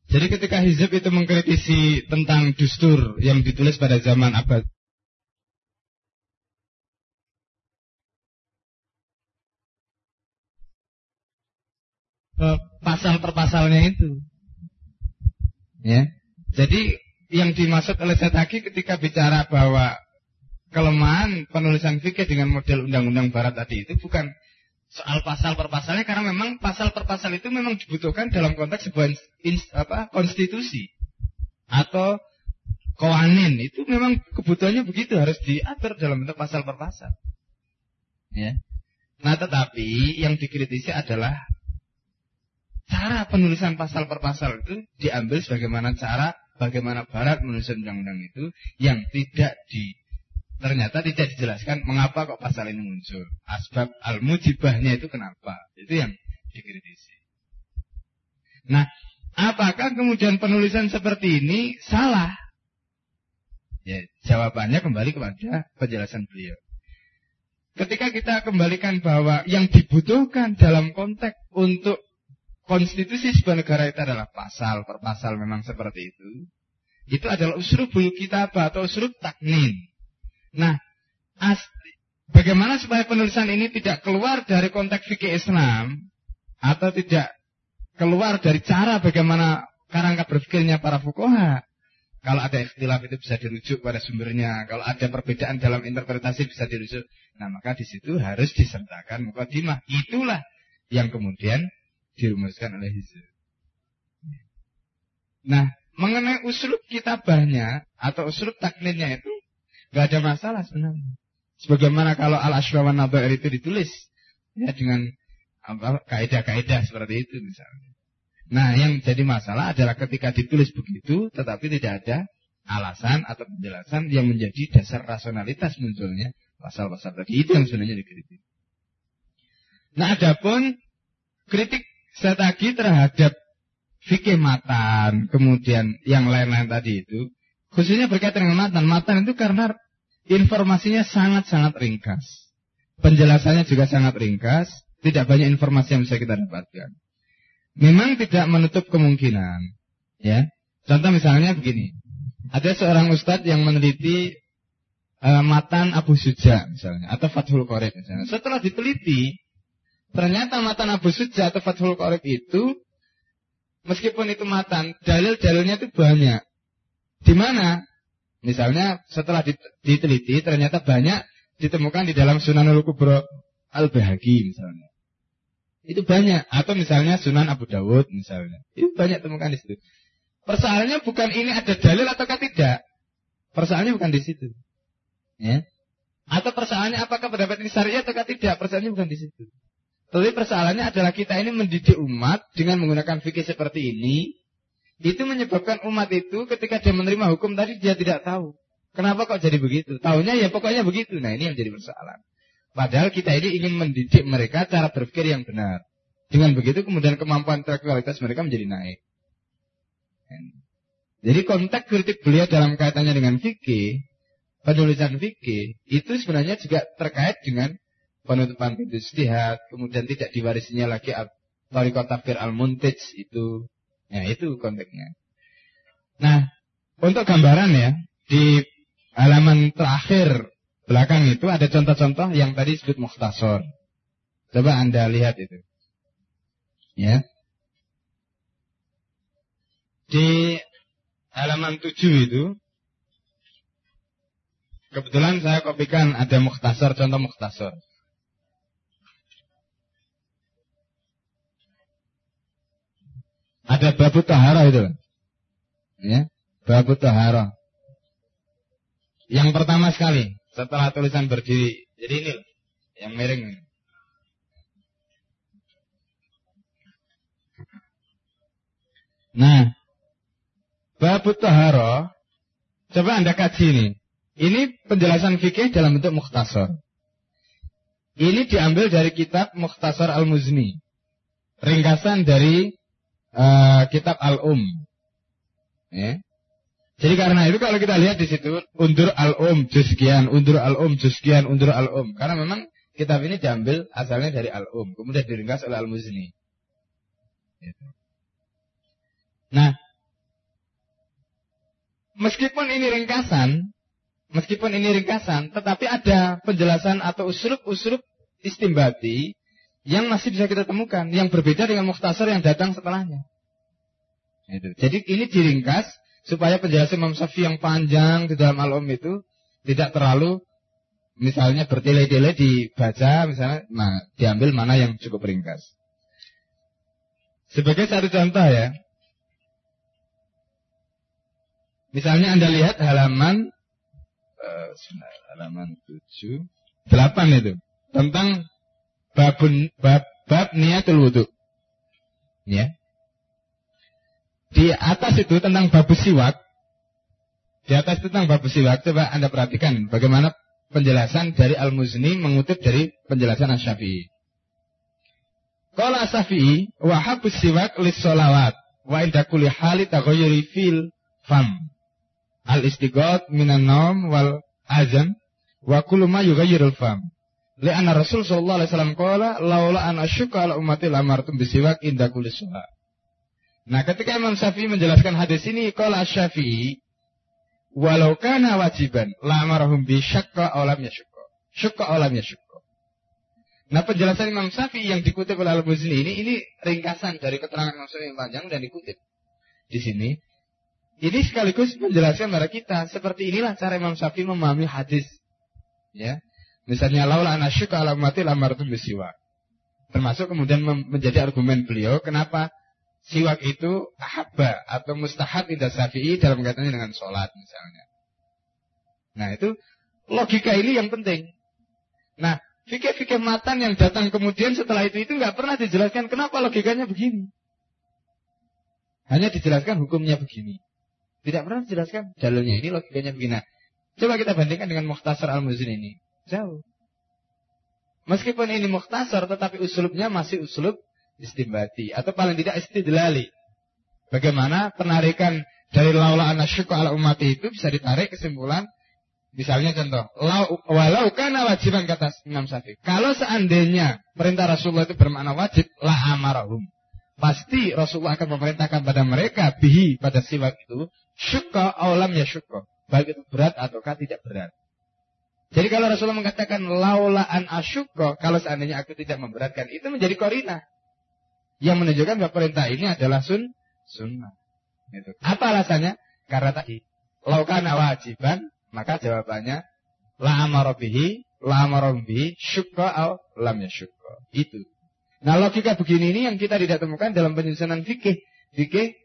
Jadi ketika Hizb itu mengkritisi tentang dustur yang ditulis pada zaman abad pasal per pasalnya itu. Ya. Jadi yang dimaksud oleh Setaki ketika bicara bahwa kelemahan penulisan fikih dengan model undang-undang barat tadi itu bukan soal pasal per pasalnya karena memang pasal per pasal itu memang dibutuhkan dalam konteks sebuah apa, konstitusi atau kawanin itu memang kebutuhannya begitu harus diatur dalam bentuk pasal per pasal. Ya. Nah tetapi yang dikritisi adalah cara penulisan pasal per pasal itu diambil sebagaimana cara bagaimana Barat menulis undang-undang itu yang tidak di ternyata tidak dijelaskan mengapa kok pasal ini muncul. Asbab al-mujibahnya itu kenapa? Itu yang dikritisi. Nah, apakah kemudian penulisan seperti ini salah? Ya, jawabannya kembali kepada penjelasan beliau. Ketika kita kembalikan bahwa yang dibutuhkan dalam konteks untuk konstitusi sebuah negara itu adalah pasal per pasal memang seperti itu. Itu adalah usrubul kitabah atau usrub taknin. Nah, as, bagaimana supaya penulisan ini tidak keluar dari konteks fikih Islam atau tidak keluar dari cara bagaimana kerangka berpikirnya para fukoha. Kalau ada ikhtilaf itu bisa dirujuk pada sumbernya. Kalau ada perbedaan dalam interpretasi bisa dirujuk. Nah maka di situ harus disertakan mukadimah. Itulah yang kemudian dirumuskan oleh Hizb. Nah mengenai usul kitabahnya atau usul taklinnya itu Gak ada masalah sebenarnya. Sebagaimana kalau al-ashrawan nabair itu ditulis ya dengan kaidah-kaidah seperti itu misalnya. Nah, yang jadi masalah adalah ketika ditulis begitu tetapi tidak ada alasan atau penjelasan yang menjadi dasar rasionalitas munculnya pasal-pasal tadi itu yang sebenarnya dikritik. Nah, adapun kritik saya terhadap fikih matan, kemudian yang lain-lain tadi itu, khususnya berkaitan dengan matan. Matan itu karena informasinya sangat-sangat ringkas. Penjelasannya juga sangat ringkas, tidak banyak informasi yang bisa kita dapatkan. Memang tidak menutup kemungkinan, ya. Contoh misalnya begini, ada seorang ustadz yang meneliti uh, matan Abu Suja misalnya, atau Fathul Qorib misalnya. Setelah diteliti, ternyata matan Abu Suja atau Fathul Qorib itu, meskipun itu matan, dalil-dalilnya itu banyak. Di mana? Misalnya setelah diteliti ternyata banyak ditemukan di dalam Sunanul Kubro Al-Bahagi misalnya. Itu banyak. Atau misalnya Sunan Abu Dawud misalnya. Itu banyak temukan di situ. Persoalannya bukan ini ada dalil ataukah tidak. Persoalannya bukan di situ. Ya. Atau persoalannya apakah pendapat ini syariah ataukah tidak. Persoalannya bukan di situ. Tapi persoalannya adalah kita ini mendidik umat dengan menggunakan fikih seperti ini itu menyebabkan umat itu ketika dia menerima hukum tadi dia tidak tahu. Kenapa kok jadi begitu? Tahunya ya pokoknya begitu. Nah ini yang jadi persoalan. Padahal kita ini ingin mendidik mereka cara berpikir yang benar. Dengan begitu kemudian kemampuan intelektualitas mereka menjadi naik. Jadi konteks kritik beliau dalam kaitannya dengan fikih, penulisan fikih, itu sebenarnya juga terkait dengan penutupan pintu istihad, kemudian tidak diwarisinya lagi Tariqat Tafsir Al-Muntij itu. Ya, itu konteksnya. Nah, untuk gambaran ya, di halaman terakhir belakang itu ada contoh-contoh yang tadi disebut mukhtasar. Coba Anda lihat itu. Ya. Di halaman 7 itu kebetulan saya kopikan ada mukhtasar contoh mukhtasar. Ada babu tahara itu. Ya, babu tahara. Yang pertama sekali setelah tulisan berdiri. Jadi ini yang miring. Nah, Babu Tahara, coba Anda kaji ini. Ini penjelasan fikih dalam bentuk mukhtasar. Ini diambil dari kitab Mukhtasar Al-Muzni. Ringkasan dari uh, kitab Al-Um. Ya. Jadi karena itu kalau kita lihat di situ undur al-um juzkian, undur al-um juzkian, undur al-um. Karena memang kitab ini diambil asalnya dari al-um, kemudian diringkas oleh al-muzni. Gitu. Nah, meskipun ini ringkasan, meskipun ini ringkasan, tetapi ada penjelasan atau usul-usul istimbati yang masih bisa kita temukan, yang berbeda dengan mukhtasar yang datang setelahnya. Itu. Jadi ini diringkas supaya penjelasan Imam Syafi'i yang panjang di dalam al-um itu tidak terlalu misalnya bertele-tele dibaca misalnya nah diambil mana yang cukup ringkas. Sebagai satu contoh ya, Misalnya Anda lihat halaman uh, halaman 7 8 itu tentang babun bab bab niatul wudu. Ya. Di atas itu tentang babu siwak. Di atas tentang babu siwak coba Anda perhatikan bagaimana penjelasan dari Al-Muzni mengutip dari penjelasan Asy-Syafi'i. Qala Asy-Syafi'i wa habus siwak lis sholawat wa inda kulli hali taghayyuri fil fam al istighot minan naum wal azan wa kullu ma yughayyirul fam. Li'anna Rasul sallallahu alaihi wasallam qala laula an asyqa ala ummati lamartum bisiwak inda kulli. Nah, ketika Imam Syafi'i menjelaskan hadis ini qala Syafi'i walau kana wajiban lamarahum bi syaqqa aw lam yashqa. Syaqqa aw lam yashqa. Nah, penjelasan Imam Syafi'i yang dikutip oleh Al-Muzni ini ini ringkasan dari keterangan Imam Syafi'i yang panjang dan dikutip di sini ini sekaligus menjelaskan kepada kita seperti inilah cara Imam Syafi'i memahami hadis. Ya. Misalnya laula anasyuka ala mati lamartum bisiwak. Termasuk kemudian menjadi argumen beliau kenapa siwak itu ahabba atau mustahab tidak Syafi'i dalam kaitannya dengan sholat misalnya. Nah itu logika ini yang penting. Nah fikih-fikih matan yang datang kemudian setelah itu itu nggak pernah dijelaskan kenapa logikanya begini. Hanya dijelaskan hukumnya begini. Tidak pernah dijelaskan dalilnya. Ini logikanya begini. Coba kita bandingkan dengan Mukhtasar Al-Muzin ini. Jauh. Meskipun ini mukhtasar, tetapi usulubnya masih usulub istimbati. Atau paling tidak istidlali. Bagaimana penarikan dari laula anasyuku ala umati itu bisa ditarik kesimpulan. Misalnya contoh. Walau kana wajiban kata Imam Syafi'i. Kalau seandainya perintah Rasulullah itu bermakna wajib, la amarahum. Pasti Rasulullah akan memerintahkan pada mereka bihi pada siwak itu syukka awalam ya syukka. Baik itu berat ataukah tidak berat. Jadi kalau Rasulullah mengatakan laulaan asyukka, kalau seandainya aku tidak memberatkan, itu menjadi korina. Yang menunjukkan bahwa perintah ini adalah sun, sunnah. Itu. Apa alasannya? Karena tadi, laukana wajiban, maka jawabannya, la amarobihi, la amarobihi, syukka aw lam ya syukka. Itu. Nah logika begini ini yang kita tidak temukan dalam penyusunan fikih. Fikih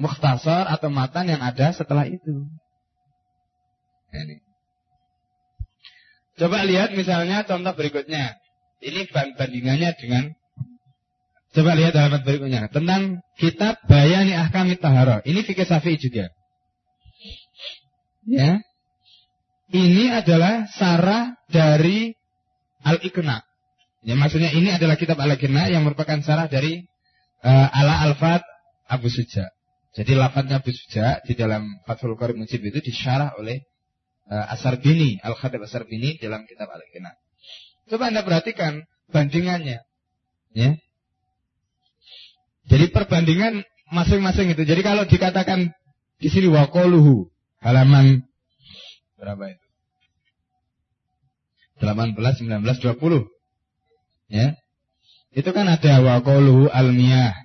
mukhtasar atau matan yang ada setelah itu. Ini. Coba lihat misalnya contoh berikutnya. Ini bandingannya dengan Coba lihat halaman berikutnya tentang kitab Bayani Ahkam Tahara. Ini fikih Syafi'i juga. Ya. Ini adalah sarah dari Al-Iqna. Ya, maksudnya ini adalah kitab Al-Ghina yang merupakan sarah dari uh, Ala Al-Fat Abu Suja. Jadi lafadznya Abu Suja di dalam Fathul Qarib Mujib itu disyarah oleh Asar Bini, Al-Khatib Asar Bini dalam kitab Al-Qina. Coba Anda perhatikan bandingannya. Ya. Jadi perbandingan masing-masing itu. Jadi kalau dikatakan di sini waqoluhu halaman berapa itu? 18, 19, 20. Ya. Itu kan ada waqoluhu almiyah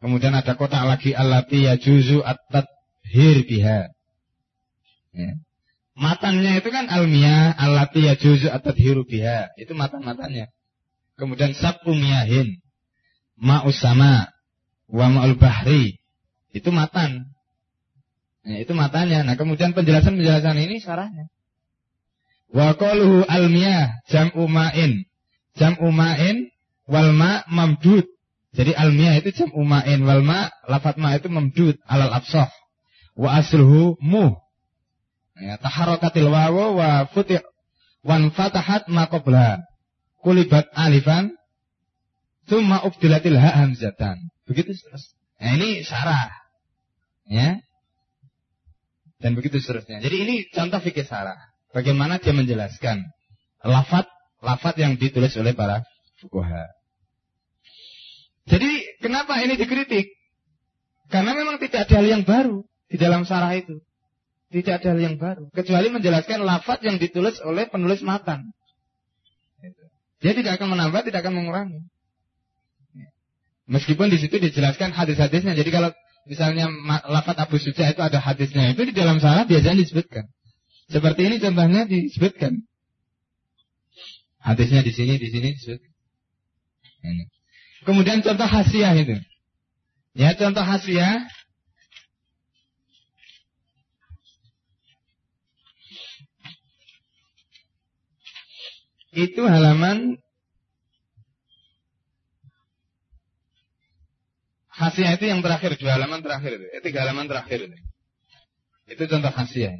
Kemudian ada kotak lagi alati yajuzu at-tadhir biha. Ya. Matannya itu kan almiyah alati yajuzu at-tadhiru biha. Itu matan-matannya. Kemudian sabku miyahin. Ma'usama. Wa ma'ul bahri. Itu matan. Ya, itu matanya. Nah kemudian penjelasan-penjelasan ini syarahnya. Wa qaluhu almiyah jam'u ma'in. Jam'u ma'in wal ma' mamdud. Jadi almiyah itu jam umain wal ma lafat ma itu memdud alal absah wa asluhu mu. Ya, taharakatil wawu wa futi wan fatahat ma qabla. Kulibat alifan Thumma ubdilatil ha hamzatan. Begitu terus. Nah, ini syarah. Ya. Dan begitu seterusnya. Jadi ini contoh fikih syarah. Bagaimana dia menjelaskan lafat lafat yang ditulis oleh para fuqaha. Jadi kenapa ini dikritik? Karena memang tidak ada hal yang baru di dalam sarah itu. Tidak ada hal yang baru. Kecuali menjelaskan lafaz yang ditulis oleh penulis matan. Dia tidak akan menambah, tidak akan mengurangi. Meskipun di situ dijelaskan hadis-hadisnya. Jadi kalau misalnya lafaz Abu Suja itu ada hadisnya itu di dalam sarah biasanya disebutkan. Seperti ini contohnya disebutkan. Hadisnya di sini, di sini disebutkan. Kemudian contoh hasiah itu. Ya, contoh hasiah. Itu halaman hasiah itu yang terakhir, dua halaman terakhir itu. Eh, tiga halaman terakhir itu. Itu contoh hasiah.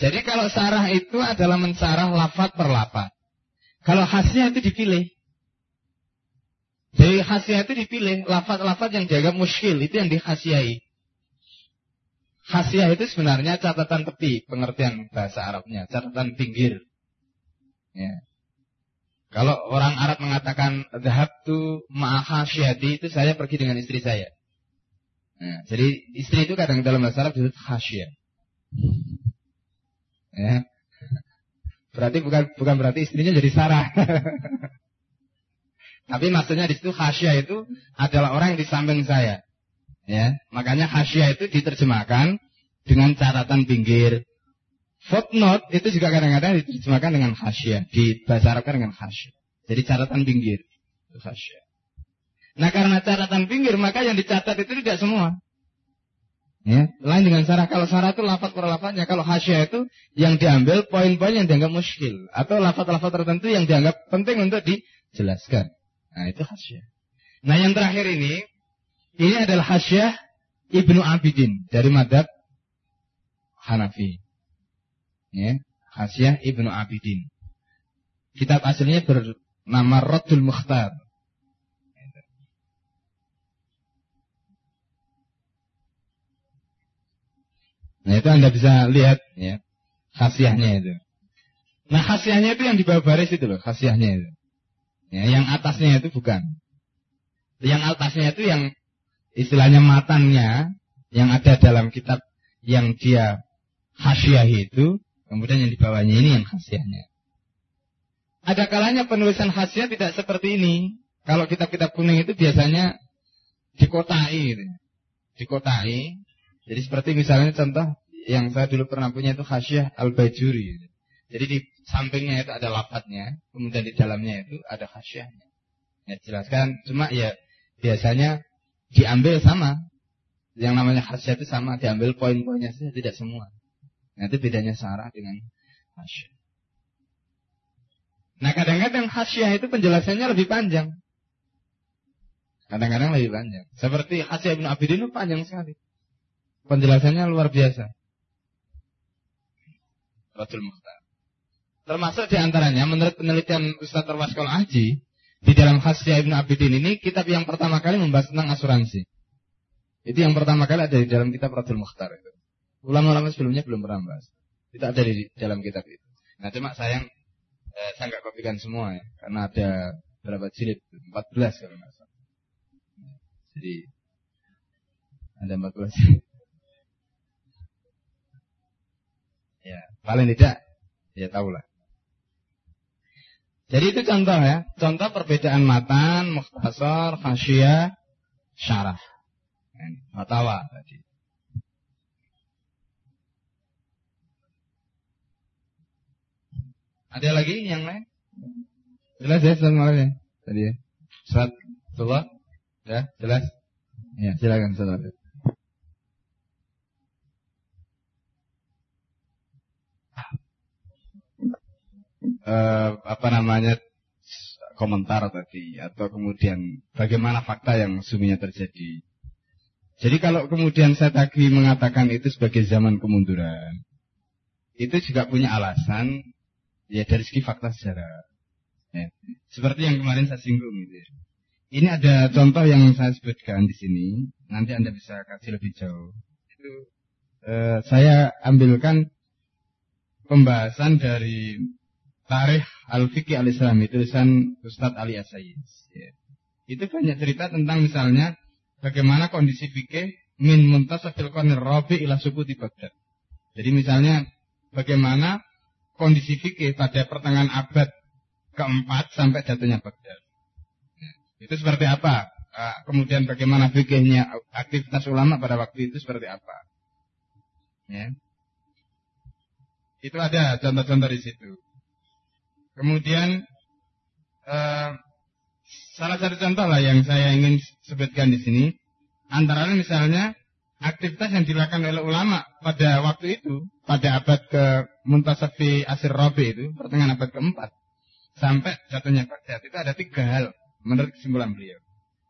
Jadi kalau sarah itu adalah mensarah lafat per lafat. Kalau khasnya itu dipilih. Jadi khasnya itu dipilih. Lafaz-lafaz yang jaga muskil itu yang dikhasiai. Khasiah itu sebenarnya catatan tepi pengertian bahasa Arabnya, catatan pinggir. Ya. Kalau orang Arab mengatakan zahab tu ma'akhasyati itu saya pergi dengan istri saya. Nah, jadi istri itu kadang dalam bahasa Arab disebut khasyah. Ya. Berarti bukan bukan berarti istrinya jadi Sarah. Tapi maksudnya di situ khasya itu adalah orang yang di samping saya. Ya, makanya khasya itu diterjemahkan dengan catatan pinggir. Footnote itu juga kadang-kadang diterjemahkan dengan khasya, di dengan khasya. Jadi catatan pinggir itu khasya. Nah karena catatan pinggir maka yang dicatat itu tidak semua. Ya, lain dengan sarah. Kalau sarah itu lafaz per lafaznya. Kalau hasya itu yang diambil poin-poin yang dianggap muskil. Atau lafaz-lafaz tertentu yang dianggap penting untuk dijelaskan. Nah itu hasya. Nah yang terakhir ini. Ini adalah hasyah Ibnu Abidin. Dari madhab Hanafi. Ya, hasyah Ibnu Abidin. Kitab aslinya bernama Radul Mukhtar. Nah itu Anda bisa lihat ya khasiahnya itu. Nah khasiahnya itu yang di bawah baris itu loh khasiahnya itu. Ya, yang atasnya itu bukan. Yang atasnya itu yang istilahnya matannya yang ada dalam kitab yang dia khasiah itu, kemudian yang di bawahnya ini yang khasiahnya. Ada kalanya penulisan khasiah tidak seperti ini. Kalau kitab-kitab kuning itu biasanya dikotai gitu. Dikotai jadi seperti misalnya contoh yang saya dulu pernah punya itu khasyah al-bajuri. Jadi di sampingnya itu ada lapatnya, kemudian di dalamnya itu ada khasyahnya. Ya jelaskan, cuma ya biasanya diambil sama. Yang namanya khasyah itu sama, diambil poin-poinnya saja, tidak semua. Itu bedanya sarah dengan khasyah. Nah kadang-kadang khasyah itu penjelasannya lebih panjang. Kadang-kadang lebih panjang. Seperti khasyah Ibn Abidin itu panjang sekali. Penjelasannya luar biasa. Rasul Mukhtar. Termasuk di antaranya menurut penelitian Ustaz Terwaskol Aji, di dalam khasya Ibnu Abidin ini kitab yang pertama kali membahas tentang asuransi. Itu yang pertama kali ada di dalam kitab Radul Mukhtar itu. Ulama-ulama sebelumnya belum pernah bahas. Tidak ada di dalam kitab itu. Nah cuma sayang eh, saya nggak kopikan semua ya, karena ada berapa jilid? 14 kalau nggak salah. Jadi ada 14 jilid. Ya, paling tidak ya tahulah. Jadi itu contoh ya, contoh perbedaan matan, mukhtasar, khasyiyah, syarah. Matawa tadi. Ada lagi yang lain? Jelas ya surat ya? Tadi ya. Rasulullah? Ya, jelas? Ya, silakan saudara. Uh, apa namanya komentar tadi atau kemudian bagaimana fakta yang sesungguhnya terjadi. Jadi kalau kemudian saya tadi mengatakan itu sebagai zaman kemunduran, itu juga punya alasan ya dari segi fakta sejarah. Ya. Seperti yang kemarin saya singgung gitu. Ya. Ini ada contoh yang saya sebutkan di sini, nanti Anda bisa kasih lebih jauh. Itu eh, saya ambilkan pembahasan dari Tarikh Al-Fiqih Al-Islami tulisan Ustadz Ali Asayis. Ya. Itu banyak cerita tentang misalnya bagaimana kondisi fikih min muntasafil qanir rabi ila subuti Baghdad. Jadi misalnya bagaimana kondisi fikih pada pertengahan abad keempat sampai jatuhnya Baghdad. Ya. Itu seperti apa? Ah, kemudian bagaimana fikihnya aktivitas ulama pada waktu itu seperti apa? Ya. Itu ada contoh-contoh di situ. Kemudian uh, salah satu contoh lah yang saya ingin sebutkan di sini, antara lain misalnya aktivitas yang dilakukan oleh ulama pada waktu itu, pada abad ke Muntasafi Asir Rabi itu, pertengahan abad keempat, sampai jatuhnya Baghdad itu ada tiga hal menurut kesimpulan beliau.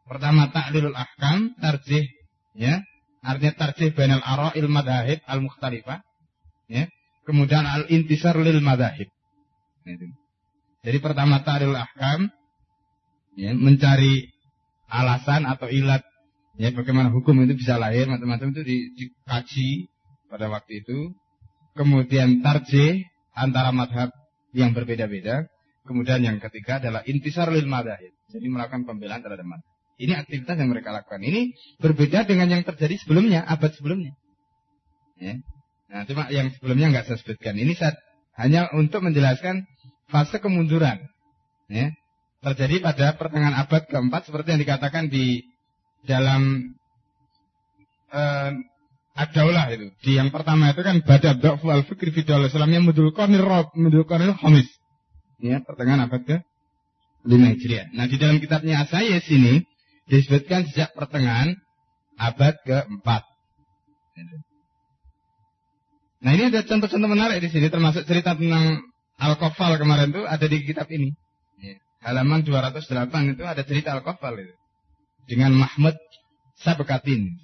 Pertama taklilul ahkam, tarjih, ya, artinya tarjih bainal ara'il madahib al-mukhtalifah, ya. Kemudian al-intisar lil madahib. Nah. Jadi pertama ta'ril ahkam ya, mencari alasan atau ilat ya bagaimana hukum itu bisa lahir macam-macam itu di, dikaji pada waktu itu. Kemudian tarjih antara madhab yang berbeda-beda. Kemudian yang ketiga adalah intisar lil madhab. Jadi melakukan pembelaan terhadap madhab. Ini aktivitas yang mereka lakukan. Ini berbeda dengan yang terjadi sebelumnya, abad sebelumnya. Ya. Nah, cuma yang sebelumnya nggak saya sebutkan. Ini saat hanya untuk menjelaskan fase kemunduran. Ya, terjadi pada pertengahan abad keempat seperti yang dikatakan di dalam uh, ad-daulah itu. Di yang pertama itu kan badab dha'fu al-fikri fi Islamnya mudul rob, mudul qarnir khamis. Ya, pertengahan abad ke 5 Hijriah. Nah, di dalam kitabnya Asayes ini disebutkan sejak pertengahan abad keempat. Nah, ini ada contoh-contoh menarik di sini termasuk cerita tentang Al-Kofal kemarin itu ada di kitab ini. Halaman 208 itu ada cerita Al-Kofal itu. Dengan Mahmud Sabekatin.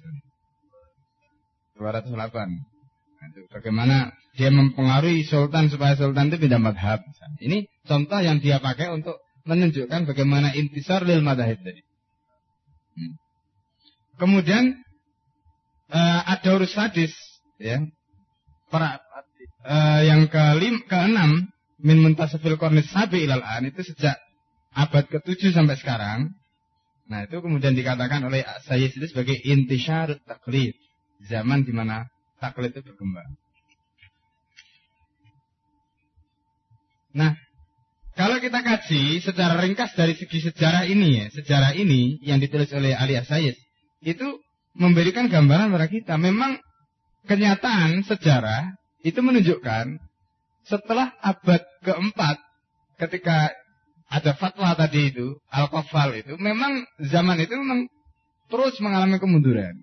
208. Nah, itu bagaimana dia mempengaruhi sultan supaya sultan itu pindah madhab. Ini contoh yang dia pakai untuk menunjukkan bagaimana intisar lil madhab tadi. Hmm. Kemudian uh, ada urus hadis ya. Para, uh, yang kelim, keenam min muntasafil kornis sabi ilal an itu sejak abad ke-7 sampai sekarang. Nah, itu kemudian dikatakan oleh Sayyid itu sebagai intisyar taklid. Zaman di mana taklid itu berkembang. Nah, kalau kita kaji secara ringkas dari segi sejarah ini ya, sejarah ini yang ditulis oleh Ali Sayyid itu memberikan gambaran pada kita. Memang kenyataan sejarah itu menunjukkan setelah abad keempat ketika ada fatwa tadi itu al-kafal itu memang zaman itu memang terus mengalami kemunduran.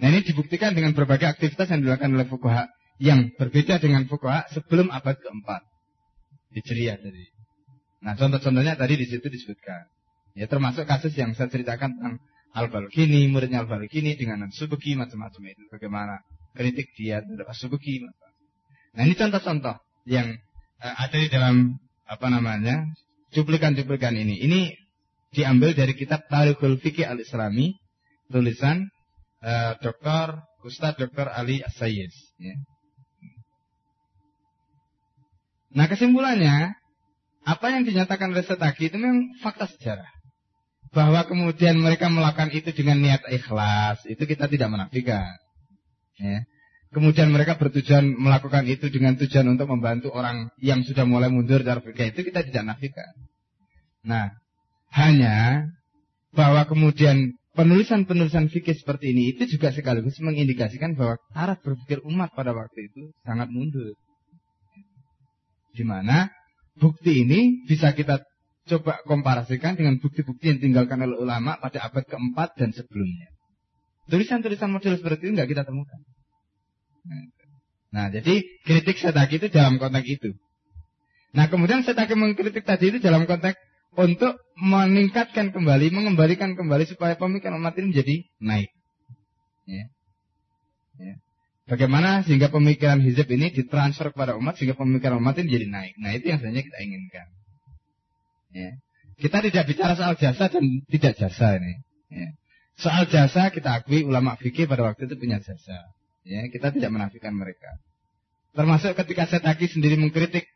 Nah ini dibuktikan dengan berbagai aktivitas yang dilakukan oleh fukuha yang berbeda dengan fukuha sebelum abad keempat. Hijriah tadi. Nah contoh-contohnya tadi di situ disebutkan. Ya termasuk kasus yang saya ceritakan tentang Al-Balkini, muridnya Al-Balkini dengan Subuki macam-macam itu. Bagaimana kritik dia terhadap Subuki. Nah ini contoh-contoh yang uh, ada di dalam apa namanya cuplikan-cuplikan ini. Ini diambil dari kitab Tarikhul Fikih Al-Islami tulisan uh, Dr. Ustadz Dr. Ali Asyis. Ya. Nah kesimpulannya, apa yang dinyatakan oleh Setaki itu memang fakta sejarah. Bahwa kemudian mereka melakukan itu dengan niat ikhlas, itu kita tidak menafikan. Ya. Kemudian mereka bertujuan melakukan itu dengan tujuan untuk membantu orang yang sudah mulai mundur dari fikih itu kita tidak nafikan. Nah, hanya bahwa kemudian penulisan-penulisan fikih seperti ini itu juga sekaligus mengindikasikan bahwa arah berpikir umat pada waktu itu sangat mundur. Di mana bukti ini bisa kita coba komparasikan dengan bukti-bukti yang tinggalkan oleh ulama pada abad keempat dan sebelumnya. Tulisan-tulisan model seperti itu nggak kita temukan. Nah, jadi kritik Setaki itu dalam konteks itu. Nah, kemudian Setaki mengkritik tadi itu dalam konteks untuk meningkatkan kembali, mengembalikan kembali supaya pemikiran umat ini menjadi naik. Ya. Ya. Bagaimana sehingga pemikiran hizib ini ditransfer kepada umat sehingga pemikiran umat ini menjadi naik. Nah, itu yang sebenarnya kita inginkan. Ya. Kita tidak bicara soal jasa dan tidak jasa ini. Ya. Soal jasa kita akui ulama fikih pada waktu itu punya jasa. Ya, kita tidak menafikan mereka. Termasuk ketika Setaki sendiri mengkritik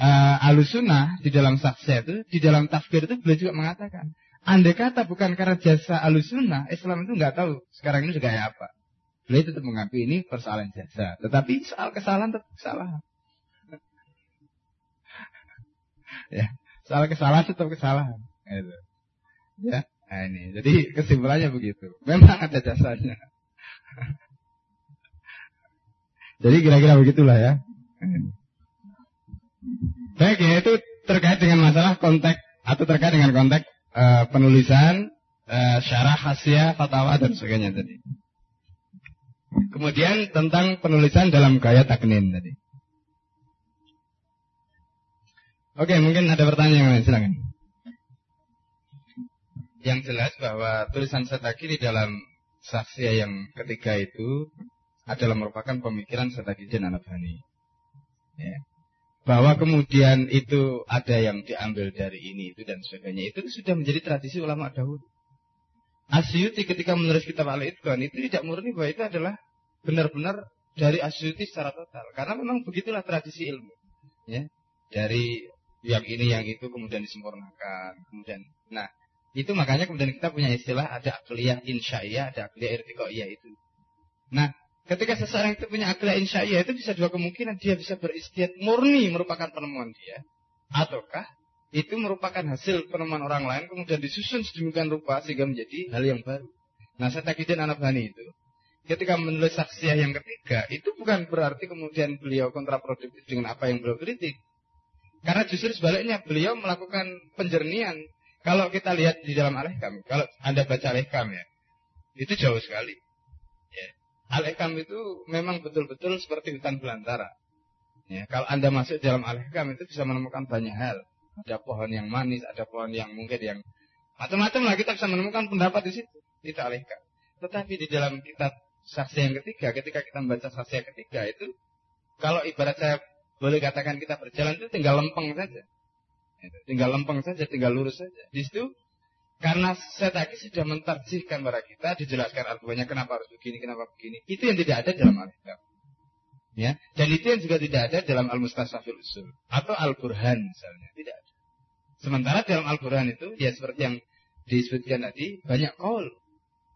uh, alusuna di dalam saksi itu, di dalam tafsir itu beliau juga mengatakan, andai kata bukan karena jasa alusuna, Islam itu nggak tahu sekarang ini juga kayak apa. Beliau tetap mengakui ini persoalan jasa, tetapi soal kesalahan tetap kesalahan. ya, soal kesalahan tetap kesalahan. Gitu. Ya, nah ini. Jadi kesimpulannya begitu. Memang ada jasanya. Jadi kira-kira begitulah ya. Baik ya itu terkait dengan masalah konteks atau terkait dengan konteks uh, penulisan, uh, syarah, khasiah, fatwa dan sebagainya tadi. Kemudian tentang penulisan dalam gaya taknin tadi. Oke, mungkin ada pertanyaan yang lain, silakan. Yang jelas bahwa tulisan Setaki di dalam saksi yang ketiga itu adalah merupakan pemikiran Sadaqidin Anabhani. Ya. Bahwa kemudian itu ada yang diambil dari ini itu dan sebagainya itu sudah menjadi tradisi ulama dahulu. Asyuti ketika menulis kitab al kan itu tidak murni bahwa itu adalah benar-benar dari Asyuti secara total. Karena memang begitulah tradisi ilmu. Ya. Dari yang ini yang itu kemudian disempurnakan. Kemudian nah itu makanya kemudian kita punya istilah ada akliyah insya'iyah, ada akliyah irtiqoiyah itu. Nah, Ketika seseorang itu punya akidah insya'iyah itu bisa dua kemungkinan. Dia bisa beristiad murni merupakan penemuan dia. Ataukah itu merupakan hasil penemuan orang lain kemudian disusun sedemikian rupa sehingga menjadi hal yang baru. Nah saya takidin anak bani itu. Ketika menulis saksiah yang ketiga, itu bukan berarti kemudian beliau kontraproduktif dengan apa yang beliau kritik. Karena justru sebaliknya beliau melakukan penjernihan. Kalau kita lihat di dalam alihkam, kalau Anda baca alihkam ya, itu jauh sekali. Al-Hikam itu memang betul-betul seperti hutan belantara. Ya, kalau Anda masuk dalam Al-Hikam itu bisa menemukan banyak hal. Ada pohon yang manis, ada pohon yang mungkin yang macam-macam lah kita bisa menemukan pendapat di situ. Itu Al-Hikam. Tetapi di dalam kitab saksi yang ketiga, ketika kita membaca saksi yang ketiga itu, kalau ibarat saya boleh katakan kita berjalan itu tinggal lempeng saja. Tinggal lempeng saja, tinggal lurus saja. Di situ karena Setaki sudah mentarjihkan kepada kita, dijelaskan argumennya kenapa harus begini, kenapa begini. Itu yang tidak ada dalam Al-Kitab. Ya, dan itu yang juga tidak ada dalam Al-Mustasafil Usul atau Al-Burhan misalnya, tidak ada. Sementara dalam Al-Burhan itu ya seperti yang disebutkan tadi banyak call,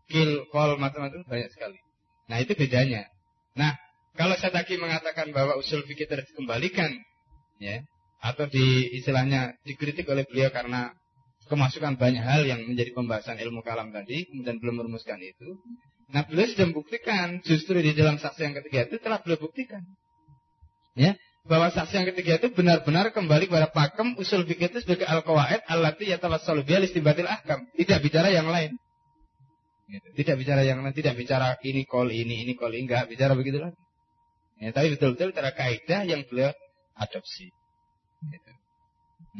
kill, call macam-macam banyak sekali. Nah, itu bedanya. Nah, kalau Setaki mengatakan bahwa usul fikih terus dikembalikan ya, atau di istilahnya dikritik oleh beliau karena kemasukan banyak hal yang menjadi pembahasan ilmu kalam tadi, kemudian belum merumuskan itu. Nah, beliau sudah membuktikan, justru di dalam saksi yang ketiga itu telah beliau buktikan. Ya, bahwa saksi yang ketiga itu benar-benar kembali kepada pakem usul fikih itu sebagai al-qawaid allati yatawassalu biha istibatil ahkam. Tidak bicara yang lain. Gitu. Tidak bicara yang lain, tidak bicara ini kol ini, ini kol ini, enggak bicara begitu lagi. Ya, tapi betul-betul bicara kaidah yang beliau adopsi. Gitu.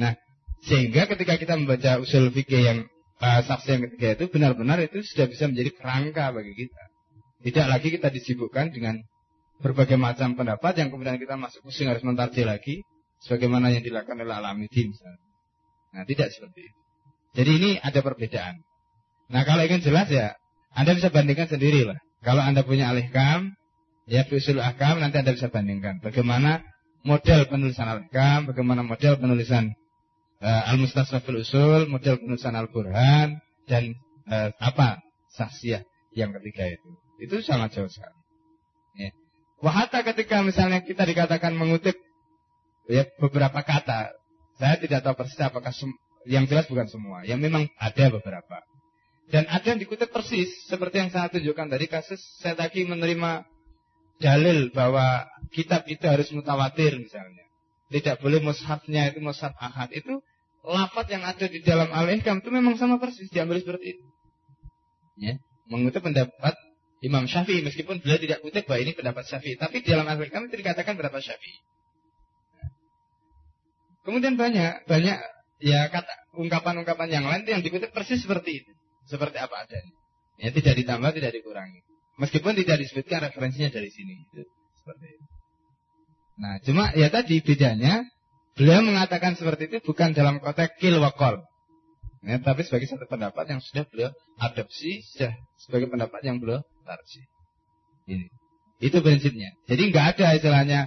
Nah, sehingga ketika kita membaca usul fikih yang uh, saksi yang ketiga itu benar-benar itu sudah bisa menjadi kerangka bagi kita. Tidak lagi kita disibukkan dengan berbagai macam pendapat yang kemudian kita masuk pusing harus mentarjih lagi sebagaimana yang dilakukan oleh Alamidin misalnya. Nah, tidak seperti itu. Jadi ini ada perbedaan. Nah kalau ingin jelas ya, Anda bisa bandingkan sendiri lah. Kalau Anda punya alihkam, ya usul akam nanti Anda bisa bandingkan. Bagaimana model penulisan alihkam, bagaimana model penulisan uh, al-mustasrafil usul, model penulisan al-burhan, dan uh, apa saksiah yang ketiga itu. Itu sangat jauh sekali. Ya. Wahata ketika misalnya kita dikatakan mengutip ya beberapa kata, saya tidak tahu persis apakah yang jelas bukan semua, yang memang ada beberapa. Dan ada yang dikutip persis seperti yang saya tunjukkan tadi kasus saya tadi menerima dalil bahwa kitab itu harus mutawatir misalnya. Tidak boleh mushafnya itu mushaf ahad. Itu lafat yang ada di dalam al-ihkam itu memang sama persis diambil seperti itu. Ya, mengutip pendapat Imam Syafi'i meskipun beliau tidak kutip bahwa ini pendapat Syafi'i, tapi di dalam al-ihkam itu dikatakan berapa Syafi'i. Kemudian banyak banyak ya kata ungkapan-ungkapan yang lain yang dikutip persis seperti itu, seperti apa adanya. Ya tidak ditambah, tidak dikurangi. Meskipun tidak disebutkan referensinya dari sini. Itu, seperti itu. Nah, cuma ya tadi bedanya beliau mengatakan seperti itu bukan dalam konteks kill wakol. Ya, tapi sebagai satu pendapat yang sudah beliau adopsi, sudah sebagai pendapat yang beliau tarji. Ini. Itu prinsipnya. Jadi nggak ada istilahnya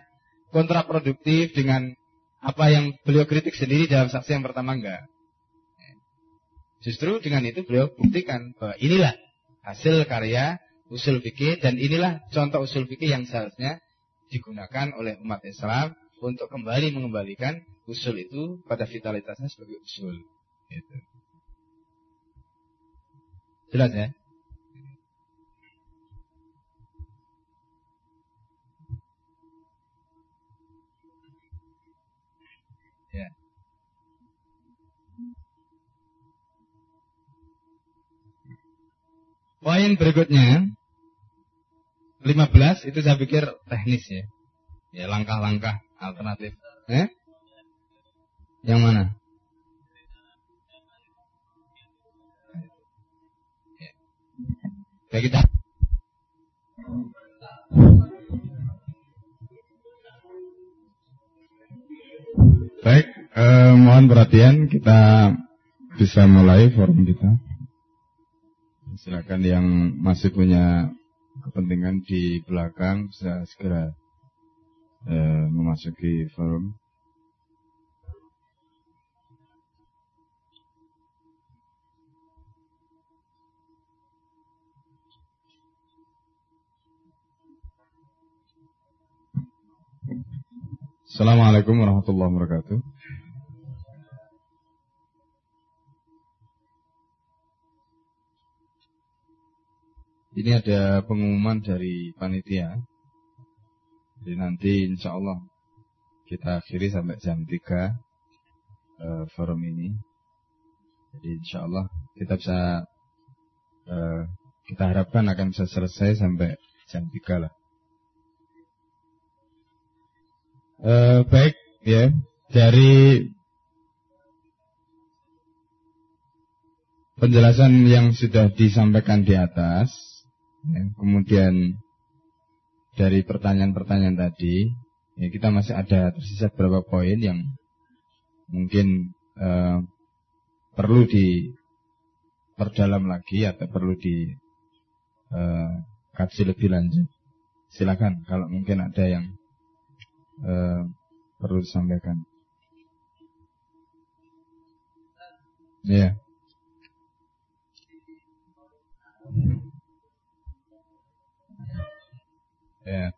kontraproduktif dengan apa yang beliau kritik sendiri dalam saksi yang pertama enggak. Justru dengan itu beliau buktikan bahwa inilah hasil karya usul fikih dan inilah contoh usul fikih yang seharusnya digunakan oleh umat Islam untuk kembali mengembalikan usul itu pada vitalitasnya sebagai usul. Gitu. Jelas ya? Poin berikutnya 15 itu saya pikir teknis ya. Ya langkah-langkah alternatif. Eh? Yang mana? Ya. kita Baik, eh, mohon perhatian kita bisa mulai forum kita. Silakan yang masih punya kepentingan di belakang bisa segera eh, memasuki forum. Assalamualaikum warahmatullahi wabarakatuh. Ini ada pengumuman dari panitia. Jadi nanti insya Allah kita akhiri sampai jam 3 uh, eh, forum ini. Jadi insya Allah kita bisa uh, kita harapkan akan bisa selesai sampai jam 3 lah. Uh, baik ya dari penjelasan yang sudah disampaikan di atas Ya, kemudian dari pertanyaan-pertanyaan tadi, ya kita masih ada tersisa beberapa poin yang mungkin uh, perlu diperdalam lagi atau perlu dikaji uh, lebih lanjut. Silakan kalau mungkin ada yang uh, perlu disampaikan. Ya. Yeah. Ya.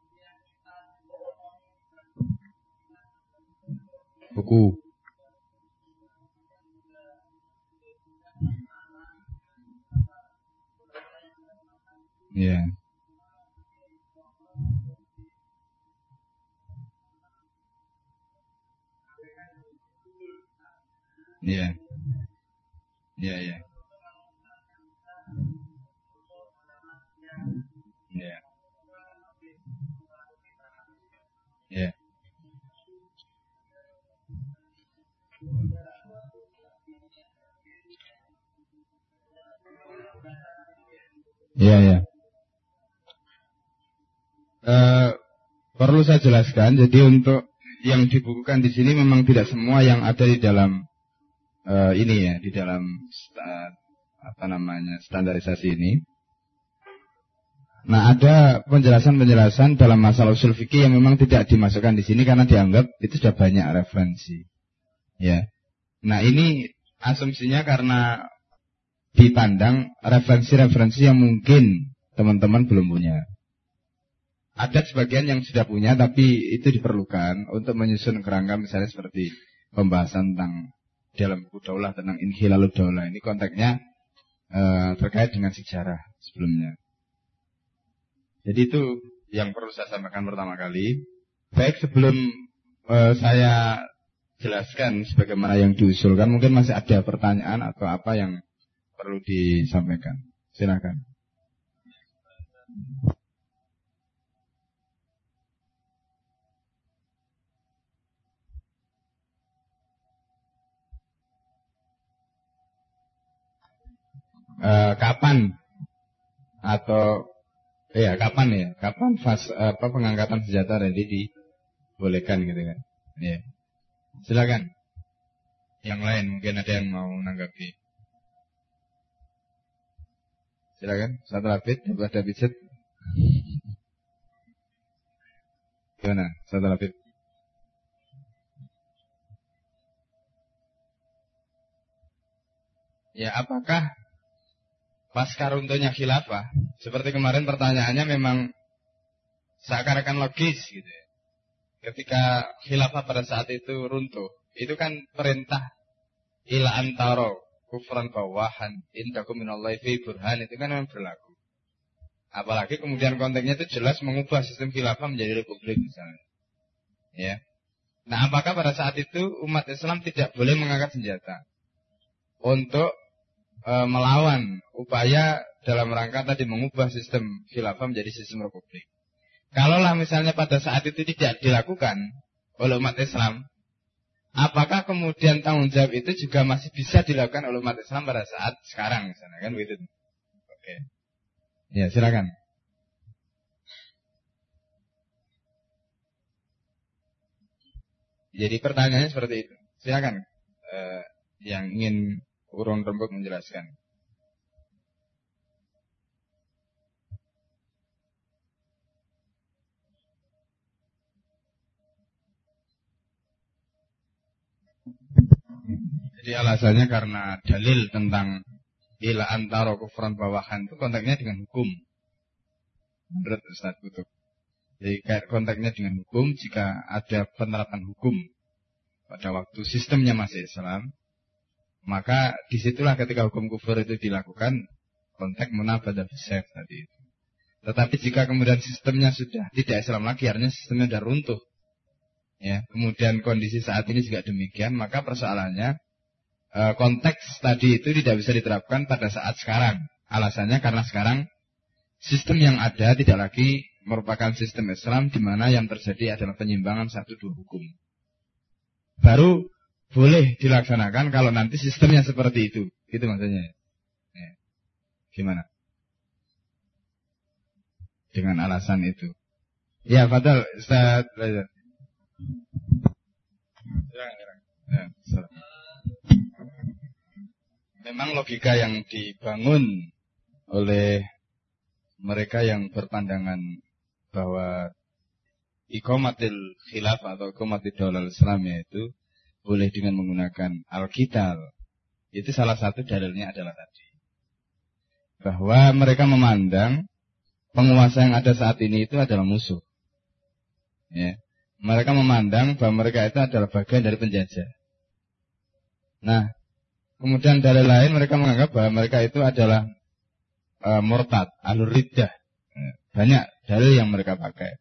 Buku. Ya. Ya. Ya, ya. Iya, ya. Uh, perlu saya jelaskan, jadi untuk yang dibukukan di sini memang tidak semua yang ada di dalam uh, ini ya di dalam uh, apa namanya standarisasi ini. Nah ada penjelasan-penjelasan dalam masalah usul fikih yang memang tidak dimasukkan di sini karena dianggap itu sudah banyak referensi. Ya. Nah ini asumsinya karena dipandang referensi-referensi yang mungkin teman-teman belum punya. Ada sebagian yang sudah punya tapi itu diperlukan untuk menyusun kerangka misalnya seperti pembahasan tentang dalam buku daulah tentang inhilalud daulah ini konteksnya uh, terkait dengan sejarah sebelumnya. Jadi itu yang perlu saya sampaikan pertama kali. Baik sebelum uh, saya jelaskan sebagaimana yang diusulkan, mungkin masih ada pertanyaan atau apa yang perlu disampaikan. Silakan. Uh, kapan atau Iya, kapan ya? Kapan fas apa pengangkatan senjata ready dibolehkan gitu kan? Iya. Silakan. Yang lain mungkin ada yang mau menanggapi. Silakan, satu lapis, ada pijet. Gimana? Satu lapis. Ya, apakah pas karuntuhnya khilafah, seperti kemarin pertanyaannya memang seakan-akan logis gitu ya. Ketika khilafah pada saat itu runtuh, itu kan perintah ila antaro kufran bawahan indakum minallahi fi burhan itu kan memang berlaku. Apalagi kemudian konteksnya itu jelas mengubah sistem khilafah menjadi republik misalnya. Ya. Nah, apakah pada saat itu umat Islam tidak boleh mengangkat senjata untuk e, melawan upaya dalam rangka tadi mengubah sistem khilafah menjadi sistem republik. Kalaulah misalnya pada saat itu tidak dilakukan oleh umat Islam, apakah kemudian tanggung jawab itu juga masih bisa dilakukan oleh umat Islam pada saat sekarang misalnya kan begitu? Oke. Ya, silakan. Jadi pertanyaannya seperti itu. Silakan eh, yang ingin urun rembuk menjelaskan. Jadi alasannya karena dalil tentang ila antara kufran bawahan itu konteksnya dengan hukum. Menurut Ustaz Kutub. Jadi konteksnya dengan hukum jika ada penerapan hukum pada waktu sistemnya masih Islam, maka di situlah ketika hukum kufur itu dilakukan konteks munabadah bisayf tadi itu. Tetapi jika kemudian sistemnya sudah tidak Islam lagi, artinya sistemnya sudah runtuh. Ya, kemudian kondisi saat ini juga demikian, maka persoalannya e, konteks tadi itu tidak bisa diterapkan pada saat sekarang. Alasannya karena sekarang sistem yang ada tidak lagi merupakan sistem Islam di mana yang terjadi adalah penyimbangan satu dua hukum. Baru boleh dilaksanakan kalau nanti sistemnya seperti itu. Gitu maksudnya. Ya. Gimana? Dengan alasan itu. Ya, Fadal, Ustaz belajar. Ya, Memang logika yang dibangun oleh mereka yang berpandangan bahwa ikomatil khilaf atau ikomatil daulah Islam itu boleh dengan menggunakan Alkitab. Itu salah satu dalilnya adalah tadi. Bahwa mereka memandang penguasa yang ada saat ini itu adalah musuh. Ya. Mereka memandang bahwa mereka itu adalah bagian dari penjajah. Nah, kemudian dalil lain mereka menganggap bahwa mereka itu adalah uh, murtad, alur riddah. Ya. Banyak dalil yang mereka pakai.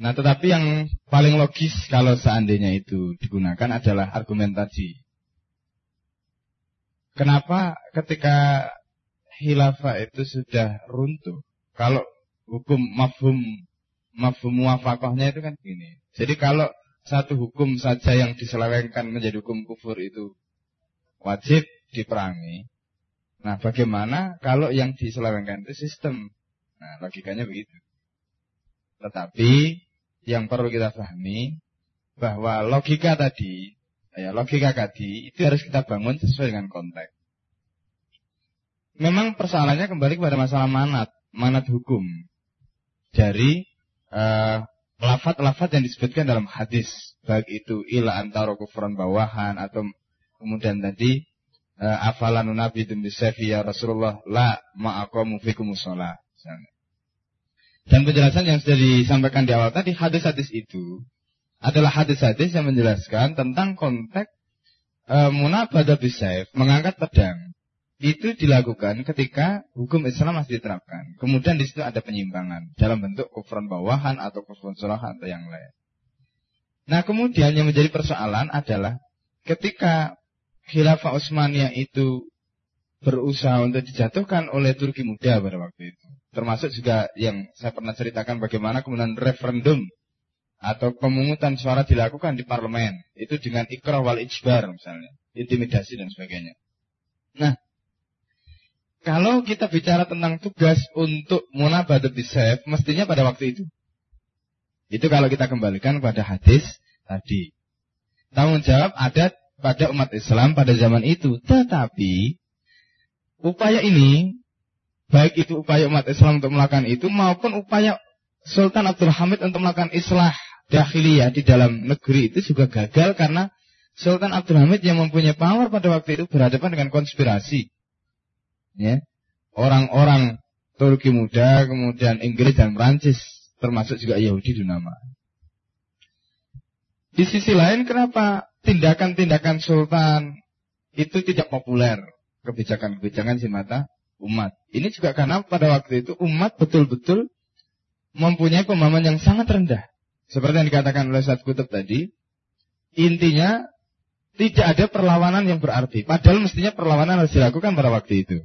Nah tetapi yang paling logis kalau seandainya itu digunakan adalah argumentasi. Kenapa ketika hilafah itu sudah runtuh? Kalau hukum mafhum mafhum muafakohnya itu kan gini. Jadi kalau satu hukum saja yang diselewengkan menjadi hukum kufur itu wajib diperangi. Nah bagaimana kalau yang diselewengkan itu sistem? Nah logikanya begitu. Tetapi yang perlu kita pahami bahwa logika tadi ya, logika tadi itu harus kita bangun sesuai dengan konteks. Memang persoalannya kembali kepada masalah manat, manat hukum dari uh, lafat-lafat yang disebutkan dalam hadis, baik itu ila antara kufran bawahan atau kemudian tadi uh, afalan nabi bisafi ya Rasulullah la ma'aqamu fikum. Dan penjelasan yang sudah disampaikan di awal tadi hadis-hadis itu adalah hadis-hadis yang menjelaskan tentang konteks e, munabadah mengangkat pedang. Itu dilakukan ketika hukum Islam masih diterapkan. Kemudian di situ ada penyimpangan dalam bentuk kufran bawahan atau kufran surahan atau yang lain. Nah kemudian yang menjadi persoalan adalah ketika khilafah Utsmaniyah itu berusaha untuk dijatuhkan oleh Turki muda pada waktu itu. Termasuk juga yang saya pernah ceritakan bagaimana kemudian referendum atau pemungutan suara dilakukan di parlemen. Itu dengan ikrah wal ijbar misalnya intimidasi dan sebagainya. Nah kalau kita bicara tentang tugas untuk munabadah bisayf mestinya pada waktu itu. Itu kalau kita kembalikan pada hadis tadi. Tanggung jawab ada pada umat Islam pada zaman itu tetapi upaya ini baik itu upaya umat Islam untuk melakukan itu maupun upaya Sultan Abdul Hamid untuk melakukan islah dahiliyah di dalam negeri itu juga gagal karena Sultan Abdul Hamid yang mempunyai power pada waktu itu berhadapan dengan konspirasi. Ya. Orang-orang Turki muda, kemudian Inggris dan Prancis, termasuk juga Yahudi di nama. Di sisi lain kenapa tindakan-tindakan Sultan itu tidak populer kebijakan-kebijakan di mata umat. Ini juga karena pada waktu itu umat betul-betul mempunyai pemahaman yang sangat rendah seperti yang dikatakan oleh Ustaz Kutub tadi, intinya tidak ada perlawanan yang berarti. Padahal mestinya perlawanan harus dilakukan pada waktu itu.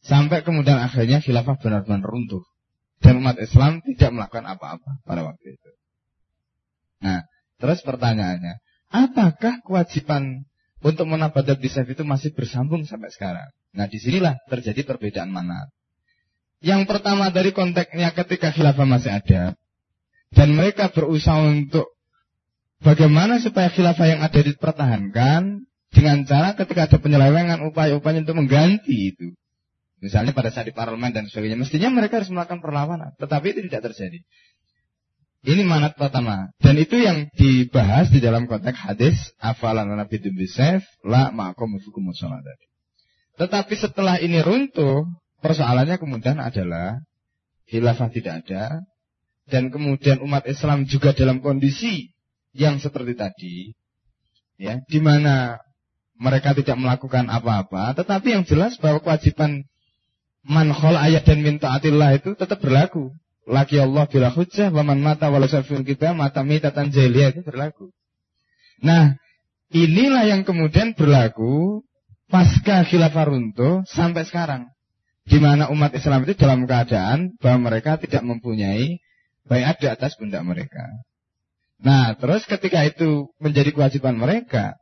Sampai kemudian akhirnya khilafah benar-benar runtuh. Dan umat Islam tidak melakukan apa-apa pada waktu itu. Nah, terus pertanyaannya, apakah kewajiban untuk menabadat bisaf itu masih bersambung sampai sekarang? Nah, di sinilah terjadi perbedaan mana. Yang pertama dari konteksnya ketika khilafah masih ada, dan mereka berusaha untuk bagaimana supaya khilafah yang ada dipertahankan dengan cara ketika ada penyelewengan upaya-upaya untuk mengganti itu. Misalnya pada saat di parlemen dan sebagainya. Mestinya mereka harus melakukan perlawanan. Tetapi itu tidak terjadi. Ini manat pertama. Dan itu yang dibahas di dalam konteks hadis. Afalan Nabi Bisef la ma'akum tadi. Tetapi setelah ini runtuh. Persoalannya kemudian adalah. Khilafah tidak ada dan kemudian umat Islam juga dalam kondisi yang seperti tadi, ya, di mana mereka tidak melakukan apa-apa, tetapi yang jelas bahwa kewajiban manhol ayat dan minta atillah itu tetap berlaku. Laki Allah bila hujjah, waman mata walau kita mata mitatan jahiliyah itu berlaku. Nah, inilah yang kemudian berlaku pasca khilafah runtuh sampai sekarang. Di mana umat Islam itu dalam keadaan bahwa mereka tidak mempunyai bayat di atas pundak mereka. Nah, terus ketika itu menjadi kewajiban mereka,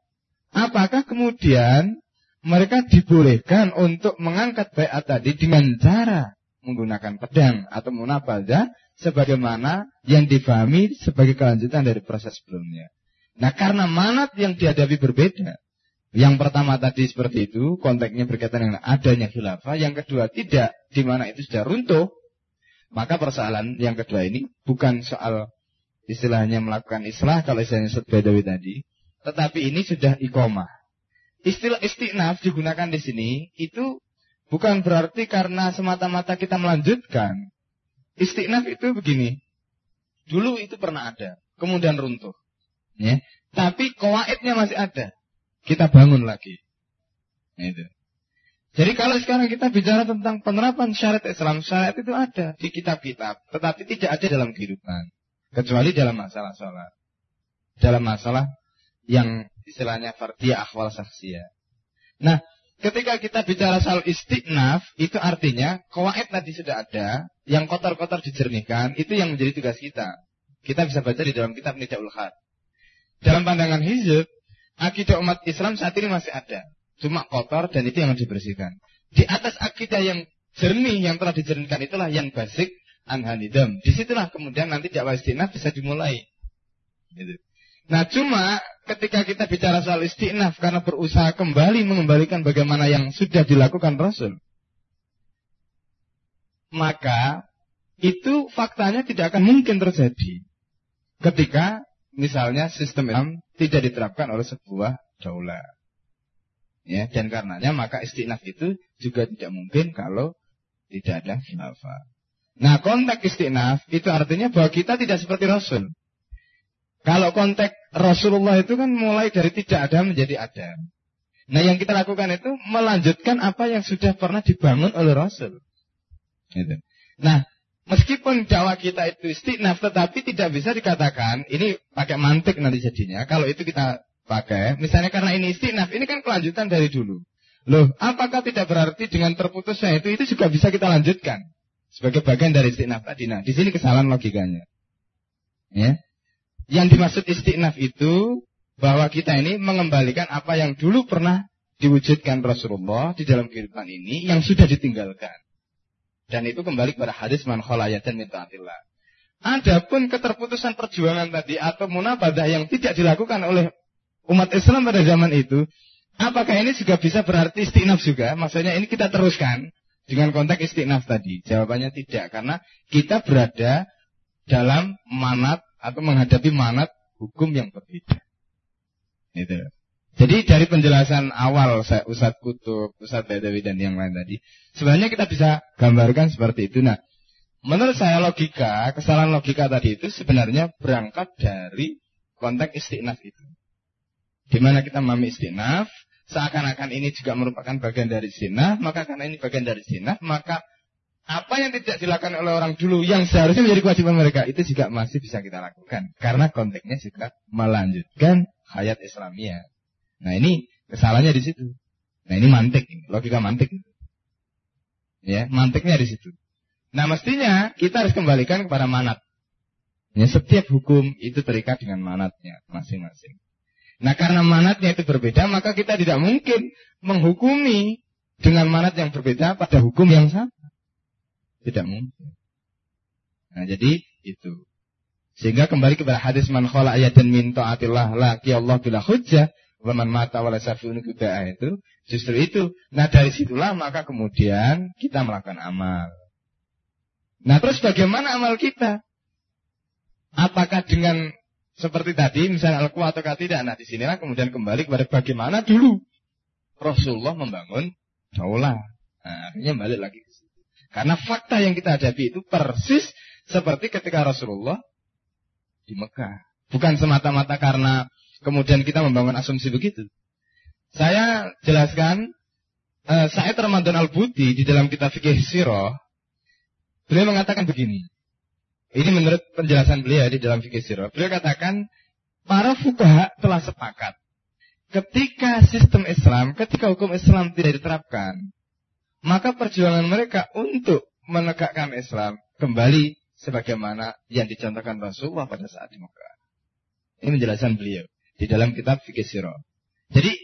apakah kemudian mereka dibolehkan untuk mengangkat bayat tadi dengan cara menggunakan pedang atau munabadah sebagaimana yang difahami sebagai kelanjutan dari proses sebelumnya. Nah, karena manat yang dihadapi berbeda. Yang pertama tadi seperti itu, konteksnya berkaitan dengan adanya khilafah. Yang kedua tidak, di mana itu sudah runtuh. Maka persoalan yang kedua ini bukan soal istilahnya melakukan islah kalau istilahnya Bedawi tadi, tetapi ini sudah ikomah. Istilah istiqnaf digunakan di sini itu bukan berarti karena semata-mata kita melanjutkan. Istiqnaf itu begini. Dulu itu pernah ada, kemudian runtuh. Ya. Tapi kowaidnya masih ada. Kita bangun lagi. Nah, itu. Jadi kalau sekarang kita bicara tentang penerapan syariat Islam, syariat itu ada di kitab-kitab, tetapi tidak ada dalam kehidupan. Kecuali dalam masalah sholat. Dalam masalah yang istilahnya fardiyah akhwal saksiyah. Nah, ketika kita bicara soal istiqnaf, itu artinya kawaid tadi sudah ada, yang kotor-kotor dijernihkan, itu yang menjadi tugas kita. Kita bisa baca di dalam kitab Nidaul Khat. Dalam pandangan hizib, akidah umat Islam saat ini masih ada. Cuma kotor dan itu yang dibersihkan. Di atas akidah yang jernih yang telah dijernihkan itulah yang basic anhanidam. Di situlah kemudian nanti dakwah istinaf bisa dimulai. Gitu. Nah cuma ketika kita bicara soal istiqnaf karena berusaha kembali mengembalikan bagaimana yang sudah dilakukan Rasul. Maka itu faktanya tidak akan mungkin terjadi. Ketika misalnya sistem Islam tidak diterapkan oleh sebuah daulah. Ya, dan karenanya maka istiqnaf itu juga tidak mungkin kalau tidak ada khilafah. Nah, konteks istiqnaf itu artinya bahwa kita tidak seperti Rasul. Kalau konteks Rasulullah itu kan mulai dari tidak ada menjadi ada. Nah, yang kita lakukan itu melanjutkan apa yang sudah pernah dibangun oleh Rasul. Gitu. Nah, meskipun dakwah kita itu istiqnaf, tetapi tidak bisa dikatakan ini pakai mantik nanti jadinya. Kalau itu kita pakai. Misalnya karena ini istiqnaf, ini kan kelanjutan dari dulu. Loh, apakah tidak berarti dengan terputusnya itu itu juga bisa kita lanjutkan sebagai bagian dari istiqnaf tadi? Nah, di sini kesalahan logikanya. Ya. Yang dimaksud istiqnaf itu bahwa kita ini mengembalikan apa yang dulu pernah diwujudkan Rasulullah di dalam kehidupan ini yang sudah ditinggalkan. Dan itu kembali kepada hadis man kholayatan min Adapun keterputusan perjuangan tadi atau munabadah yang tidak dilakukan oleh umat Islam pada zaman itu, apakah ini juga bisa berarti istiqnaf juga? Maksudnya ini kita teruskan dengan konteks istiqnaf tadi. Jawabannya tidak, karena kita berada dalam manat atau menghadapi manat hukum yang berbeda. Itu. Jadi dari penjelasan awal saya Ustadz Kutub, Ustadz Badawi dan yang lain tadi, sebenarnya kita bisa gambarkan seperti itu. Nah, menurut saya logika, kesalahan logika tadi itu sebenarnya berangkat dari konteks istiqnaf itu. Di mana kita memahami istinaf, seakan-akan ini juga merupakan bagian dari istinaf, maka karena ini bagian dari istinaf, maka apa yang tidak dilakukan oleh orang dulu yang seharusnya menjadi kewajiban mereka itu juga masih bisa kita lakukan karena konteksnya juga melanjutkan hayat Islamiyah. Nah ini kesalahannya di situ. Nah ini mantik, logika mantik. Ya, mantiknya di situ. Nah mestinya kita harus kembalikan kepada manat. Ya, setiap hukum itu terikat dengan manatnya masing-masing. Nah karena manatnya itu berbeda, maka kita tidak mungkin menghukumi dengan manat yang berbeda pada hukum yang sama. Tidak mungkin. Nah jadi itu. Sehingga kembali kepada hadis man khala ayatan min ta'atillah laki Allah bila hujjah wa man mata wala safiun itu justru itu. Nah dari situlah maka kemudian kita melakukan amal. Nah terus bagaimana amal kita? Apakah dengan seperti tadi, misalnya al-quwa atau tidak. Nah, di sinilah kemudian kembali kepada bagaimana dulu Rasulullah membangun daulah. Nah, akhirnya balik lagi ke. Karena fakta yang kita hadapi itu persis seperti ketika Rasulullah di Mekah. Bukan semata-mata karena kemudian kita membangun asumsi begitu. Saya jelaskan uh, Said Ramadan Al-Buti di dalam kitab fikih sirah beliau mengatakan begini. Ini menurut penjelasan beliau di dalam fikih sirah. Beliau katakan para fukaha telah sepakat ketika sistem Islam, ketika hukum Islam tidak diterapkan, maka perjuangan mereka untuk menegakkan Islam kembali sebagaimana yang dicontohkan Rasulullah pada saat di Mekah. Ini penjelasan beliau di dalam kitab fikih sirah. Jadi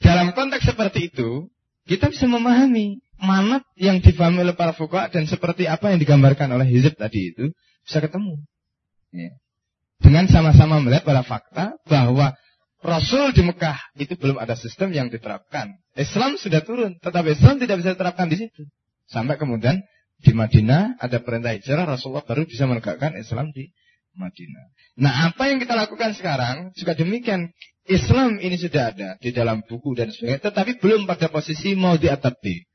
dalam konteks seperti itu, kita bisa memahami manat yang difahami oleh para fuqaha dan seperti apa yang digambarkan oleh Hizib tadi itu bisa ketemu. Ya. Dengan sama-sama melihat pada fakta bahwa Rasul di Mekah itu belum ada sistem yang diterapkan. Islam sudah turun, tetapi Islam tidak bisa diterapkan di situ. Sampai kemudian di Madinah ada perintah hijrah, Rasulullah baru bisa menegakkan Islam di Madinah. Nah, apa yang kita lakukan sekarang juga demikian. Islam ini sudah ada di dalam buku dan sebagainya, tetapi belum pada posisi mau diatapi.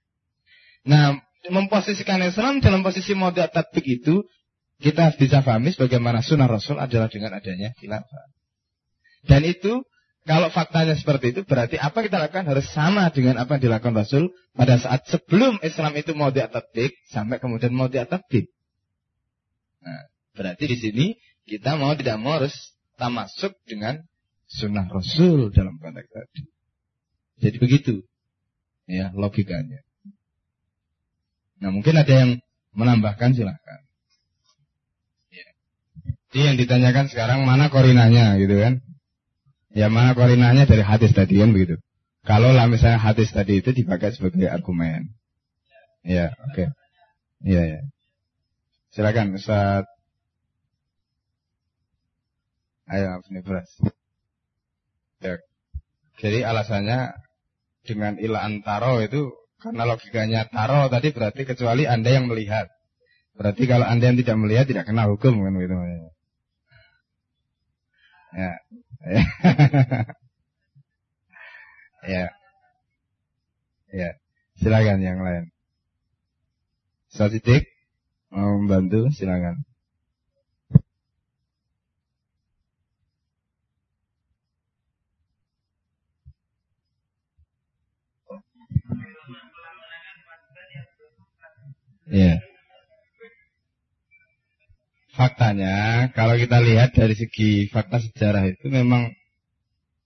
Nah, memposisikan Islam dalam posisi mode tatbik itu kita bisa pahami bagaimana sunnah Rasul adalah dengan adanya khilafah. Dan itu kalau faktanya seperti itu berarti apa kita lakukan harus sama dengan apa yang dilakukan Rasul pada saat sebelum Islam itu mau diatabik sampai kemudian mau diatabik. Nah, berarti di sini kita mau tidak mau harus masuk dengan sunnah Rasul dalam konteks tadi. Jadi begitu ya logikanya. Nah mungkin ada yang menambahkan silahkan. Ya. Jadi yang ditanyakan sekarang mana korinanya gitu kan? Ya mana korinanya dari hadis tadi kan begitu. Kalau lah misalnya hadis tadi itu dipakai sebagai argumen. Ya oke. Okay. Iya ya. Silakan Ustaz. Ayo, Nibras. Ya. Jadi alasannya dengan ilah antaro itu karena logikanya taro tadi berarti kecuali anda yang melihat. Berarti kalau anda yang tidak melihat tidak kena hukum kan begitu. Ya. Ya. ya. Silakan yang lain. Statistik mau membantu silakan. Ya. Faktanya, kalau kita lihat dari segi fakta sejarah itu memang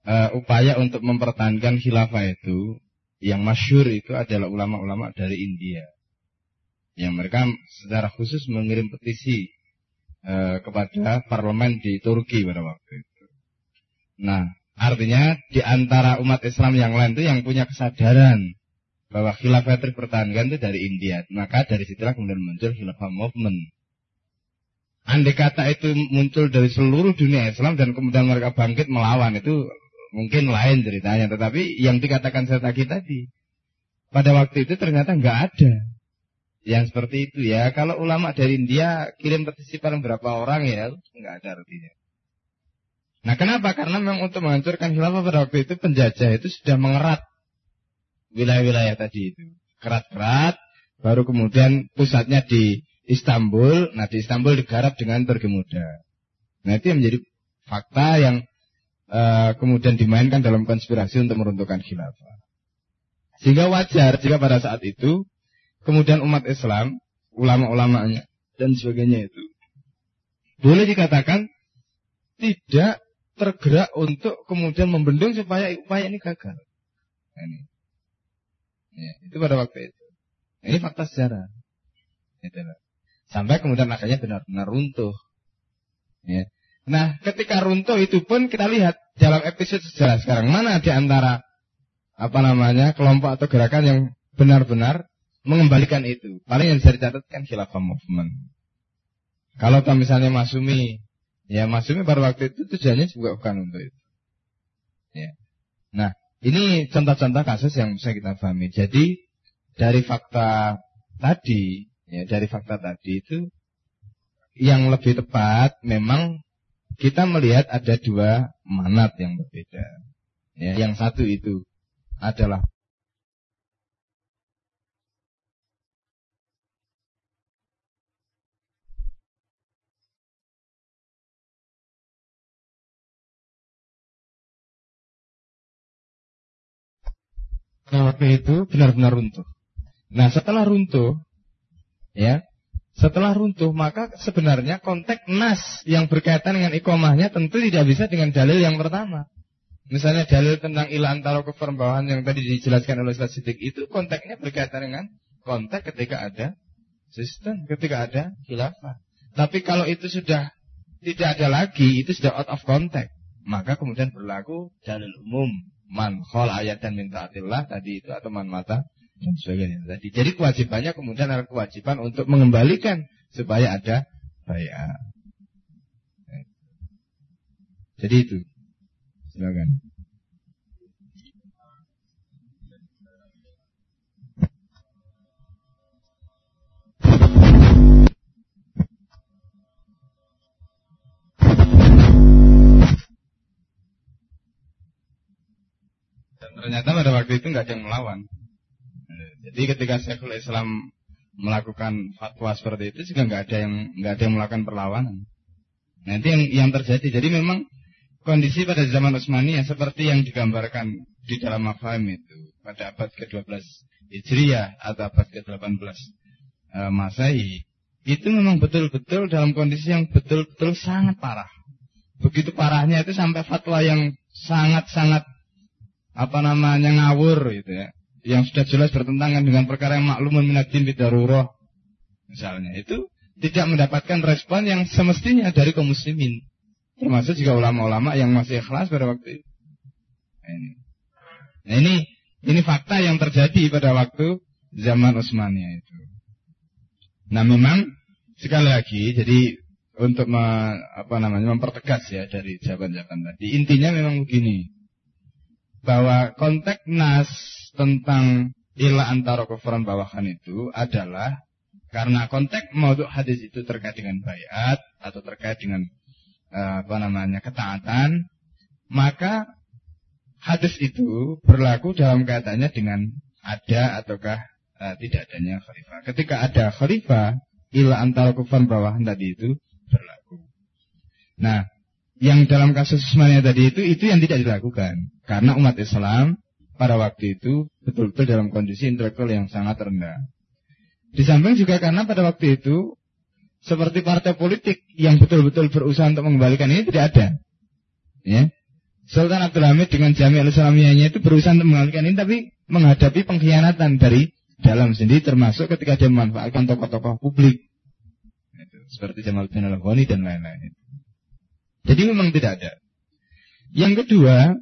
uh, upaya untuk mempertahankan khilafah itu yang masyur itu adalah ulama-ulama dari India yang mereka secara khusus mengirim petisi eh, kepada parlemen di Turki pada waktu itu. Nah, artinya di antara umat Islam yang lain itu yang punya kesadaran bahwa khilafah itu dipertahankan itu dari India. Maka dari situlah kemudian muncul khilafah movement. Andai kata itu muncul dari seluruh dunia Islam dan kemudian mereka bangkit melawan itu mungkin lain ceritanya. Tetapi yang dikatakan saya tadi, pada waktu itu ternyata nggak ada yang seperti itu ya. Kalau ulama dari India kirim petisi paling berapa orang ya, nggak ada artinya. Nah kenapa? Karena memang untuk menghancurkan khilafah pada waktu itu penjajah itu sudah mengerat wilayah-wilayah tadi itu. Kerat-kerat, baru kemudian pusatnya di Istanbul. Nah di Istanbul digarap dengan bergemuda. Nah itu yang menjadi fakta yang uh, kemudian dimainkan dalam konspirasi untuk meruntuhkan khilafah. Sehingga wajar jika pada saat itu kemudian umat Islam, ulama-ulamanya dan sebagainya itu boleh dikatakan tidak tergerak untuk kemudian membendung supaya upaya ini gagal. Nah, ini. Ya, itu pada waktu itu. Ini fakta sejarah. Gitu Sampai kemudian akhirnya benar-benar runtuh. Ya. Nah, ketika runtuh itu pun kita lihat dalam episode sejarah sekarang mana di antara apa namanya kelompok atau gerakan yang benar-benar mengembalikan itu. Paling yang bisa dicatatkan khilafah movement. Kalau misalnya Masumi, ya Masumi pada waktu itu tujuannya juga bukan untuk itu. Ya. Nah, ini contoh-contoh kasus yang bisa kita pahami. Jadi dari fakta tadi, ya dari fakta tadi itu yang lebih tepat memang kita melihat ada dua manat yang berbeda. Ya, yang satu itu adalah waktu itu benar-benar runtuh. Nah setelah runtuh, ya, setelah runtuh maka sebenarnya konteks nas yang berkaitan dengan ikomahnya tentu tidak bisa dengan dalil yang pertama. Misalnya dalil tentang ilah antara keperbawahan yang tadi dijelaskan oleh Ustaz Siddiq itu konteksnya berkaitan dengan konteks ketika ada sistem, ketika ada khilafah. Tapi kalau itu sudah tidak ada lagi, itu sudah out of context, maka kemudian berlaku dalil umum man khol ayat dan minta atillah tadi itu atau man mata dan sebagainya tadi. Jadi kewajibannya kemudian adalah kewajiban untuk mengembalikan supaya ada bayar. Jadi itu. Silakan. ternyata pada waktu itu nggak ada yang melawan. Jadi ketika Syekhul Islam melakukan fatwa seperti itu juga nggak ada yang nggak ada yang melakukan perlawanan. Nanti yang yang terjadi. Jadi memang kondisi pada zaman Utsmani ya seperti yang digambarkan di dalam Mafahim itu pada abad ke-12 Hijriah atau abad ke-18 e, Masehi itu memang betul-betul dalam kondisi yang betul-betul sangat parah. Begitu parahnya itu sampai fatwa yang sangat-sangat apa namanya ngawur gitu ya yang sudah jelas bertentangan dengan perkara yang maklumun minadin bidarurah misalnya itu tidak mendapatkan respon yang semestinya dari kaum muslimin termasuk juga ulama-ulama yang masih ikhlas pada waktu itu nah ini nah ini ini fakta yang terjadi pada waktu zaman Utsmaniyah itu nah memang sekali lagi jadi untuk me, apa namanya mempertegas ya dari jawaban-jawaban tadi. Intinya memang begini. Bahwa konteks nas tentang ila antara kufran bawahan itu adalah karena konteks moduk hadis itu terkait dengan bayat atau terkait dengan eh, apa namanya ketaatan, maka hadis itu berlaku dalam kaitannya dengan ada ataukah uh, tidak adanya khalifah. Ketika ada khalifah, ila antara kufan bawahan tadi itu berlaku. Nah, yang dalam kasus Usmania tadi itu itu yang tidak dilakukan karena umat Islam pada waktu itu betul-betul dalam kondisi intelektual yang sangat rendah. Di samping juga karena pada waktu itu seperti partai politik yang betul-betul berusaha untuk mengembalikan ini tidak ada. Ya. Sultan Abdul Hamid dengan Jami al-Islamiyahnya itu berusaha untuk mengembalikan ini tapi menghadapi pengkhianatan dari dalam sendiri termasuk ketika dia memanfaatkan tokoh-tokoh publik. Seperti Jamal bin al dan lain-lain. Jadi memang tidak ada. Yang kedua,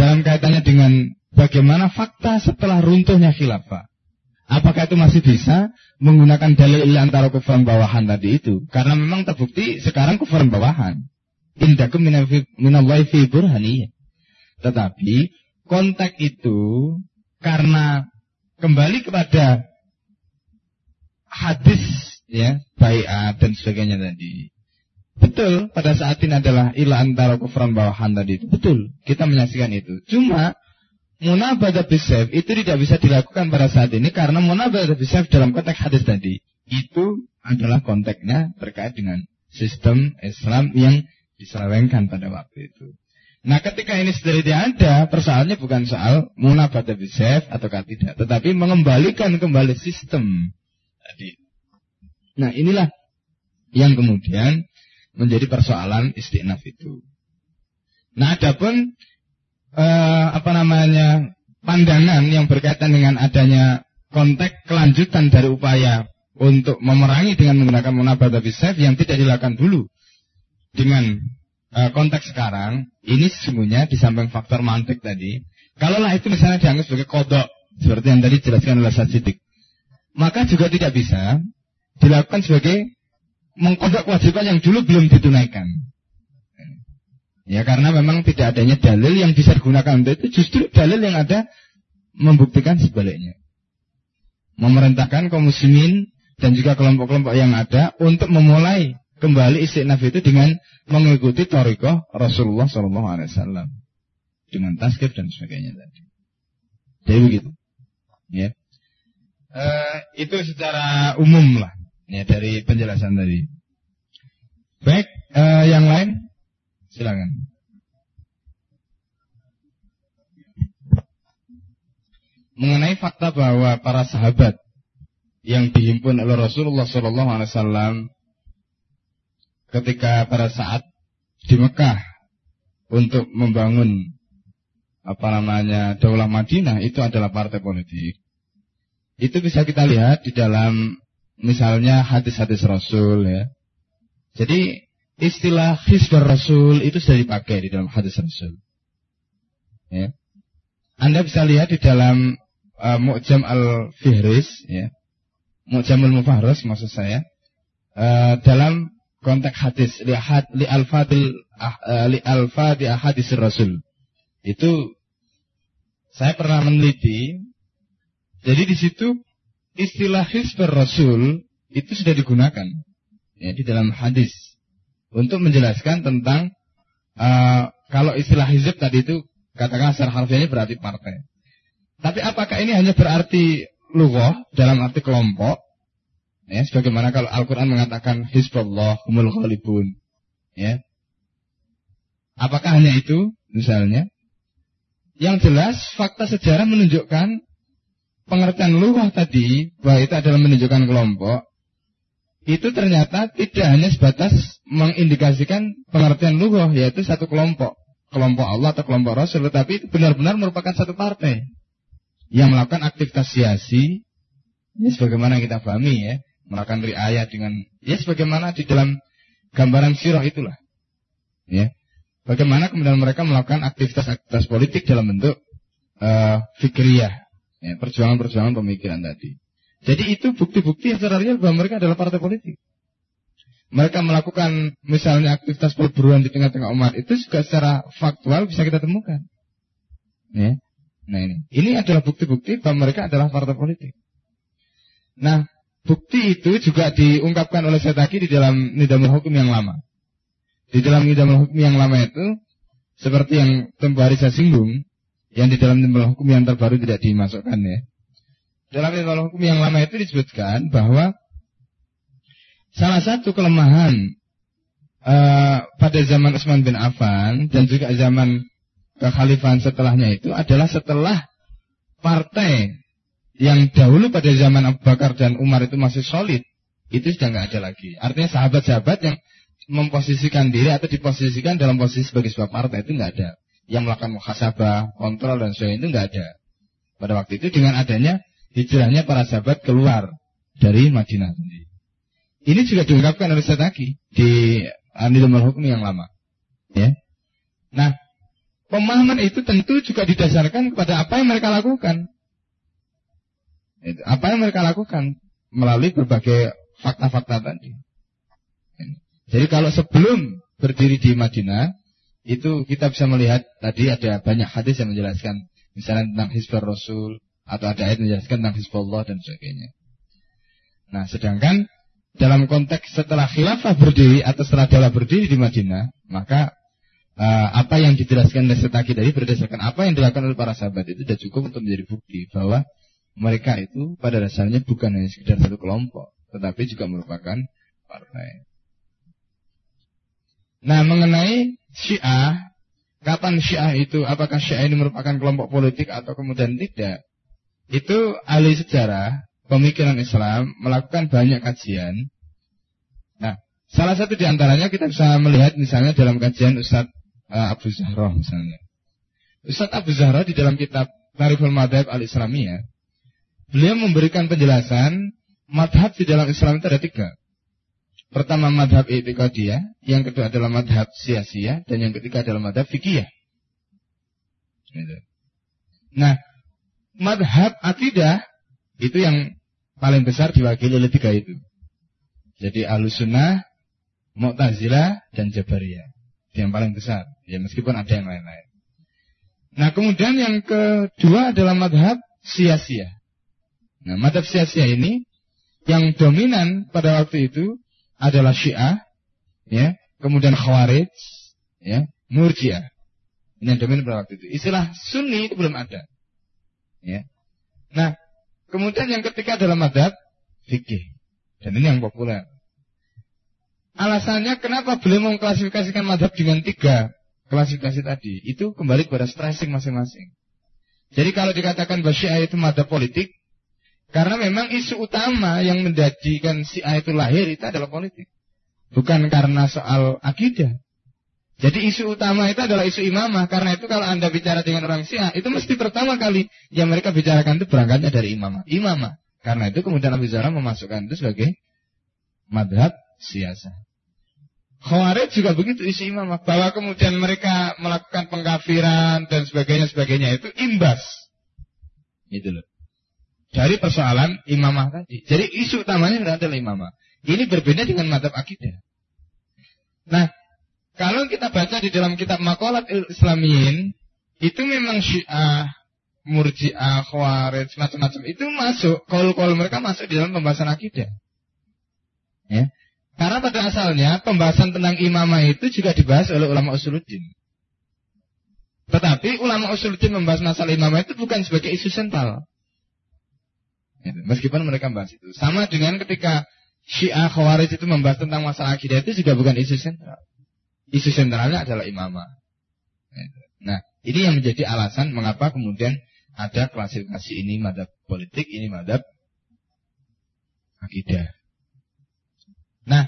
dalam kaitannya dengan bagaimana fakta setelah runtuhnya khilafah. Apakah itu masih bisa menggunakan dalil antara kufran bawahan tadi itu? Karena memang terbukti sekarang kufran bawahan. Indakum minallahi fi burhaniyah. Tetapi konteks itu karena kembali kepada hadis ya bayat dan sebagainya tadi. Betul, pada saat ini adalah ila antara kufran bawahan tadi itu. Betul, kita menyaksikan itu. Cuma munabadah bisaf itu tidak bisa dilakukan pada saat ini karena munabadah bisaf dalam konteks hadis tadi itu adalah konteksnya terkait dengan sistem Islam yang diselewengkan pada waktu itu. Nah ketika ini sudah tidak ada, persoalannya bukan soal munabata bisef atau tidak, tetapi mengembalikan kembali sistem tadi. Nah inilah yang kemudian menjadi persoalan istiqnaf itu. Nah adapun eh, apa namanya pandangan yang berkaitan dengan adanya konteks kelanjutan dari upaya untuk memerangi dengan menggunakan munabata bisef yang tidak dilakukan dulu dengan uh, konteks sekarang, ini sesungguhnya di samping faktor mantik tadi, kalaulah itu misalnya dianggap sebagai kodok, seperti yang tadi dijelaskan oleh Sidik, maka juga tidak bisa dilakukan sebagai mengkodok kewajiban yang dulu belum ditunaikan. Ya karena memang tidak adanya dalil yang bisa digunakan untuk itu, justru dalil yang ada membuktikan sebaliknya. Memerintahkan kaum muslimin dan juga kelompok-kelompok yang ada untuk memulai kembali istiqnaf itu dengan mengikuti torikoh Rasulullah Wasallam dengan taskif dan sebagainya tadi. Jadi begitu, ya. E, itu secara umum lah, ya dari penjelasan tadi. Baik, e, yang lain silakan. Mengenai fakta bahwa para sahabat yang dihimpun oleh Rasulullah Wasallam ketika pada saat di Mekah untuk membangun apa namanya Daulah Madinah itu adalah partai politik. Itu bisa kita lihat di dalam misalnya hadis-hadis Rasul ya. Jadi istilah Hizbur Rasul itu sudah dipakai di dalam hadis Rasul. Ya. Anda bisa lihat di dalam uh, Mu'jam al-Fihris ya. Mu'jamul Mufahrus maksud saya. Uh, dalam konteks hadis li, had, li alfadil uh, li alfadi hadis rasul itu saya pernah meneliti jadi di situ istilah hisbar rasul itu sudah digunakan ya di dalam hadis untuk menjelaskan tentang uh, kalau istilah hizib tadi itu katakan secara harfiahnya berarti partai tapi apakah ini hanya berarti lughah dalam arti kelompok Ya, sebagaimana kalau Al-Quran mengatakan Hizbullah humul ghalibun. Ya. Apakah hanya itu misalnya? Yang jelas fakta sejarah menunjukkan pengertian luah tadi bahwa itu adalah menunjukkan kelompok itu ternyata tidak hanya sebatas mengindikasikan pengertian luah yaitu satu kelompok kelompok Allah atau kelompok Rasul tetapi itu benar-benar merupakan satu partai yang melakukan aktivitas siasi ini sebagaimana kita pahami ya melakukan riayah dengan ya sebagaimana di dalam gambaran sirah itulah. Ya. Bagaimana kemudian mereka melakukan aktivitas-aktivitas politik dalam bentuk uh, fikriyah, ya, perjuangan-perjuangan pemikiran tadi. Jadi itu bukti-bukti yang secara real bahwa mereka adalah partai politik. mereka melakukan misalnya aktivitas perburuan di tengah-tengah umat itu juga secara faktual bisa kita temukan. Ya. Nah ini, ini adalah bukti-bukti bahwa mereka adalah partai politik. Nah, bukti itu juga diungkapkan oleh Setaki di dalam Nidamul Hukum yang lama. Di dalam Nidamul Hukum yang lama itu, seperti yang tempoh hari saya singgung, yang di dalam Nidamul Hukum yang terbaru tidak dimasukkan ya. Dalam Nidamul Hukum yang lama itu disebutkan bahwa salah satu kelemahan uh, pada zaman Utsman bin Affan dan juga zaman kekhalifahan setelahnya itu adalah setelah partai yang dahulu pada zaman Abu Bakar dan Umar itu masih solid, itu sudah nggak ada lagi. Artinya sahabat-sahabat yang memposisikan diri atau diposisikan dalam posisi sebagai sebuah partai itu nggak ada. Yang melakukan muhasabah, kontrol dan sebagainya itu nggak ada. Pada waktu itu dengan adanya hijrahnya para sahabat keluar dari Madinah. Ini juga diungkapkan oleh Sataki di Anilul Hukum yang lama. Ya. Nah, pemahaman itu tentu juga didasarkan kepada apa yang mereka lakukan. Apa yang mereka lakukan melalui berbagai fakta-fakta tadi. Jadi kalau sebelum berdiri di Madinah, itu kita bisa melihat tadi ada banyak hadis yang menjelaskan misalnya tentang Hizbul Rasul atau ada ayat menjelaskan tentang Hizbullah dan sebagainya. Nah, sedangkan dalam konteks setelah khilafah berdiri atau setelah dalah berdiri di Madinah, maka uh, apa yang dijelaskan oleh Setaki tadi berdasarkan apa yang dilakukan oleh para sahabat itu sudah cukup untuk menjadi bukti bahwa mereka itu pada dasarnya bukan hanya sekedar satu kelompok, tetapi juga merupakan partai. Nah, mengenai Syiah, kapan Syiah itu, apakah Syiah ini merupakan kelompok politik atau kemudian tidak? Itu ahli sejarah pemikiran Islam melakukan banyak kajian. Nah, salah satu di antaranya kita bisa melihat misalnya dalam kajian Ustadz uh, Abu Zahra misalnya. Ustadz Abu Zahra di dalam kitab Tariful Madhab al-Islamiyah, beliau memberikan penjelasan madhab di dalam Islam itu ada tiga. Pertama madhab i'tiqadiyah, yang kedua adalah madhab sia-sia, dan yang ketiga adalah madhab fikih. Gitu. Nah, madhab akidah itu yang paling besar diwakili oleh tiga itu. Jadi Ahlussunnah, Mu'tazilah dan Jabariyah. Itu yang paling besar. Ya meskipun ada yang lain-lain. Nah kemudian yang kedua adalah madhab sia-sia. Nah madhab sia-sia ini yang dominan pada waktu itu adalah Syiah, ya, kemudian Khawarij, ya, Murji'ah. Ini yang dominan pada waktu itu. Istilah Sunni itu belum ada. Ya. Nah, Kemudian yang ketiga adalah madhab fikih. Dan ini yang populer. Alasannya kenapa beliau mengklasifikasikan madhab dengan tiga klasifikasi tadi. Itu kembali kepada stressing masing-masing. Jadi kalau dikatakan bahwa Syiah itu madhab politik, karena memang isu utama yang menjadikan Syiah itu lahir itu adalah politik. Bukan karena soal akidah. Jadi isu utama itu adalah isu imamah. Karena itu kalau Anda bicara dengan orang Syiah, itu mesti pertama kali yang mereka bicarakan itu berangkatnya dari imamah. Imamah. Karena itu kemudian Abu Zara memasukkan itu sebagai madhab siasa. Khawarij juga begitu isu imamah. Bahwa kemudian mereka melakukan pengkafiran dan sebagainya sebagainya itu imbas. Gitu loh. Dari persoalan imamah tadi. Jadi isu utamanya adalah imamah. Ini berbeda dengan madhab akidah. Nah, kalau kita baca di dalam kitab Makolat Islamiyin, itu memang Syiah, Murji'ah, Khawarij, macam-macam itu masuk, kol-kol mereka masuk di dalam pembahasan akidah. Ya. Karena pada asalnya pembahasan tentang imamah itu juga dibahas oleh ulama usuluddin. Tetapi ulama usuluddin membahas masalah imamah itu bukan sebagai isu sentral. Ya, meskipun mereka membahas itu. Sama dengan ketika Syiah Khawarij itu membahas tentang masalah akidah itu juga bukan isu sentral. Isu sentralnya adalah imamah. Nah, ini yang menjadi alasan mengapa kemudian ada klasifikasi ini madhab politik, ini madhab akidah. Nah,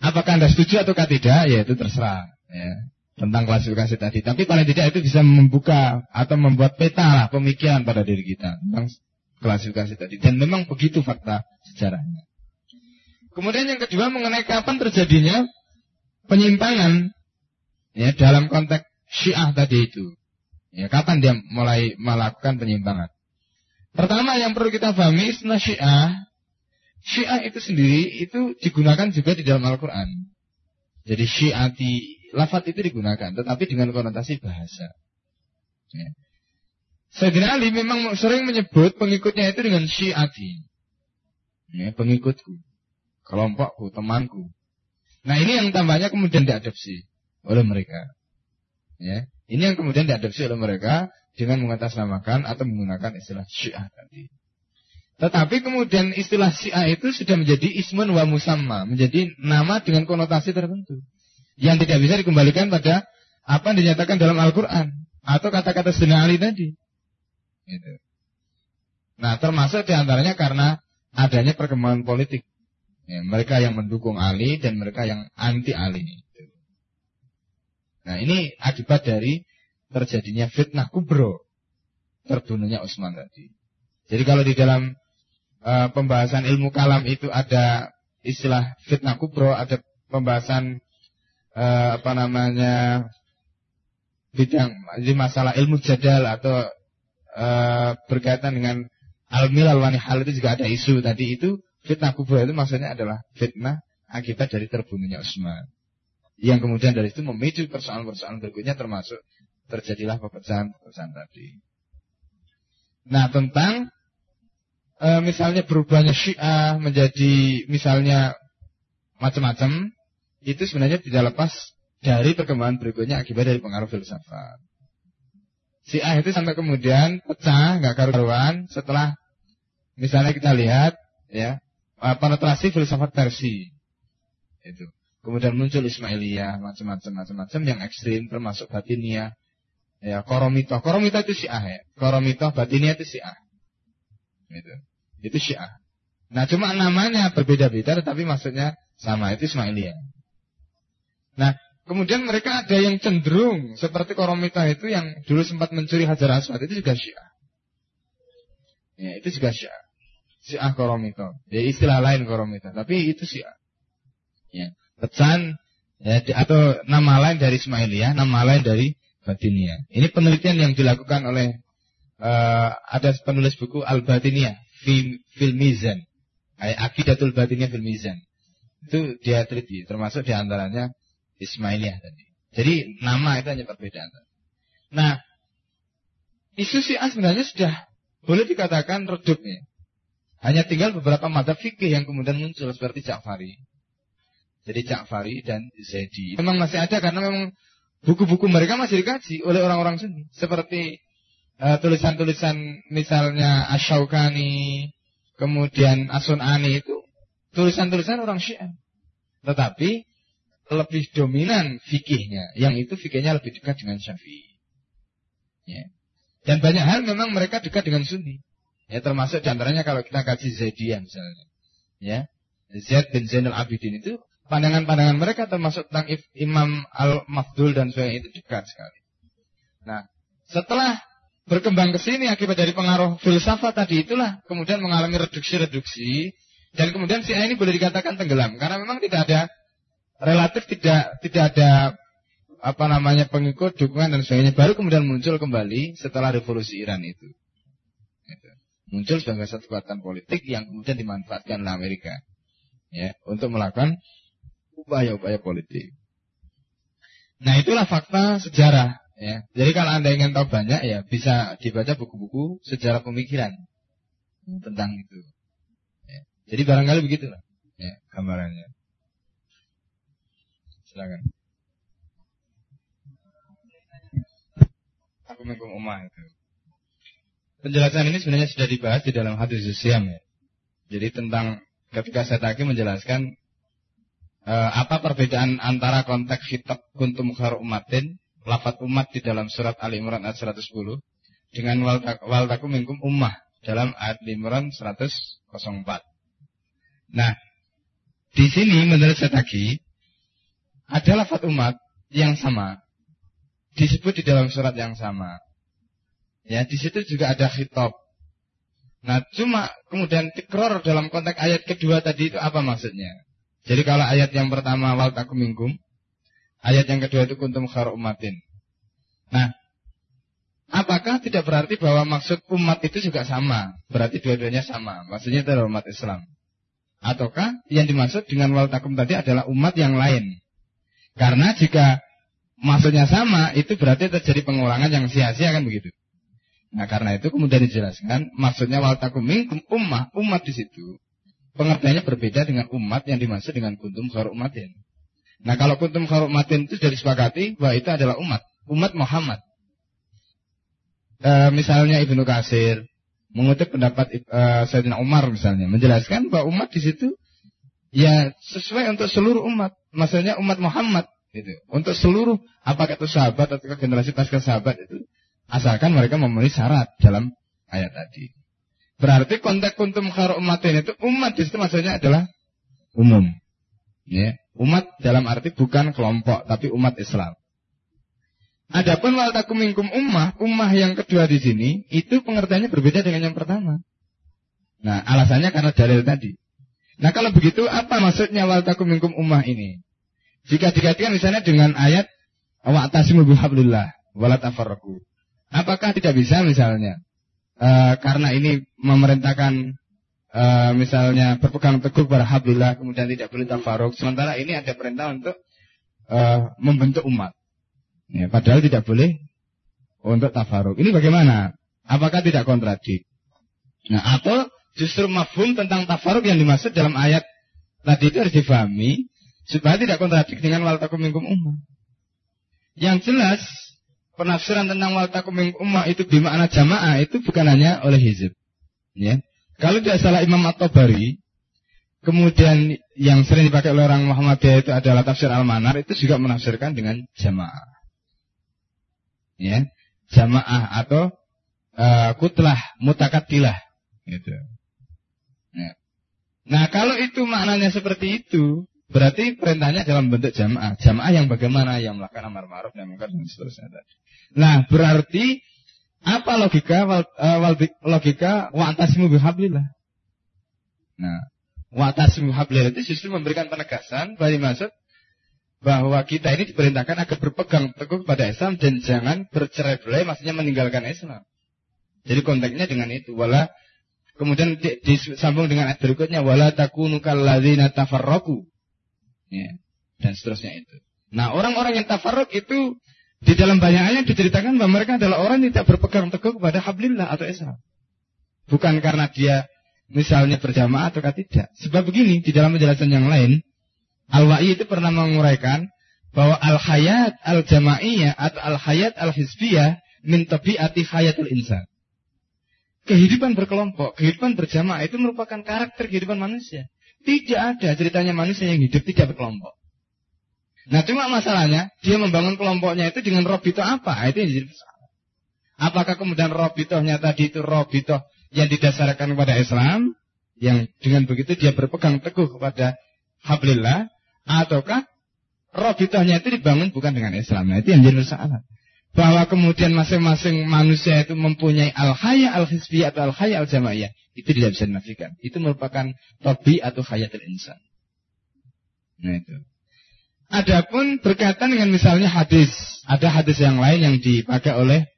apakah Anda setuju atau tidak? Ya itu terserah. Ya, tentang klasifikasi tadi. Tapi paling tidak itu bisa membuka atau membuat peta lah pemikiran pada diri kita tentang klasifikasi tadi. Dan memang begitu fakta sejarahnya. Kemudian yang kedua mengenai kapan terjadinya penyimpangan ya dalam konteks Syiah tadi itu. Ya, kapan dia mulai melakukan penyimpangan? Pertama yang perlu kita pahami, Isna Syiah Syiah itu sendiri itu digunakan juga di dalam Al-Quran. Jadi syiati, lafat itu digunakan, tetapi dengan konotasi bahasa. Ya. Sayyidina Ali memang sering menyebut pengikutnya itu dengan syiati. Ya, pengikutku, kelompokku, temanku. Nah ini yang tambahnya kemudian diadopsi oleh mereka. Ya, ini yang kemudian diadopsi oleh mereka dengan mengatasnamakan atau menggunakan istilah syiah tadi. Tetapi kemudian istilah syiah itu sudah menjadi ismun wa musamma, menjadi nama dengan konotasi tertentu. Yang tidak bisa dikembalikan pada apa yang dinyatakan dalam Al-Quran. Atau kata-kata Sayyidina Ali tadi. Gitu. Nah termasuk di antaranya karena adanya perkembangan politik. Ya, mereka yang mendukung Ali dan mereka yang anti Ali. Nah ini akibat dari terjadinya fitnah kubro. Terbunuhnya Utsman tadi. Jadi kalau di dalam uh, pembahasan ilmu kalam itu ada istilah fitnah kubro, ada pembahasan uh, apa namanya bidang di masalah ilmu jadal atau uh, berkaitan dengan al-milal hal itu juga ada isu tadi itu fitnah kubro itu maksudnya adalah fitnah akibat dari terbunuhnya Utsman. Yang kemudian dari itu memicu persoalan-persoalan berikutnya termasuk terjadilah pepecahan-pepecahan tadi. Nah tentang e, misalnya berubahnya Syiah menjadi misalnya macam-macam, itu sebenarnya tidak lepas dari perkembangan berikutnya akibat dari pengaruh filsafat. Syiah itu sampai kemudian pecah, nggak karu-karuan setelah misalnya kita lihat ya penetrasi filsafat Persi itu. Kemudian muncul Ismailiyah, macam-macam macam-macam yang ekstrim termasuk Batinia, ya Koromito. Koromito itu Syiah ya. Koromito Batinia itu Syiah. Gitu. Itu Syiah. Nah, cuma namanya berbeda-beda tetapi maksudnya sama, itu Ismailiyah. Nah, kemudian mereka ada yang cenderung seperti Koromita itu yang dulu sempat mencuri Hajar Aswad itu juga Syiah. Ya, itu juga Syiah. Syiah Koromito. Ya, istilah lain Koromita, tapi itu Syiah. Ya, pecan ya, atau nama lain dari Ismailiyah, nama lain dari Batinia. Ini penelitian yang dilakukan oleh uh, ada penulis buku Al-Batinia fil mizan. Akidatul batinnya fil mizan. Itu dia teliti, termasuk di antaranya Ismailiyah tadi. Jadi nama itu hanya perbedaan. Nah, isu Syiah sebenarnya sudah boleh dikatakan redup ya. Hanya tinggal beberapa mata fikih yang kemudian muncul seperti Ja'fari. Jadi Ja'fari dan Zaidi. Memang masih ada karena memang buku-buku mereka masih dikaji oleh orang-orang Sunni. Seperti Eh, tulisan-tulisan uh, misalnya Asyaukani, kemudian Asunani itu tulisan-tulisan orang Syiah. Tetapi lebih dominan fikihnya, yang itu fikihnya lebih dekat dengan Syafi'i. Ya. Dan banyak hal memang mereka dekat dengan Sunni. Ya, termasuk di antaranya kalau kita kaji Zaidiyah misalnya. Ya. Zaid bin Zainal Abidin itu pandangan-pandangan mereka termasuk tentang Imam Al-Mafdul dan sebagainya itu dekat sekali. Nah, setelah berkembang ke sini akibat dari pengaruh filsafat tadi itulah kemudian mengalami reduksi-reduksi dan kemudian si ini boleh dikatakan tenggelam karena memang tidak ada relatif tidak tidak ada apa namanya pengikut dukungan dan sebagainya baru kemudian muncul kembali setelah revolusi Iran itu. itu. Muncul sebagai satu kekuatan politik yang kemudian dimanfaatkan oleh Amerika ya untuk melakukan upaya-upaya politik. Nah itulah fakta sejarah Ya. Jadi kalau Anda ingin tahu banyak ya bisa dibaca buku-buku sejarah pemikiran tentang itu. Ya. Jadi barangkali begitulah ya, gambarannya. Silakan. Aku umah itu. Penjelasan ini sebenarnya sudah dibahas di dalam hadis Siam ya. Jadi tentang ketika saya tadi menjelaskan uh, apa perbedaan antara konteks kitab kuntum khar umatin lafat umat di dalam surat Ali Imran ayat 110 dengan wal taku minkum ummah dalam ayat Imran 104. Nah, di sini menurut saya tadi ada lafat umat yang sama disebut di dalam surat yang sama. Ya, di situ juga ada khitab. Nah, cuma kemudian tikror dalam konteks ayat kedua tadi itu apa maksudnya? Jadi kalau ayat yang pertama wal minkum Ayat yang kedua itu kuntum khar umatin. Nah, apakah tidak berarti bahwa maksud umat itu juga sama? Berarti dua-duanya sama. Maksudnya itu umat Islam. Ataukah yang dimaksud dengan wal takum tadi adalah umat yang lain? Karena jika maksudnya sama, itu berarti terjadi pengulangan yang sia-sia kan begitu. Nah karena itu kemudian dijelaskan maksudnya wal takum minkum ummah, umat di situ. Pengertiannya berbeda dengan umat yang dimaksud dengan kuntum khair umatin. Nah kalau kuntum khair umatin itu sudah disepakati bahwa itu adalah umat, umat Muhammad. E, misalnya Ibnu Kasir mengutip pendapat e, Sayyidina Umar misalnya menjelaskan bahwa umat di situ ya sesuai untuk seluruh umat, maksudnya umat Muhammad itu. Untuk seluruh apakah itu sahabat atau generasi pasca sahabat itu Asalkan mereka memenuhi syarat dalam ayat tadi. Berarti konteks kuntum khairu umatin itu umat di situ maksudnya adalah umum. Ya, umat dalam arti bukan kelompok tapi umat Islam. Adapun wal takum ummah, ummah yang kedua di sini itu pengertiannya berbeda dengan yang pertama. Nah, alasannya karena dalil tadi. Nah, kalau begitu apa maksudnya wal takum minkum ummah ini? Jika dikaitkan misalnya dengan ayat wa'tasimu bihablillah wala tafarraqu. Apakah tidak bisa misalnya e, karena ini memerintahkan e, misalnya berpegang teguh pada hablillah kemudian tidak boleh tafaruk sementara ini ada perintah untuk e, membentuk umat. Ya, padahal tidak boleh untuk tafaruk. Ini bagaimana? Apakah tidak kontradik? Nah, atau justru mafhum tentang tafaruk yang dimaksud dalam ayat tadi itu harus difahami supaya tidak kontradik dengan wal takum minkum ummah. Yang jelas penafsiran tentang wal takum ummah itu bermakna jamaah itu bukan hanya oleh hizib. Ya. Kalau tidak salah Imam At-Tabari, kemudian yang sering dipakai oleh orang Muhammadiyah itu adalah tafsir Al-Manar itu juga menafsirkan dengan jamaah. Ya, jamaah atau uh, kutlah mutakatilah gitu. Nah, kalau itu maknanya seperti itu, Berarti perintahnya dalam bentuk jamaah. Jamaah yang bagaimana? Yang melakukan amar ma'ruf dan mungkar dan seterusnya. Nah, berarti apa logika wal, uh, logika wa'tasimu bihablillah? Nah, wa'tasimu bihablillah itu justru memberikan penegasan bagi maksud bahwa kita ini diperintahkan agar berpegang teguh kepada Islam dan jangan bercerai-berai maksudnya meninggalkan Islam. Jadi konteksnya dengan itu wala kemudian disambung dengan ayat berikutnya wala takunu kalladzina tafarraqu ya, dan seterusnya itu. Nah orang-orang yang tafarruk itu di dalam banyak ayat diceritakan bahwa mereka adalah orang yang tidak berpegang teguh kepada hablillah atau Islam. Bukan karena dia misalnya berjamaah atau tidak. Sebab begini, di dalam penjelasan yang lain, Al-Wa'i itu pernah menguraikan bahwa al-hayat al-jamaiyah atau al-hayat al-hizbiyah min tabi'ati hayatul insan. Kehidupan berkelompok, kehidupan berjamaah itu merupakan karakter kehidupan manusia. Tidak ada ceritanya manusia yang hidup tidak berkelompok. Nah cuma masalahnya dia membangun kelompoknya itu dengan robito apa? Nah, itu yang jadi masalah. Apakah kemudian robitohnya tadi itu robitoh yang didasarkan kepada Islam, yang dengan begitu dia berpegang teguh kepada hablillah, ataukah robitohnya itu dibangun bukan dengan Islam? Nah itu yang jadi masalah. Bahwa kemudian masing-masing manusia itu mempunyai al-haya al-hisbiyah atau al-haya al-jamaiyah. Itu tidak bisa dinafikan. Itu merupakan tobi atau hayatul insan. Nah itu. Adapun berkaitan dengan misalnya hadis, ada hadis yang lain yang dipakai oleh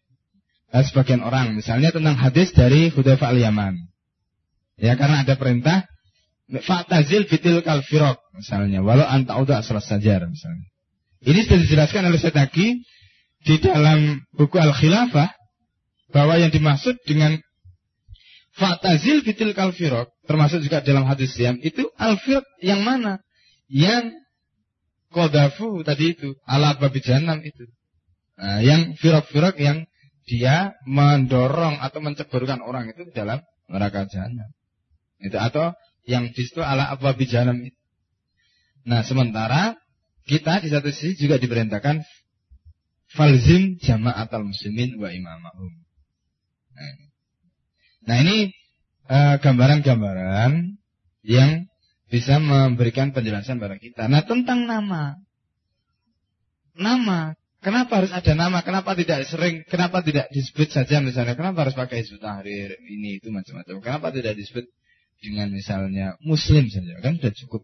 eh, sebagian orang, misalnya tentang hadis dari Hudayfa al-Yaman. Ya karena ada perintah Fa'tazil fitil kalfirok misalnya, walau anta udah asal sajar misalnya. Ini sudah dijelaskan oleh Setaki di dalam buku Al-Khilafah bahwa yang dimaksud dengan Fatazil fitil kalfirok, termasuk juga dalam hadis siam, itu alfirok yang mana? Yang kodafu tadi itu, ala babi janam itu. Nah, yang firok-firok yang dia mendorong atau menceburkan orang itu dalam neraka jahanam. Itu atau yang di situ ala babi janam itu. Nah, sementara kita di satu sisi juga diperintahkan falzim jama'at al-muslimin wa imamahum. Nah, ini eh, gambaran-gambaran uh, yang bisa memberikan penjelasan pada kita. Nah tentang nama, nama, kenapa harus ada nama? Kenapa tidak sering? Kenapa tidak disebut saja misalnya? Kenapa harus pakai Hizbut Tahrir ini itu macam-macam? Kenapa tidak disebut dengan misalnya Muslim saja? Kan sudah cukup.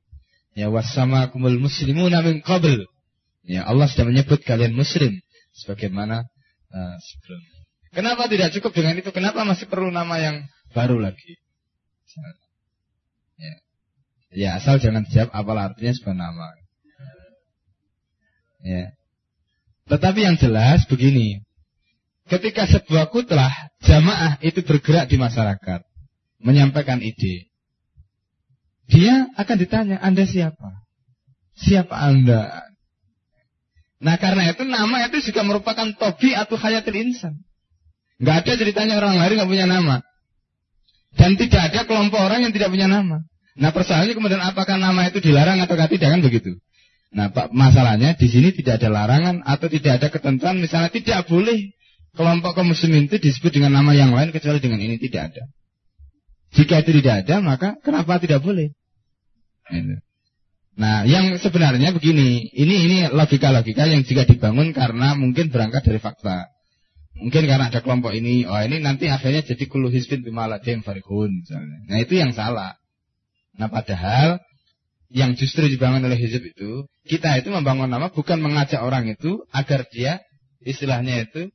Ya wasama kumul muslimu min qabl. Ya Allah sudah menyebut kalian Muslim sebagaimana uh, sebelumnya. Kenapa tidak cukup dengan itu? Kenapa masih perlu nama yang baru lagi? Ya. Ya asal jangan dijawab apalah artinya sebuah nama. Ya. Tetapi yang jelas begini. Ketika sebuah kutlah jamaah itu bergerak di masyarakat, menyampaikan ide, dia akan ditanya, Anda siapa? Siapa Anda? Nah karena itu nama itu juga merupakan tobi atau hayatil insan. Gak ada ceritanya orang lain gak punya nama. Dan tidak ada kelompok orang yang tidak punya nama. Nah persoalannya kemudian apakah nama itu dilarang atau tidak kan begitu. Nah masalahnya di sini tidak ada larangan atau tidak ada ketentuan misalnya tidak boleh kelompok kaum muslimin itu disebut dengan nama yang lain kecuali dengan ini tidak ada. Jika itu tidak ada maka kenapa tidak boleh? Nah yang sebenarnya begini ini ini logika-logika yang juga dibangun karena mungkin berangkat dari fakta. Mungkin karena ada kelompok ini, oh ini nanti akhirnya jadi kulu hisbin bimaladim farihun misalnya. Nah itu yang salah. Nah padahal yang justru dibangun oleh hizib itu, kita itu membangun nama bukan mengajak orang itu agar dia istilahnya itu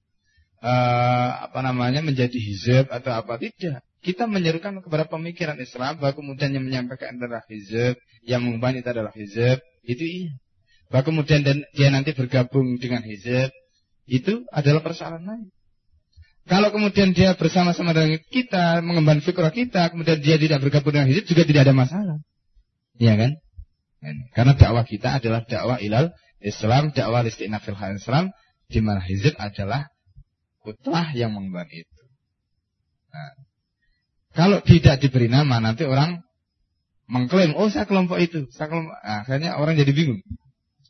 uh, apa namanya menjadi hizib atau apa tidak. Kita menyerukan kepada pemikiran Islam bahwa kemudian yang menyampaikan adalah hizib, yang mengubah itu adalah hizib, itu iya. Bahwa kemudian dan dia nanti bergabung dengan hizib, itu adalah persoalan lain. Kalau kemudian dia bersama-sama dengan kita, mengemban fikrah kita, kemudian dia tidak bergabung dengan hizib, juga tidak ada masalah. Iya kan? Karena dakwah kita adalah dakwah ilal Islam, dakwah listinafil Islam, di mana hizib adalah kutlah yang mengemban itu. Nah, kalau tidak diberi nama, nanti orang mengklaim, oh saya kelompok itu, saya kelompok, nah, akhirnya orang jadi bingung.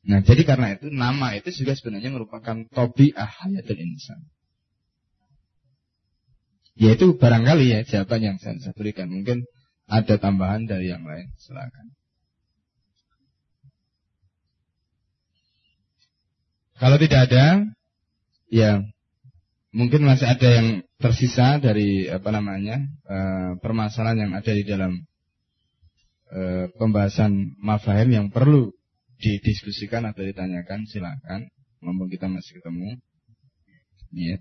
Nah, jadi karena itu nama itu juga sebenarnya merupakan tobi'ah hayatul insan. Yaitu barangkali ya jawaban yang saya, saya berikan. Mungkin ada tambahan dari yang lain. Silakan. Kalau tidak ada, ya mungkin masih ada yang tersisa dari apa namanya uh, permasalahan yang ada di dalam uh, pembahasan mafahim yang perlu didiskusikan atau ditanyakan silakan. Mumpung kita masih ketemu. Ya.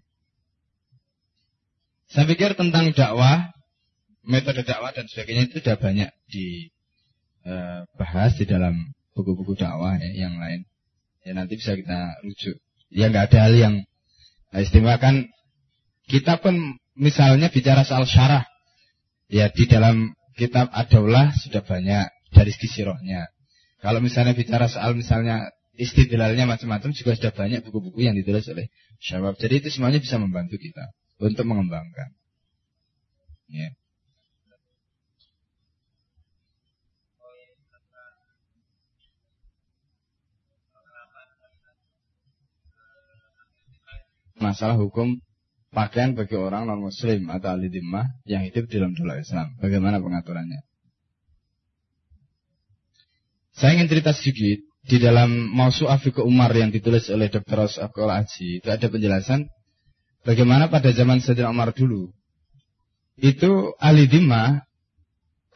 saya pikir tentang dakwah metode dakwah dan sebagainya itu sudah banyak dibahas eh, di dalam buku-buku dakwah ya, yang lain. Ya nanti bisa kita rujuk. Ya nggak ada hal yang istimewa kan kita pun misalnya bicara soal syarah ya di dalam kitab Adaulah sudah banyak dari segi rohnya kalau misalnya bicara soal misalnya istidlalnya macam-macam juga sudah banyak buku-buku yang ditulis oleh Syabab. Jadi itu semuanya bisa membantu kita untuk mengembangkan. Ya. Masalah hukum pakaian bagi orang non muslim atau ahli dimah yang hidup di dalam dolar Islam. Bagaimana pengaturannya? Saya ingin cerita sedikit di dalam Mausu'ah Fiqh Umar yang ditulis oleh Dr. Ros Abdul Aji itu ada penjelasan bagaimana pada zaman Sayyidina Umar dulu itu ahli dimah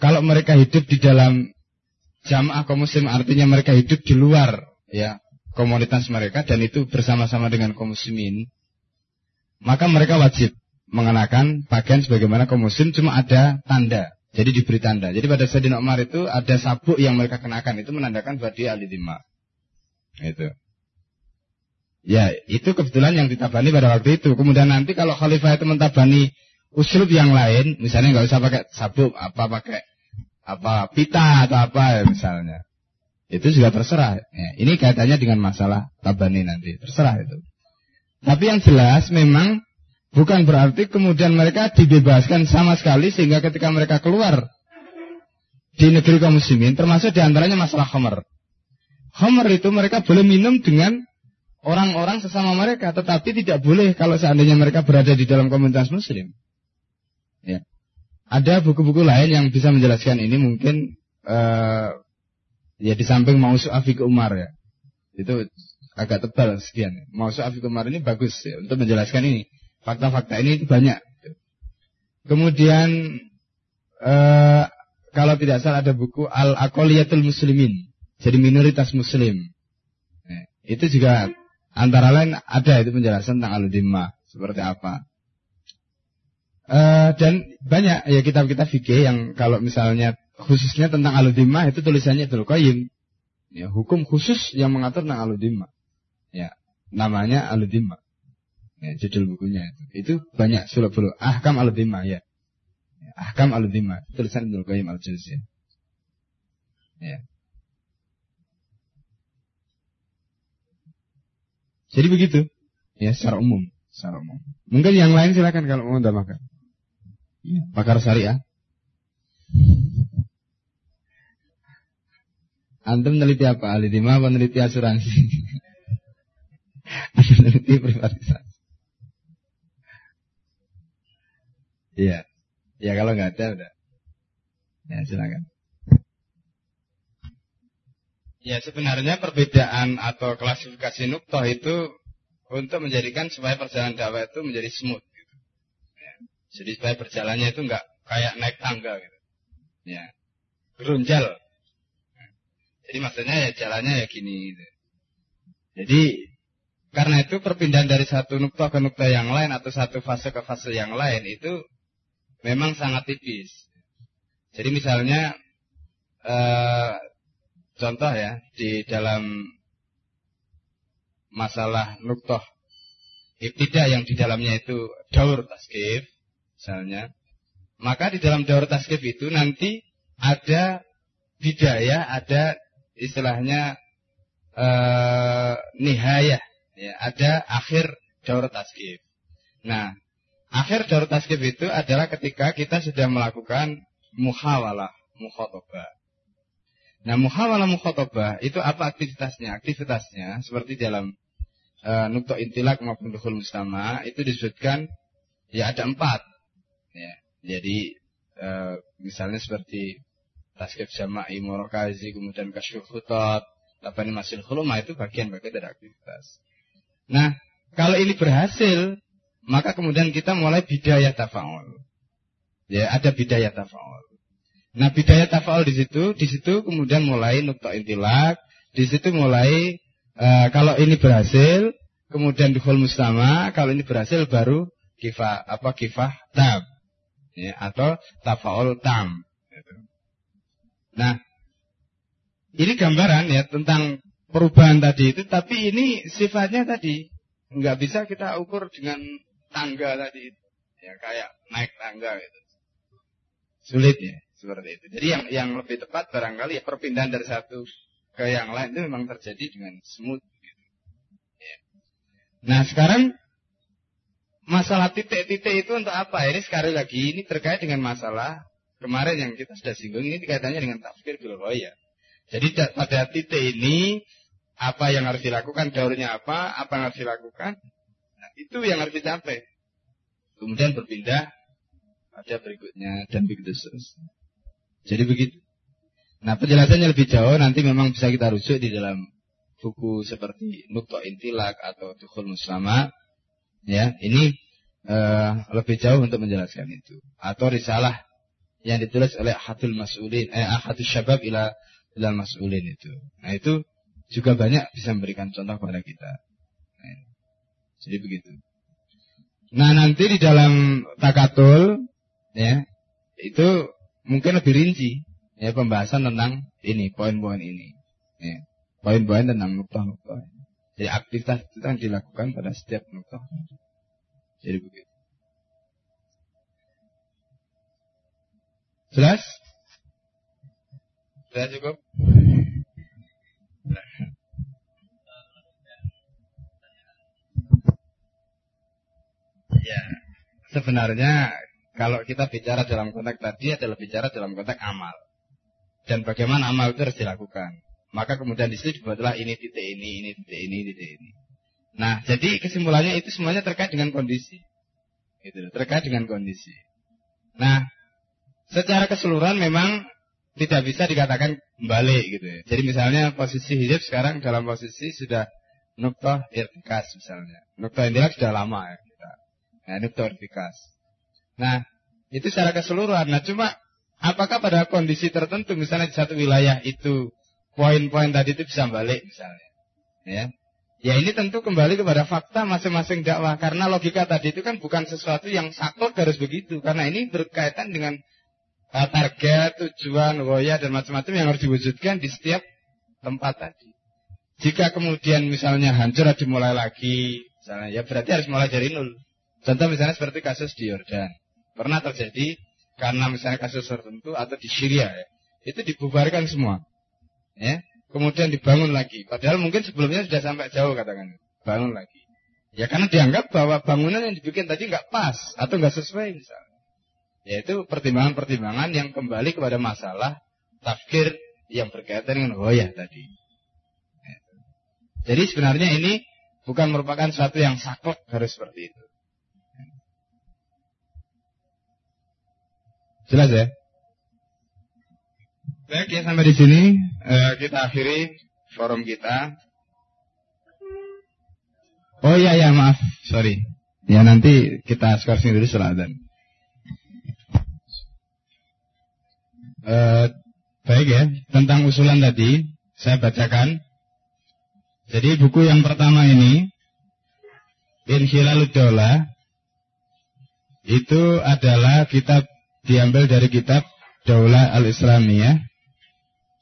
kalau mereka hidup di dalam jamaah kaum muslim artinya mereka hidup di luar ya komunitas mereka dan itu bersama-sama dengan kaum muslimin maka mereka wajib mengenakan pakaian sebagaimana kaum muslim cuma ada tanda jadi diberi tanda. Jadi pada Sayyidina Umar itu ada sabuk yang mereka kenakan. Itu menandakan bahwa dia ahli dimah. Itu. Ya, itu kebetulan yang ditabani pada waktu itu. Kemudian nanti kalau khalifah itu mentabani uslub yang lain, misalnya nggak usah pakai sabuk, apa pakai apa pita atau apa ya misalnya. Itu juga terserah. Ya, ini kaitannya dengan masalah tabani nanti. Terserah itu. Tapi yang jelas memang Bukan berarti kemudian mereka dibebaskan sama sekali sehingga ketika mereka keluar di negeri kaum muslimin termasuk di antaranya masalah khamar. Khamar itu mereka boleh minum dengan orang-orang sesama mereka tetapi tidak boleh kalau seandainya mereka berada di dalam komunitas muslim. Ya. Ada buku-buku lain yang bisa menjelaskan ini mungkin uh, ya di samping Mausu Afik Umar ya. Itu agak tebal sekian. Mausu Afik Umar ini bagus ya, untuk menjelaskan ini. Fakta-fakta ini banyak. Kemudian eh, kalau tidak salah ada buku Al Akoliyatul Muslimin, jadi minoritas Muslim. Nah, itu juga antara lain ada itu penjelasan tentang al seperti apa. Uh, dan banyak ya kitab-kitab fikih yang kalau misalnya khususnya tentang aludimah itu tulisannya Ibnu Qayyim. Ya, hukum khusus yang mengatur tentang aludimah. Ya, namanya aludimah. Ya, judul bukunya itu. Itu banyak sulap sulap ahkam aludimah ya. ya. Ahkam aludimah tulisan Ibnu Qayyim al-Jauziyah. Ya. Jadi begitu. Ya, secara umum, secara umum. Mungkin yang lain silakan kalau mau tambahkan. Ya, pakar syariah. Antum meneliti apa? Ahli lima apa meneliti asuransi? Atau meneliti privatisasi? Iya. Ya kalau nggak ada udah. Ya silakan. Ya sebenarnya perbedaan atau klasifikasi nuktoh itu untuk menjadikan supaya perjalanan dakwah itu menjadi smooth. Gitu. Ya. Jadi supaya berjalannya itu nggak kayak naik tangga gitu. Ya. Gerunjal. Jadi maksudnya ya jalannya ya gini. Gitu. Jadi karena itu perpindahan dari satu nukta ke nukta yang lain atau satu fase ke fase yang lain itu memang sangat tipis. Jadi misalnya eh, contoh ya di dalam masalah nuktoh ibtidah yang di dalamnya itu daur taskif misalnya maka di dalam daur taskif itu nanti ada bidaya ada istilahnya uh, nihayah ya, ada akhir daur taskif. Nah, akhir daur taskif itu adalah ketika kita sudah melakukan muhawalah mukhotobah. Nah, muhawalah mukhotobah itu apa aktivitasnya? Aktivitasnya seperti dalam uh, nukto intilak maupun dukhul mustama itu disebutkan ya ada empat. Ya, jadi uh, misalnya seperti taskif jama'i murakazi kemudian kasyuf khutat ini masih itu bagian-bagian dari aktivitas. Nah, kalau ini berhasil, maka kemudian kita mulai bidayah tafa'ul. Ya, ada bidayah tafa'ul. Nah, bidayah tafa'ul di situ, di situ kemudian mulai nukta intilak, di situ mulai uh, kalau ini berhasil, kemudian dukhul mustama, kalau ini berhasil baru kifah apa kifah tam. Ya, atau tafa'ul tam. Nah, ini gambaran ya tentang perubahan tadi itu, tapi ini sifatnya tadi nggak bisa kita ukur dengan tangga tadi, ya kayak naik tangga gitu. Sulit ya seperti itu. Jadi yang yang lebih tepat barangkali ya perpindahan dari satu ke yang lain itu memang terjadi dengan smooth. Gitu. Ya. Nah sekarang masalah titik-titik itu untuk apa? Ini sekali lagi ini terkait dengan masalah kemarin yang kita sudah singgung ini kaitannya dengan tafsir bil Jadi pada titik ini apa yang harus dilakukan, daurnya apa, apa yang harus dilakukan, nah, itu yang harus dicapai. Kemudian berpindah pada berikutnya dan begitu seterusnya. Jadi begitu. Nah penjelasannya lebih jauh nanti memang bisa kita rujuk di dalam buku seperti Nukto Intilak atau Tukhul Muslama. Ya, ini uh, lebih jauh untuk menjelaskan itu. Atau risalah yang ditulis oleh Ahadul Mas'ulin, eh Ahadul Syabab ila ilal Mas'ulin itu. Nah itu juga banyak bisa memberikan contoh kepada kita. Jadi begitu. Nah nanti di dalam takatul ya itu mungkin lebih rinci ya pembahasan tentang ini poin-poin ini. Ya, poin-poin tentang nukta-nukta. Jadi aktivitas itu yang dilakukan pada setiap nukta. Jadi begitu. Jelas? Sudah cukup? Ya, sebenarnya kalau kita bicara dalam konteks tadi adalah bicara dalam konteks amal. Dan bagaimana amal itu harus dilakukan. Maka kemudian di situ dibuatlah ini titik ini, ini titik ini, titik ini. Nah, jadi kesimpulannya itu semuanya terkait dengan kondisi. Gitu, terkait dengan kondisi. Nah, secara keseluruhan memang tidak bisa dikatakan kembali gitu ya. Jadi misalnya posisi hidup sekarang dalam posisi sudah nuktoh irtikas misalnya. Nuktoh intilak sudah lama ya kita. Nah, nuktoh irtikas. Nah, itu secara keseluruhan. Nah, cuma apakah pada kondisi tertentu misalnya di satu wilayah itu poin-poin tadi itu bisa balik misalnya. Ya. Ya ini tentu kembali kepada fakta masing-masing dakwah karena logika tadi itu kan bukan sesuatu yang saklek harus begitu karena ini berkaitan dengan target, tujuan, goya dan macam-macam yang harus diwujudkan di setiap tempat tadi. Jika kemudian misalnya hancur dimulai lagi, misalnya ya berarti harus mulai dari nol. Contoh misalnya seperti kasus di Yordan. Pernah terjadi karena misalnya kasus tertentu atau di Syria ya. Itu dibubarkan semua. Ya. Kemudian dibangun lagi. Padahal mungkin sebelumnya sudah sampai jauh katakan. Bangun lagi. Ya karena dianggap bahwa bangunan yang dibikin tadi nggak pas atau nggak sesuai misalnya. Yaitu pertimbangan-pertimbangan yang kembali kepada masalah tafkir yang berkaitan dengan hoya tadi. Ya. Jadi sebenarnya ini bukan merupakan sesuatu yang saklek harus seperti itu. Jelas ya? Baik ya sampai di sini uh, kita akhiri forum kita. Oh iya ya maaf, sorry. Ya nanti kita skorsing dulu setelah eh, baik ya, tentang usulan tadi saya bacakan. Jadi buku yang pertama ini Inhilalud itu adalah kitab diambil dari kitab Daulah Al-Islamiyah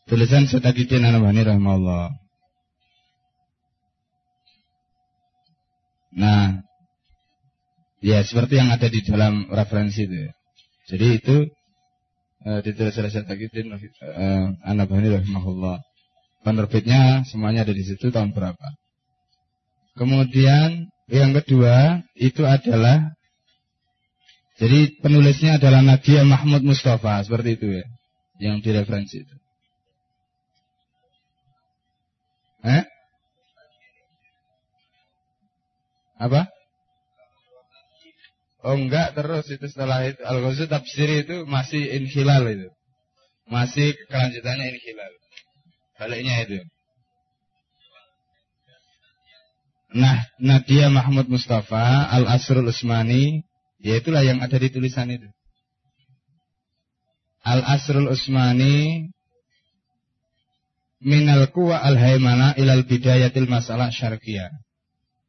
tulisan Sutakiddin Anabani rahimahullah. Nah, ya seperti yang ada di dalam referensi itu. Ya. Jadi itu uh, ditulis oleh Sutakiddin uh, Anabani rahimahullah. Penerbitnya semuanya ada di situ tahun berapa. Kemudian yang kedua itu adalah jadi penulisnya adalah Nadia Mahmud Mustafa seperti itu ya, yang direferensi itu. Eh? Apa? Oh enggak terus itu setelah itu al ghazal tafsir itu masih inhilal itu. Masih kelanjutannya inhilal. Baliknya itu. Nah, Nadia Mahmud Mustafa Al-Asrul Usmani Ya itulah yang ada di tulisan itu. Al-Asrul Usmani minal kuwa al-haimana ilal bidayatil masalah syarqiyah.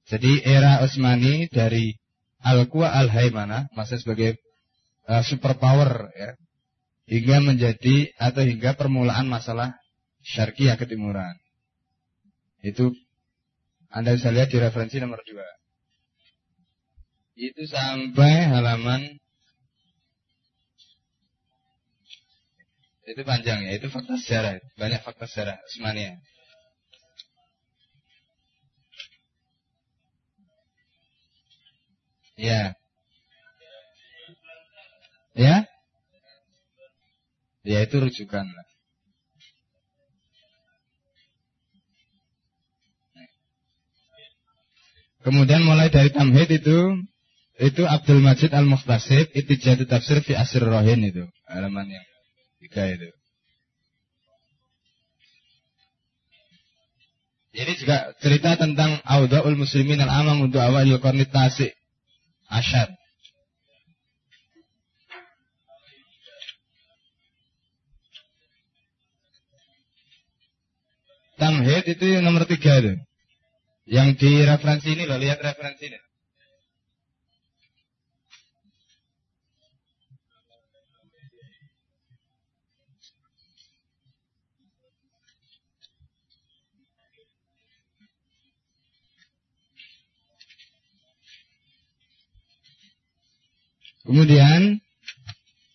Jadi era Utsmani dari al-kuwa al-haimana masa sebagai uh, superpower ya. Hingga menjadi atau hingga permulaan masalah syarqiyah ketimuran. Itu Anda bisa lihat di referensi nomor 2 itu sampai halaman itu panjang ya itu fakta sejarah banyak fakta sejarah Usmania ya. Ya? Ya itu rujukan Kemudian mulai dari tamhid itu itu Abdul Majid Al-Muhtasib itu jadi tafsir fi asir rohin itu halaman yang tiga itu. Ini juga cerita tentang Audaul Muslimin al-Amam untuk awal qarni tasi asyar. Tamhid itu yang nomor tiga itu. Yang di referensi ini loh, lihat referensi ini. Kemudian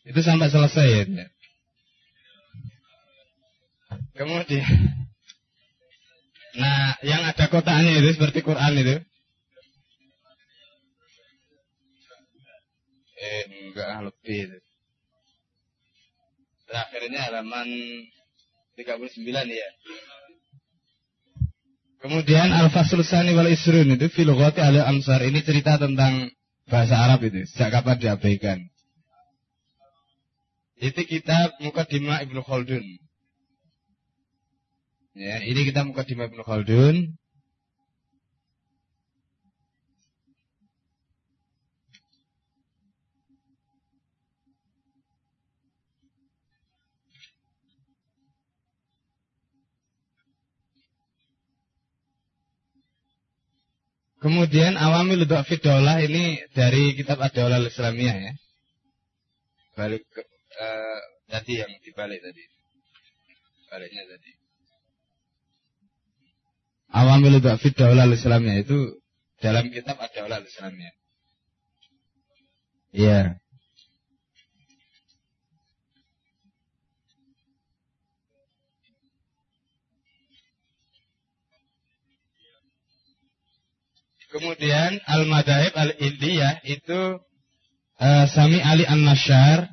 itu sampai selesai ya. Kemudian Nah, yang ada kotaknya itu seperti Quran itu. Eh, enggak lebih itu. Terakhirnya halaman 39 ya. Kemudian Al-Fasul Sani wal Isrun itu filogote al Amsar. Ini cerita tentang bahasa Arab itu sejak kapan diabaikan. Itu kitab Mukadimah Ibnu Khaldun. Ya, ini kita Mukadimah Ibnu Khaldun. Kemudian awamil dhafid daulah ini dari kitab Ad-Daulah Islamiyah ya. Balik ke, uh, Tadi yang dibalik tadi. Baliknya tadi. Awamil Fit Daulah Islamnya itu dalam kitab Ad-Daulah Islamnya. Iya. Kemudian Al-Madaib Al-Indiyah itu uh, Sami Ali An-Nashar.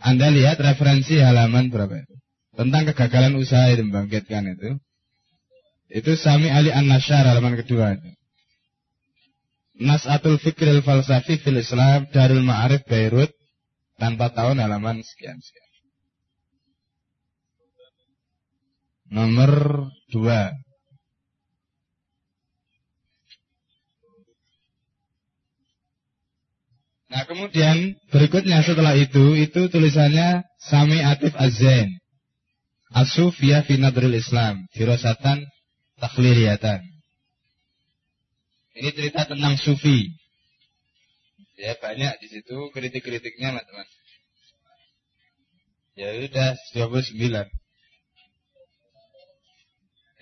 Anda lihat referensi halaman berapa itu? Tentang kegagalan usaha itu membangkitkan itu. Itu Sami Ali An-Nashar halaman kedua itu. Nas'atul Fikril Falsafi fil Islam Darul Ma'arif Beirut tanpa tahun halaman sekian sekian. Nomor dua. Nah kemudian berikutnya setelah itu itu tulisannya Sami Atif Azain Asufia fi Nadril Islam Firosatan Takhliriyatan Ini cerita tentang sufi. Ya banyak di situ kritik-kritiknya teman-teman Ya sudah 29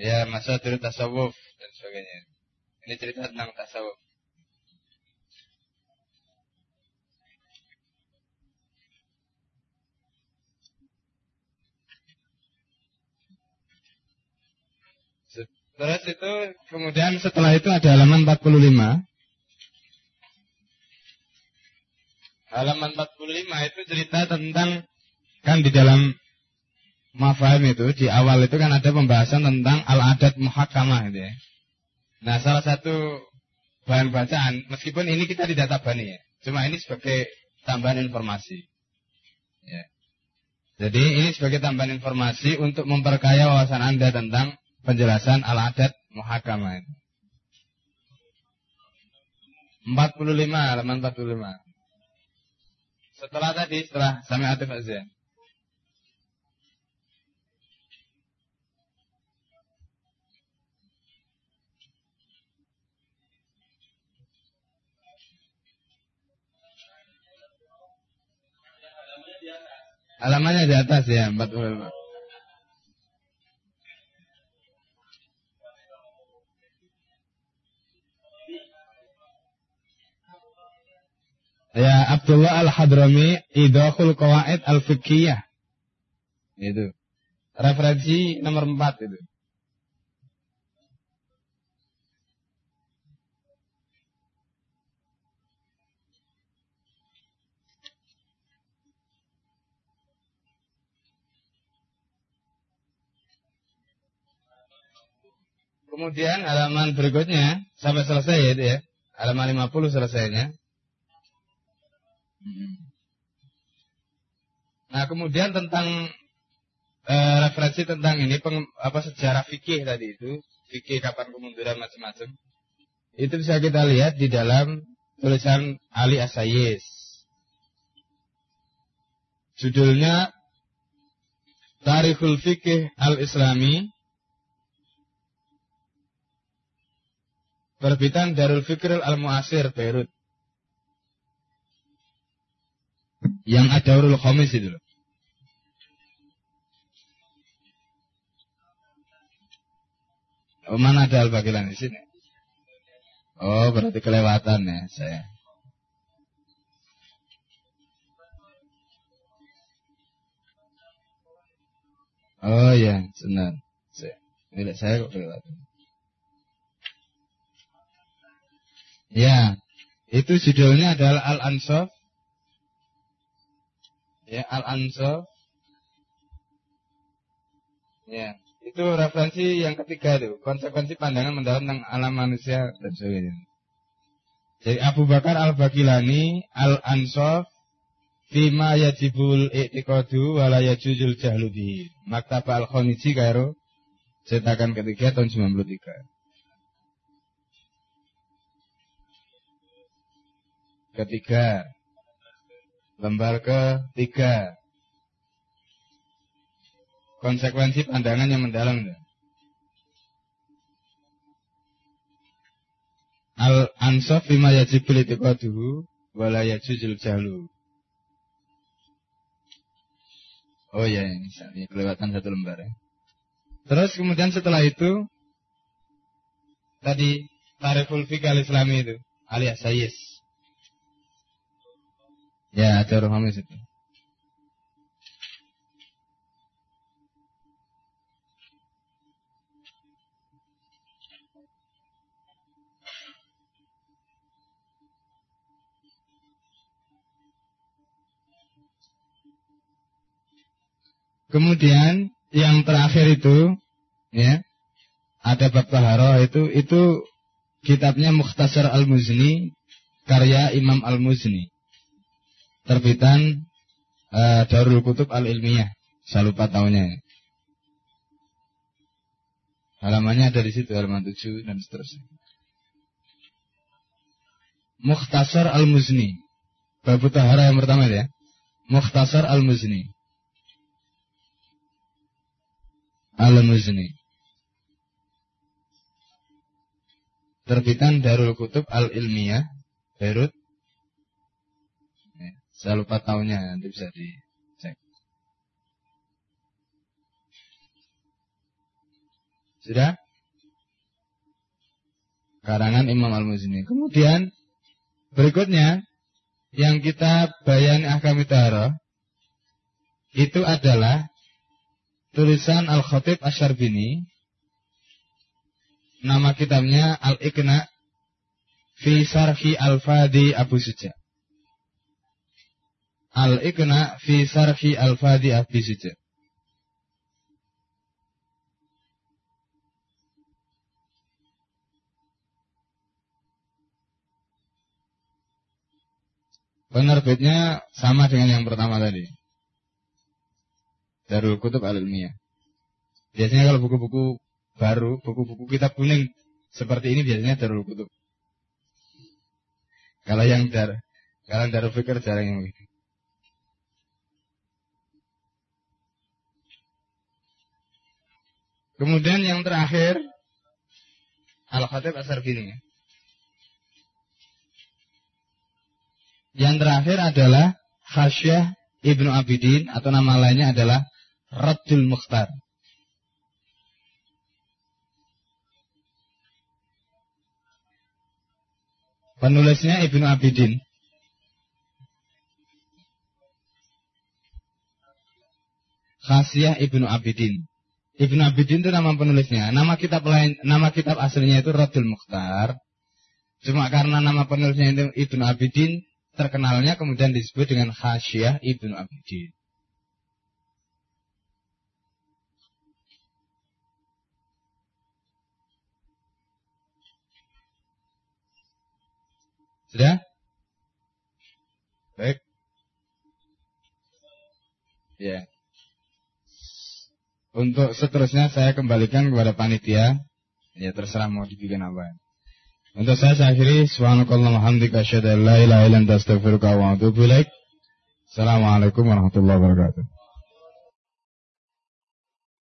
Ya masa cerita tasawuf dan sebagainya. Ini cerita tentang tasawuf Terus itu kemudian setelah itu ada halaman 45. Halaman 45 itu cerita tentang kan di dalam mafahim itu di awal itu kan ada pembahasan tentang al-adat muhakamah gitu ya. Nah, salah satu bahan bacaan meskipun ini kita tidak tabani ya. Cuma ini sebagai tambahan informasi. Ya. Jadi ini sebagai tambahan informasi untuk memperkaya wawasan Anda tentang penjelasan al-adat muhakamah. 45 halaman 45. Setelah tadi setelah Sami Atif Azan. Halamannya di atas ya, 45. Ya Abdullah Al-Hadrami Idahul Qawaid Al-Fiqhiyah. Itu. Referensi nomor 4 itu. Kemudian halaman berikutnya sampai selesai ya itu ya. Halaman 50 selesainya. Hmm. Nah kemudian tentang e, referensi tentang ini peng, apa sejarah fikih tadi itu fikih kapan kemunduran macam-macam itu bisa kita lihat di dalam tulisan Ali Asayis judulnya Tarikhul Fikih Al-Islami Perbitan Darul Fikr Al-Muasir Beirut Yang ada urul khomis itu loh. Oh, mana ada al-bagilan di sini? Oh, berarti kelewatan ya saya. Oh ya, benar. Milik saya kok kelewatan. Ya, itu judulnya adalah Al-Ansaf ya al ansor ya itu referensi yang ketiga itu konsekuensi pandangan mendalam tentang alam manusia dan sebagainya jadi Abu Bakar al Bakilani al Ansor Fima yajibul i'tiqadu wala yajuzul jahlu bihi. Maktab Al-Khoniji Kairo cetakan ketiga tahun 93. Ketiga Lembar ketiga. Konsekuensi pandangan yang mendalam. Al-ansaf lima yajibul itiqaduhu wala yajuzul jalu. Oh iya, ini ini kelewatan satu lembar ya. Terus kemudian setelah itu tadi tariful fikal islami itu alias sayis. Ya, ada rohami itu. Kemudian yang terakhir itu ya ada bab taharah itu itu kitabnya Mukhtasar Al-Muzni karya Imam Al-Muzni. Terbitan uh, Darul Kutub Al-Ilmiyah. Saya lupa tahunnya. Halamannya ada di situ halaman 7 dan seterusnya. Mukhtasar Al-Muzni. Bab tahara yang pertama ya. Mukhtasar Al-Muzni. Al-Muzni. Terbitan Darul Kutub Al-Ilmiyah, Beirut. Saya lupa tahunnya, nanti bisa dicek. Sudah? Karangan Imam Al-Muzni. Kemudian berikutnya yang kita bayani ahkam itu adalah tulisan Al-Khatib Asyarbini nama kitabnya Al-Iqna fi Sarhi Al-Fadi Abu Suja Al-Iqna fi Sarhi Al-Fadi Abu Suja Penerbitnya sama dengan yang pertama tadi. Darul Kutub Al-Ilmiyah. Biasanya kalau buku-buku baru, buku-buku kitab kuning seperti ini biasanya Darul Kutub. Kalau yang dar, kalau Darul Fikr jarang yang begitu. Kemudian yang terakhir Al-Khatib Asar Bini. Yang terakhir adalah Khasyah Ibnu Abidin atau nama lainnya adalah Raddul Mukhtar. Penulisnya Ibnu Abidin. Khasiyah Ibnu Abidin. Ibnu Abidin itu nama penulisnya. Nama kitab lain, nama kitab aslinya itu Radul Mukhtar. Cuma karena nama penulisnya itu Ibnu Abidin, terkenalnya kemudian disebut dengan Khasiyah Ibnu Abidin. Sudah? Baik. Ya. Untuk seterusnya saya kembalikan kepada panitia. Ya terserah mau dibikin apa. Untuk saya saya akhiri subhanakallah hamdika asyhadu an la ilaha illa anta astaghfiruka wa atubu ilaik. Assalamualaikum warahmatullahi wabarakatuh.